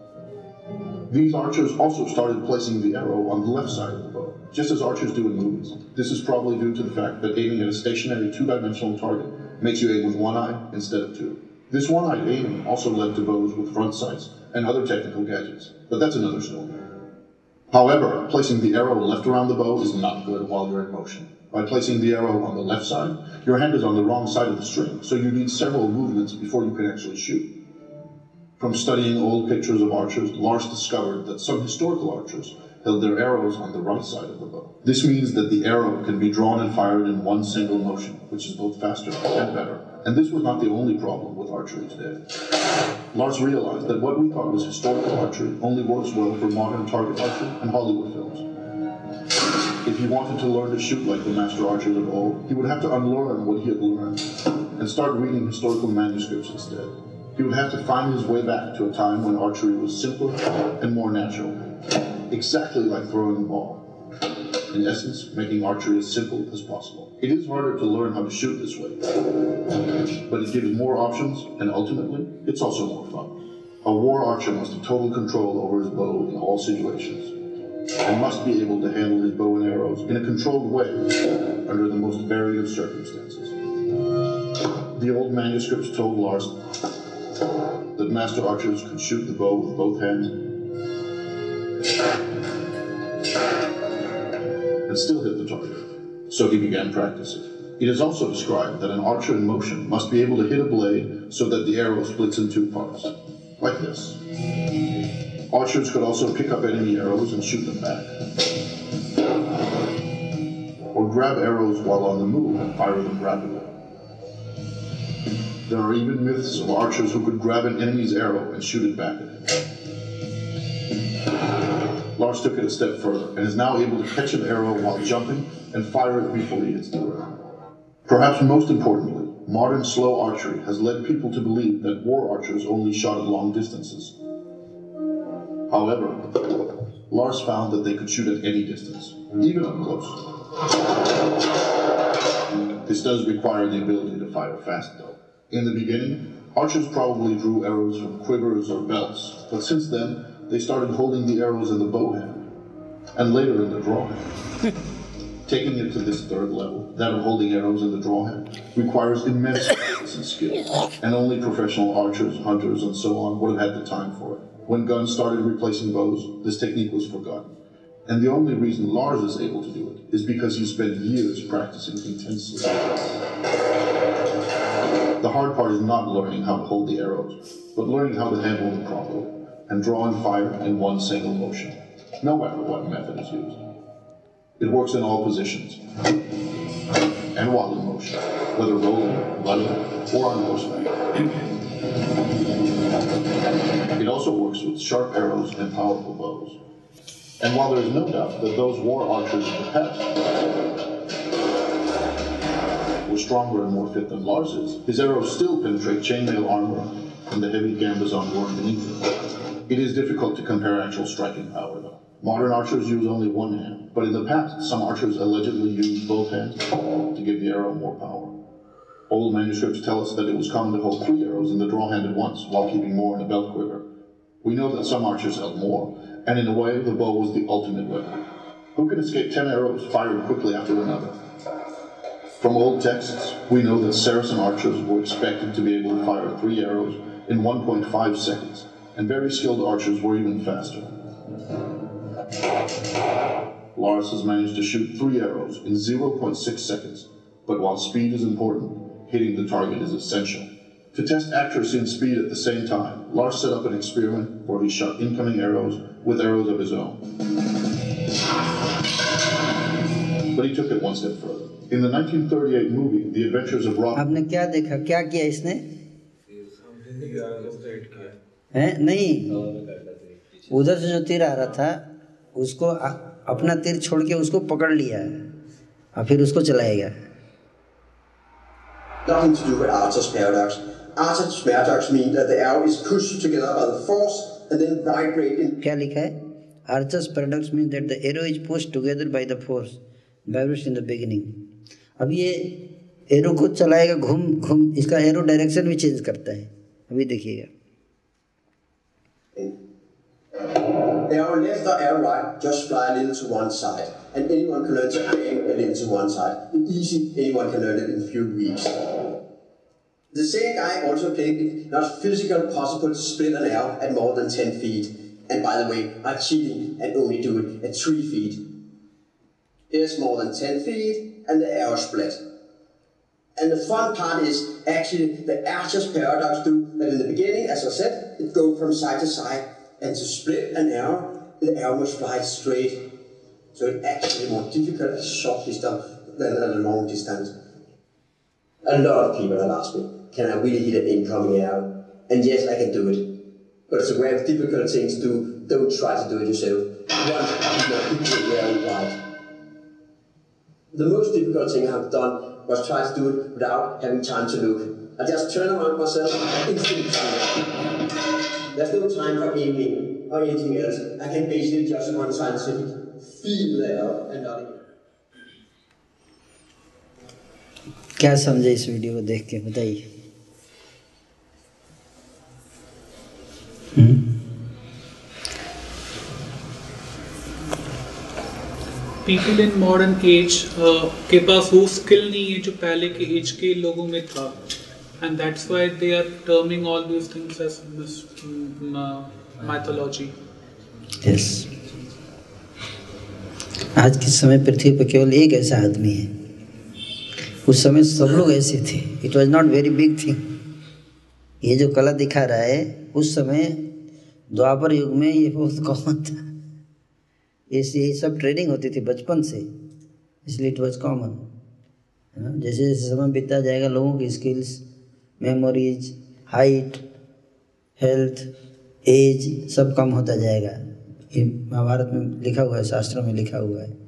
Speaker 20: These archers also started placing the arrow on the left side of the bow, just as archers do in movies. This is probably due to the fact that aiming at a stationary two-dimensional target makes you aim with one eye instead of two. This one-eyed aiming also led to bows with front sights and other technical gadgets, but that's another story. However, placing the arrow left around the bow is not good while you're in motion. By placing the arrow on the left side, your hand is on the wrong side of the string, so you need several movements before you can actually shoot. From studying old pictures of archers, Lars discovered that some historical archers held their arrows on the right side of the bow. This means that the arrow can be drawn and fired in one single motion, which is both faster and better. And this was not the only problem with archery today. Lars realized that what we thought was historical archery only works well for modern target archery and Hollywood films. If he wanted to learn to shoot like the master archers of old, he would have to unlearn what he had learned and start reading historical manuscripts instead. He would have to find his way back to a time when archery was simpler and more natural, exactly like throwing a ball. In essence, making archery as simple as possible. It is harder to learn how to shoot this way, but it gives more options, and ultimately, it's also more fun. A war archer must have total control over his bow in all situations, and must be able to handle his bow and arrows in a controlled way under the most varied of circumstances. The old manuscripts told Lars that master archers could shoot the bow with both hands and still hit the target. So he began practicing. It is also described that an archer in motion must be able to hit a blade so that the arrow splits in two parts, like this. Archers could also pick up enemy arrows and shoot them back. Or grab arrows while on the move and fire them rapidly. There are even myths of archers who could grab an enemy's arrow and shoot it back at him. Lars took it a step further and is now able to catch an arrow while jumping and fire it before he hits. Perhaps most importantly, modern slow archery has led people to believe that war archers only shot at long distances. However, Lars found that they could shoot at any distance, even up close. This does require the ability to fire fast, though. In the beginning, archers probably drew arrows from quivers or belts, but since then, they started holding the arrows in the bow hand, and later in the draw hand. Taking it to this third level, that of holding arrows in the draw hand, requires immense practice and skill, and only professional archers, hunters, and so on would have had the time for it. When guns started replacing bows, this technique was forgotten. And the only reason Lars is able to do it is because he spent years practicing intensely. The hard part is not learning how to hold the arrows, but learning how to handle them properly and draw and fire in one single motion, no matter what method is used. It works in all positions and while in motion, whether rolling, running, or on horseback. It also works with sharp arrows and powerful bows. And while there is no doubt that those war archers of the past were stronger and more fit than Lars's, his arrows still penetrate chainmail armor and the heavy gambazon worn beneath it. It is difficult to compare actual striking power, though. Modern archers use only one hand, but in the past, some archers allegedly used both hands to give the arrow more power. Old manuscripts tell us that it was common to hold three arrows in the draw hand at once, while keeping more in a belt quiver. We know that some archers held more, and in a way, the bow was the ultimate weapon. Who can escape ten arrows fired quickly after another? From old texts, we know that Saracen archers were expected to be able to fire three arrows in 1.5 seconds, and very skilled archers were even faster. Lars has managed to shoot three arrows in 0.6 seconds, but while speed is important, hitting the target is essential. To test accuracy and speed at the same time, Lars set up an experiment where he shot incoming arrows with arrows of his own. But he took it one step further. In the 1938 movie, The Adventures of Robin
Speaker 1: है नहीं उधर से जो तीर आ रहा था उसको आ- अपना तीर छोड़ के उसको पकड़ लिया है और फिर उसको चलाएगा
Speaker 18: Nothing to do with Arthur's paradox. Arthur's paradox means that the arrow is pushed together by the force and then vibrate in
Speaker 1: क्या लिखा है Archer's paradox means that the arrow is pushed together by the force vibrates in the beginning अब ये arrow को चलाएगा घूम घूम इसका एरो डायरेक्शन भी चेंज करता है अभी देखिएगा Uh,
Speaker 18: arrow left or arrow right, just fly a little to one side. And anyone can learn to aim a little to one side. Easy, anyone can learn it in a few weeks. The same guy also claimed it not physically possible to split an arrow at more than 10 feet. And by the way, I'm cheating and only do it at 3 feet. Here's more than 10 feet, and the arrow split. And the fun part is actually the archer's paradox do that in the beginning, as I said, it goes from side to side, and to split an arrow, the arrow must fly straight. So it's actually more difficult at a short distance than at a long distance. A lot of people have asked me, can I really hit an incoming arrow? And yes, I can do it. But it's a very difficult thing to do. Don't try to do it yourself. You know The most difficult thing I've done was try to do it without having time to look. I just turn around myself and instantly shoot. There's no time for aiming or anything else. I can basically just one scientific feel the arrow and nothing else.
Speaker 1: क्या समझे इस video को देख के बताइए
Speaker 7: people in modern age के पास वो skill नहीं है जो पहले के एज के लोगों में था। And that's why they are terming all these things as mythology.
Speaker 1: Yes आज के समय पृथ्वी पर केवल एक ऐसा आदमी है। उस समय सब लोग ऐसे थे। It was not very big thing ये जो कला दिखा रहा है, उस समय द्वापर युग में ये बहुत कॉमन था। ऐसे यही सब ट्रेनिंग होती थी बचपन से, इसलिए इट वॉज़ कॉमन है ना? जैसे जैसे समय बीतता जाएगा, लोगों की skills memories height health age सब कम होता जाएगा। ये महाभारत में लिखा हुआ है, शास्त्रों में लिखा हुआ है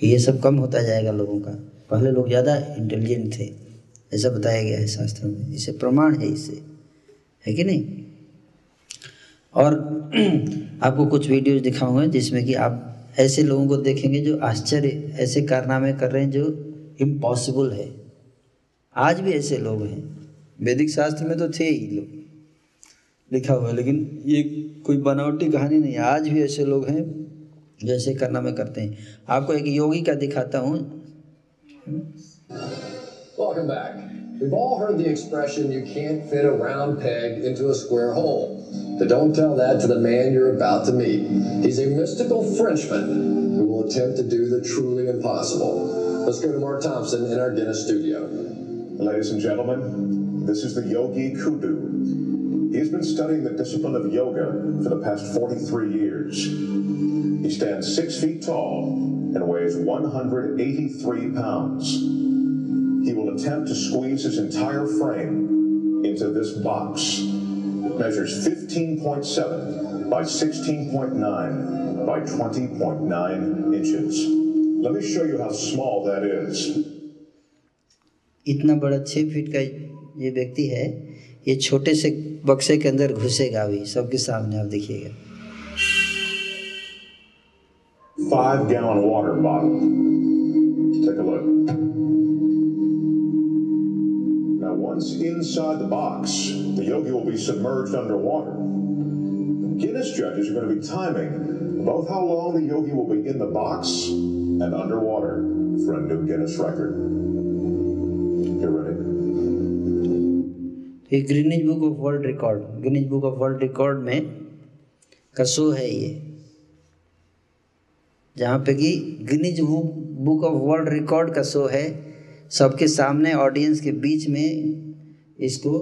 Speaker 1: ये सब कम होता जाएगा लोगों का। पहले लोग ज़्यादा इंटेलिजेंट थे, ऐसा बताया गया है शास्त्रों में। इसे प्रमाण है इससे है कि नहीं? और आपको कुछ वीडियोज़ दिखाऊँगा जिसमें कि आप ऐसे लोगों को देखेंगे जो आश्चर्य ऐसे कारनामे कर रहे हैं जो इम्पॉसिबल है। आज भी ऐसे लोग हैं। वैदिक शास्त्र में तो थे ही लोग लिखा हुआ है लेकिन ये कोई बनावटी कहानी नहीं आज भी ऐसे लोग हैं जो ऐसे कारनामे करते हैं। आपको एक योगी का दिखाता हूँ.
Speaker 21: We've all heard the expression, you can't fit a round peg into a square hole. But don't tell that to the man you're about to meet. He's a mystical Frenchman who will attempt to do the truly impossible. Let's go to Mark Thompson in our Guinness studio.
Speaker 22: Ladies and gentlemen, this is the Yogi Kudu. He's been studying the discipline of yoga for the past 43 years. He stands six feet tall and weighs 183 pounds. He will attempt to squeeze his entire frame into this box It measures 15.7 by 16.9 by 20.9 inches. Let me show you how small that is.
Speaker 1: इतना बड़ा छः feet का ये व्यक्ति है ये छोटे से बक्से के अंदर घुसेगा अभी सबके सामने आप देखिएगा
Speaker 22: Five gallon water bottle. Take a look. once inside the box, the yogi will be submerged underwater. Guinness judges are going to be timing both how long the yogi will be in the box and underwater for a new Guinness record. You ready?
Speaker 1: ये Guinness book of world record Guinness book of world record में का show है ये जहाँ पे कि Guinness book of world record का show है सबके सामने ऑडियंस के बीच में इसको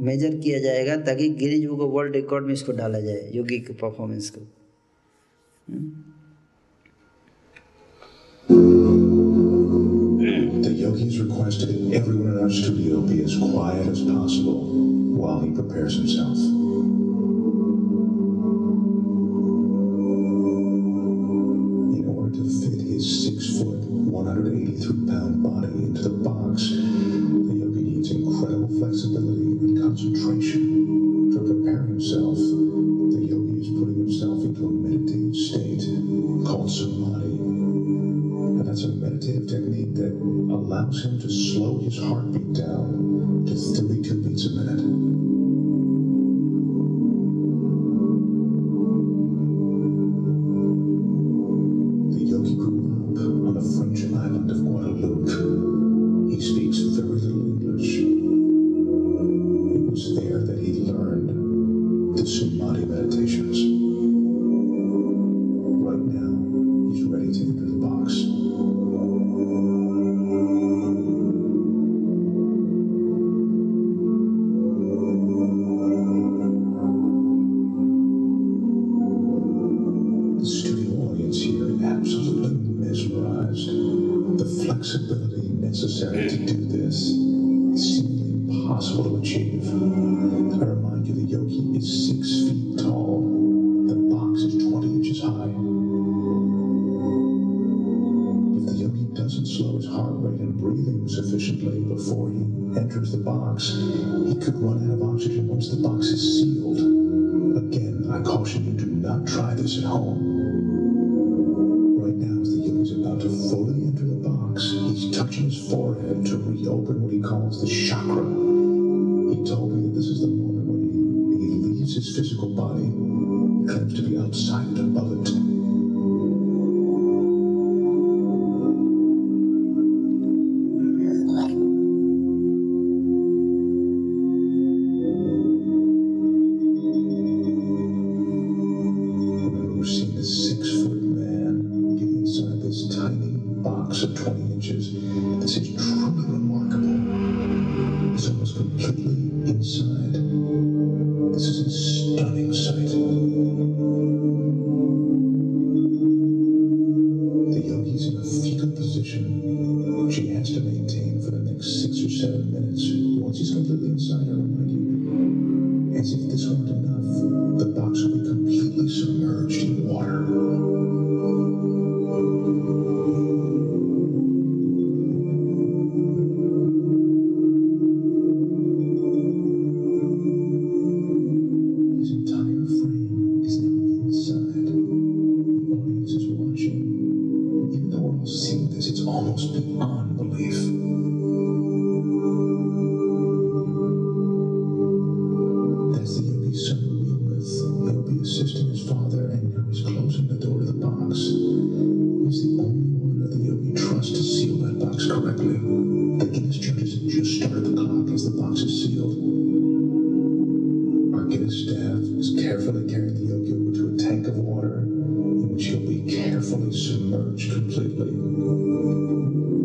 Speaker 1: मेजर किया जाएगा ताकि Guinness book of world record में इसको डाला जाए योगी के परफॉर्मेंस को
Speaker 22: The yogis requested everyone in our studio be as quiet as possible while he prepares himself.
Speaker 23: fully submerge completely.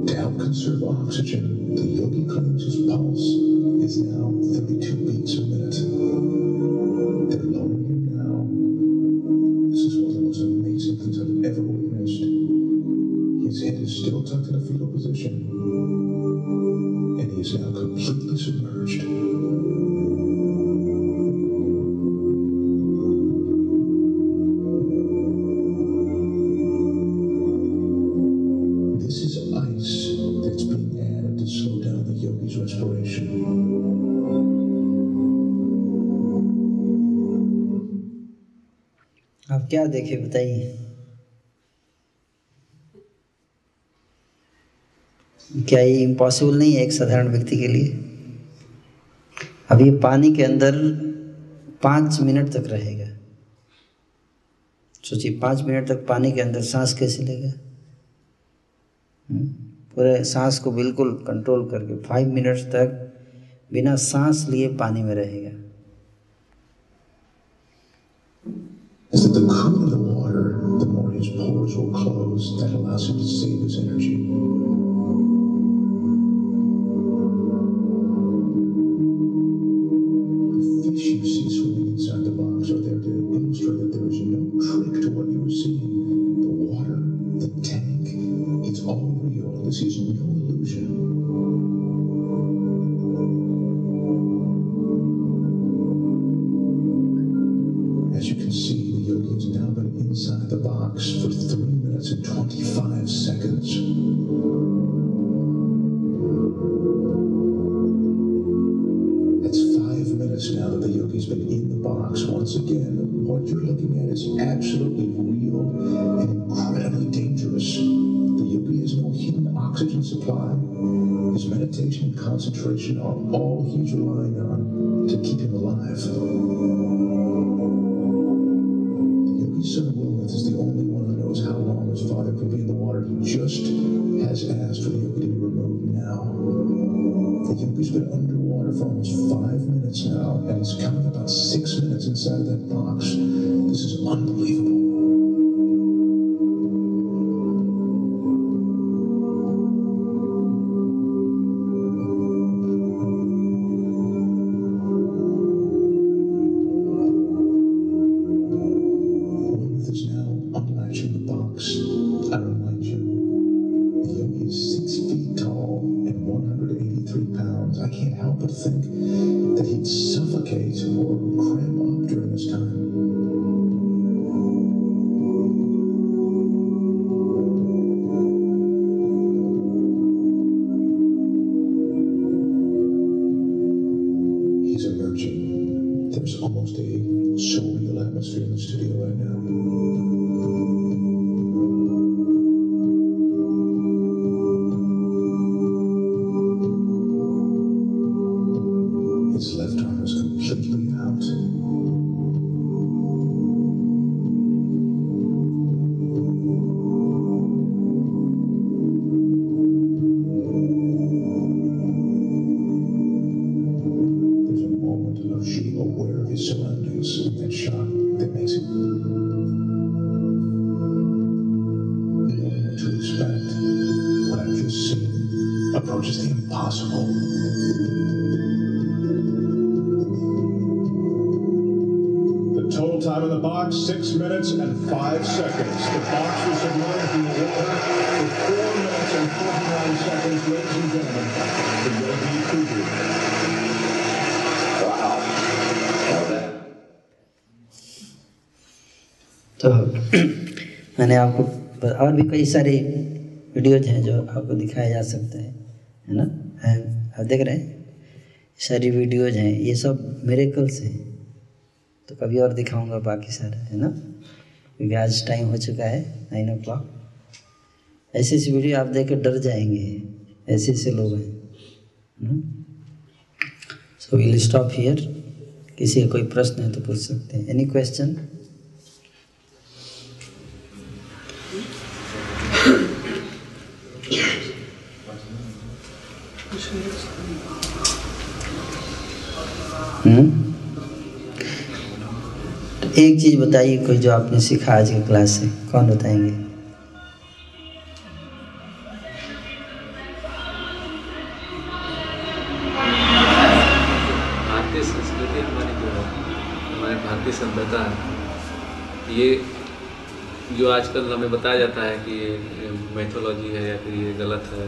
Speaker 23: To help conserve oxygen, the yogi claims his pulse is now 32 beats a minute.
Speaker 1: Impossible नहीं है एक साधारण व्यक्ति के लिए। अब ये पानी के अंदर पाँच मिनट तक रहेगा। सोचिए पाँच मिनट तक पानी के अंदर सांस कैसे लेगा? हम्म, पूरे सांस को बिल्कुल कंट्रोल करके फाइव मिनट्स तक बिना सांस लिए पानी में रहेगा।
Speaker 23: Is that the cooler the water, the more his pores will close, that allows him to save his energy.
Speaker 11: Total time in the box, six minutes and five seconds. The box was submerged in the water for four minutes and 49 seconds, ladies and gentlemen. The Yogi Kudu.
Speaker 1: तो मैंने आपको और भी कई सारे videos हैं जो आपको दिखाए जा सकते हैं है ना हैं- आप देख रहे हैं सारी वीडियोज़ हैं ये सब मेरेकल्स हैं तो कभी और दिखाऊँगा बाकी सारे, है ना? क्योंकि आज टाइम हो चुका है नाइन ओ क्लॉक ऐसी ऐसी वीडियो आप देख डर जाएँगे। ऐसे ऐसे लोग हैं सो विल स्टॉप हियर किसी का कोई प्रश्न है तो पूछ सकते हैं। एनी क्वेश्चन हम्म एक चीज़ बताइए कोई जो आपने सीखा आज की क्लास से कौन बताएँगे?
Speaker 6: भारतीय संस्कृति हमारी जो है हमारी भारतीय सभ्यता ये जो आजकल हमें बताया जाता है कि ये मैथोलॉजी है या फिर ये गलत है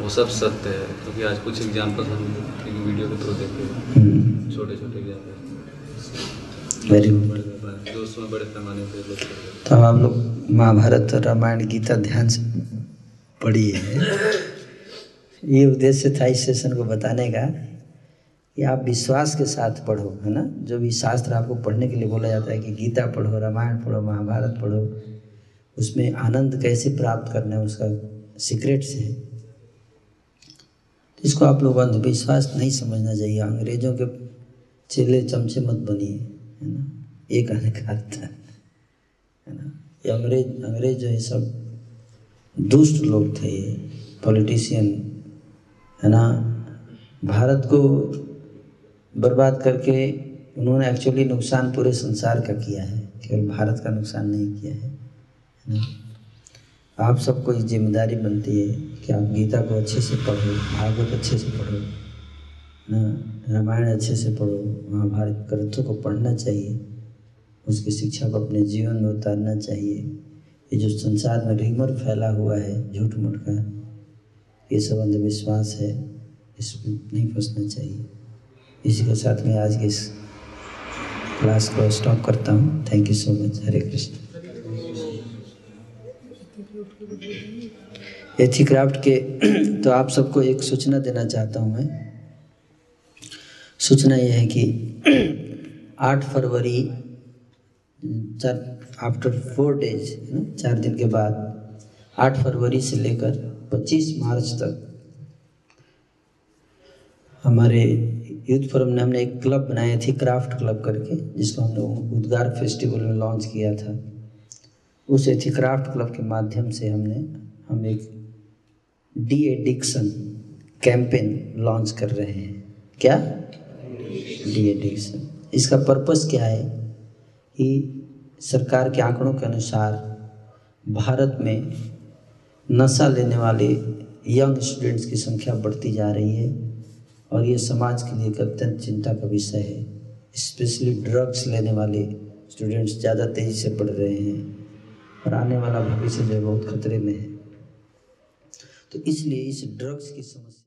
Speaker 6: वो सब सत्य है क्योंकि आज कुछ एग्ज़ाम्पल हम वीडियो के थ्रू देखे छोटे छोटे एग्ज़ाम्पल
Speaker 1: वेरी
Speaker 6: हैं।
Speaker 1: तो आप लोग महाभारत रामायण गीता ध्यान से पढ़िए। ये उद्देश्य था इस सेशन को बताने का कि आप विश्वास के साथ पढ़ो, है ना? जो भी शास्त्र आपको पढ़ने के लिए बोला जाता है कि गीता पढ़ो, रामायण पढ़ो, महाभारत पढ़ो, उसमें आनंद कैसे प्राप्त करना है उसका सीक्रेट्स है तो इसको आप लोग अंधविश्वास नहीं समझना चाहिए। अंग्रेज़ों के चेले चमचे मत बनिए। है ना? ये कहने का अर्थ है ना? ये अंग्रेज़ अंग्रेज़ जो है सब दुष्ट लोग थे, ये पॉलिटिशियन है ना? भारत को बर्बाद करके उन्होंने एक्चुअली नुकसान पूरे संसार का किया है, केवल भारत का नुकसान नहीं किया है है ना? आप सबको ये ज़िम्मेदारी बनती है कि आप गीता को अच्छे से पढ़ो, भागवत अच्छे से पढ़ो ना? रामायण अच्छे से पढ़ो, महाभारत ग्रंथों को पढ़ना चाहिए, उसकी शिक्षा को अपने जीवन में उतारना चाहिए। ये जो संसार में रिमर फैला हुआ है, झूठ मूठ का, ये सब अंधविश्वास है, इसमें नहीं फंसना चाहिए। इसी के साथ मैं आज की इस क्लास को स्टॉप करता हूँ। Thank you so much Hare Krishna एथी क्राफ्ट के तो आप सबको एक सूचना देना चाहता हूँ मैं। सूचना यह है कि आठ फरवरी, चार आफ्टर फोर डेज़ चार दिन के बाद, आठ फरवरी से लेकर पच्चीस मार्च तक हमारे यूथ फोरम ने हमने एक क्लब बनाया थी, क्राफ्ट क्लब करके, जिसको हमने उद्गार फेस्टिवल में लॉन्च किया था। उस एथी क्राफ्ट क्लब के माध्यम से हमने, हम एक डी एडिक्शन कैंपेन लॉन्च कर रहे हैं। क्या? डी एडिक्शन इसका पर्पस क्या है? कि सरकार के आंकड़ों के अनुसार भारत में नशा लेने वाले यंग स्टूडेंट्स की संख्या बढ़ती जा रही है और ये समाज के लिए एक अत्यंत चिंता का विषय है। स्पेशली ड्रग्स लेने वाले स्टूडेंट्स ज़्यादा तेज़ी से बढ़ रहे हैं और आने वाला भविष्य जो बहुत खतरे में है। तो इसलिए इस ड्रग्स की समस्या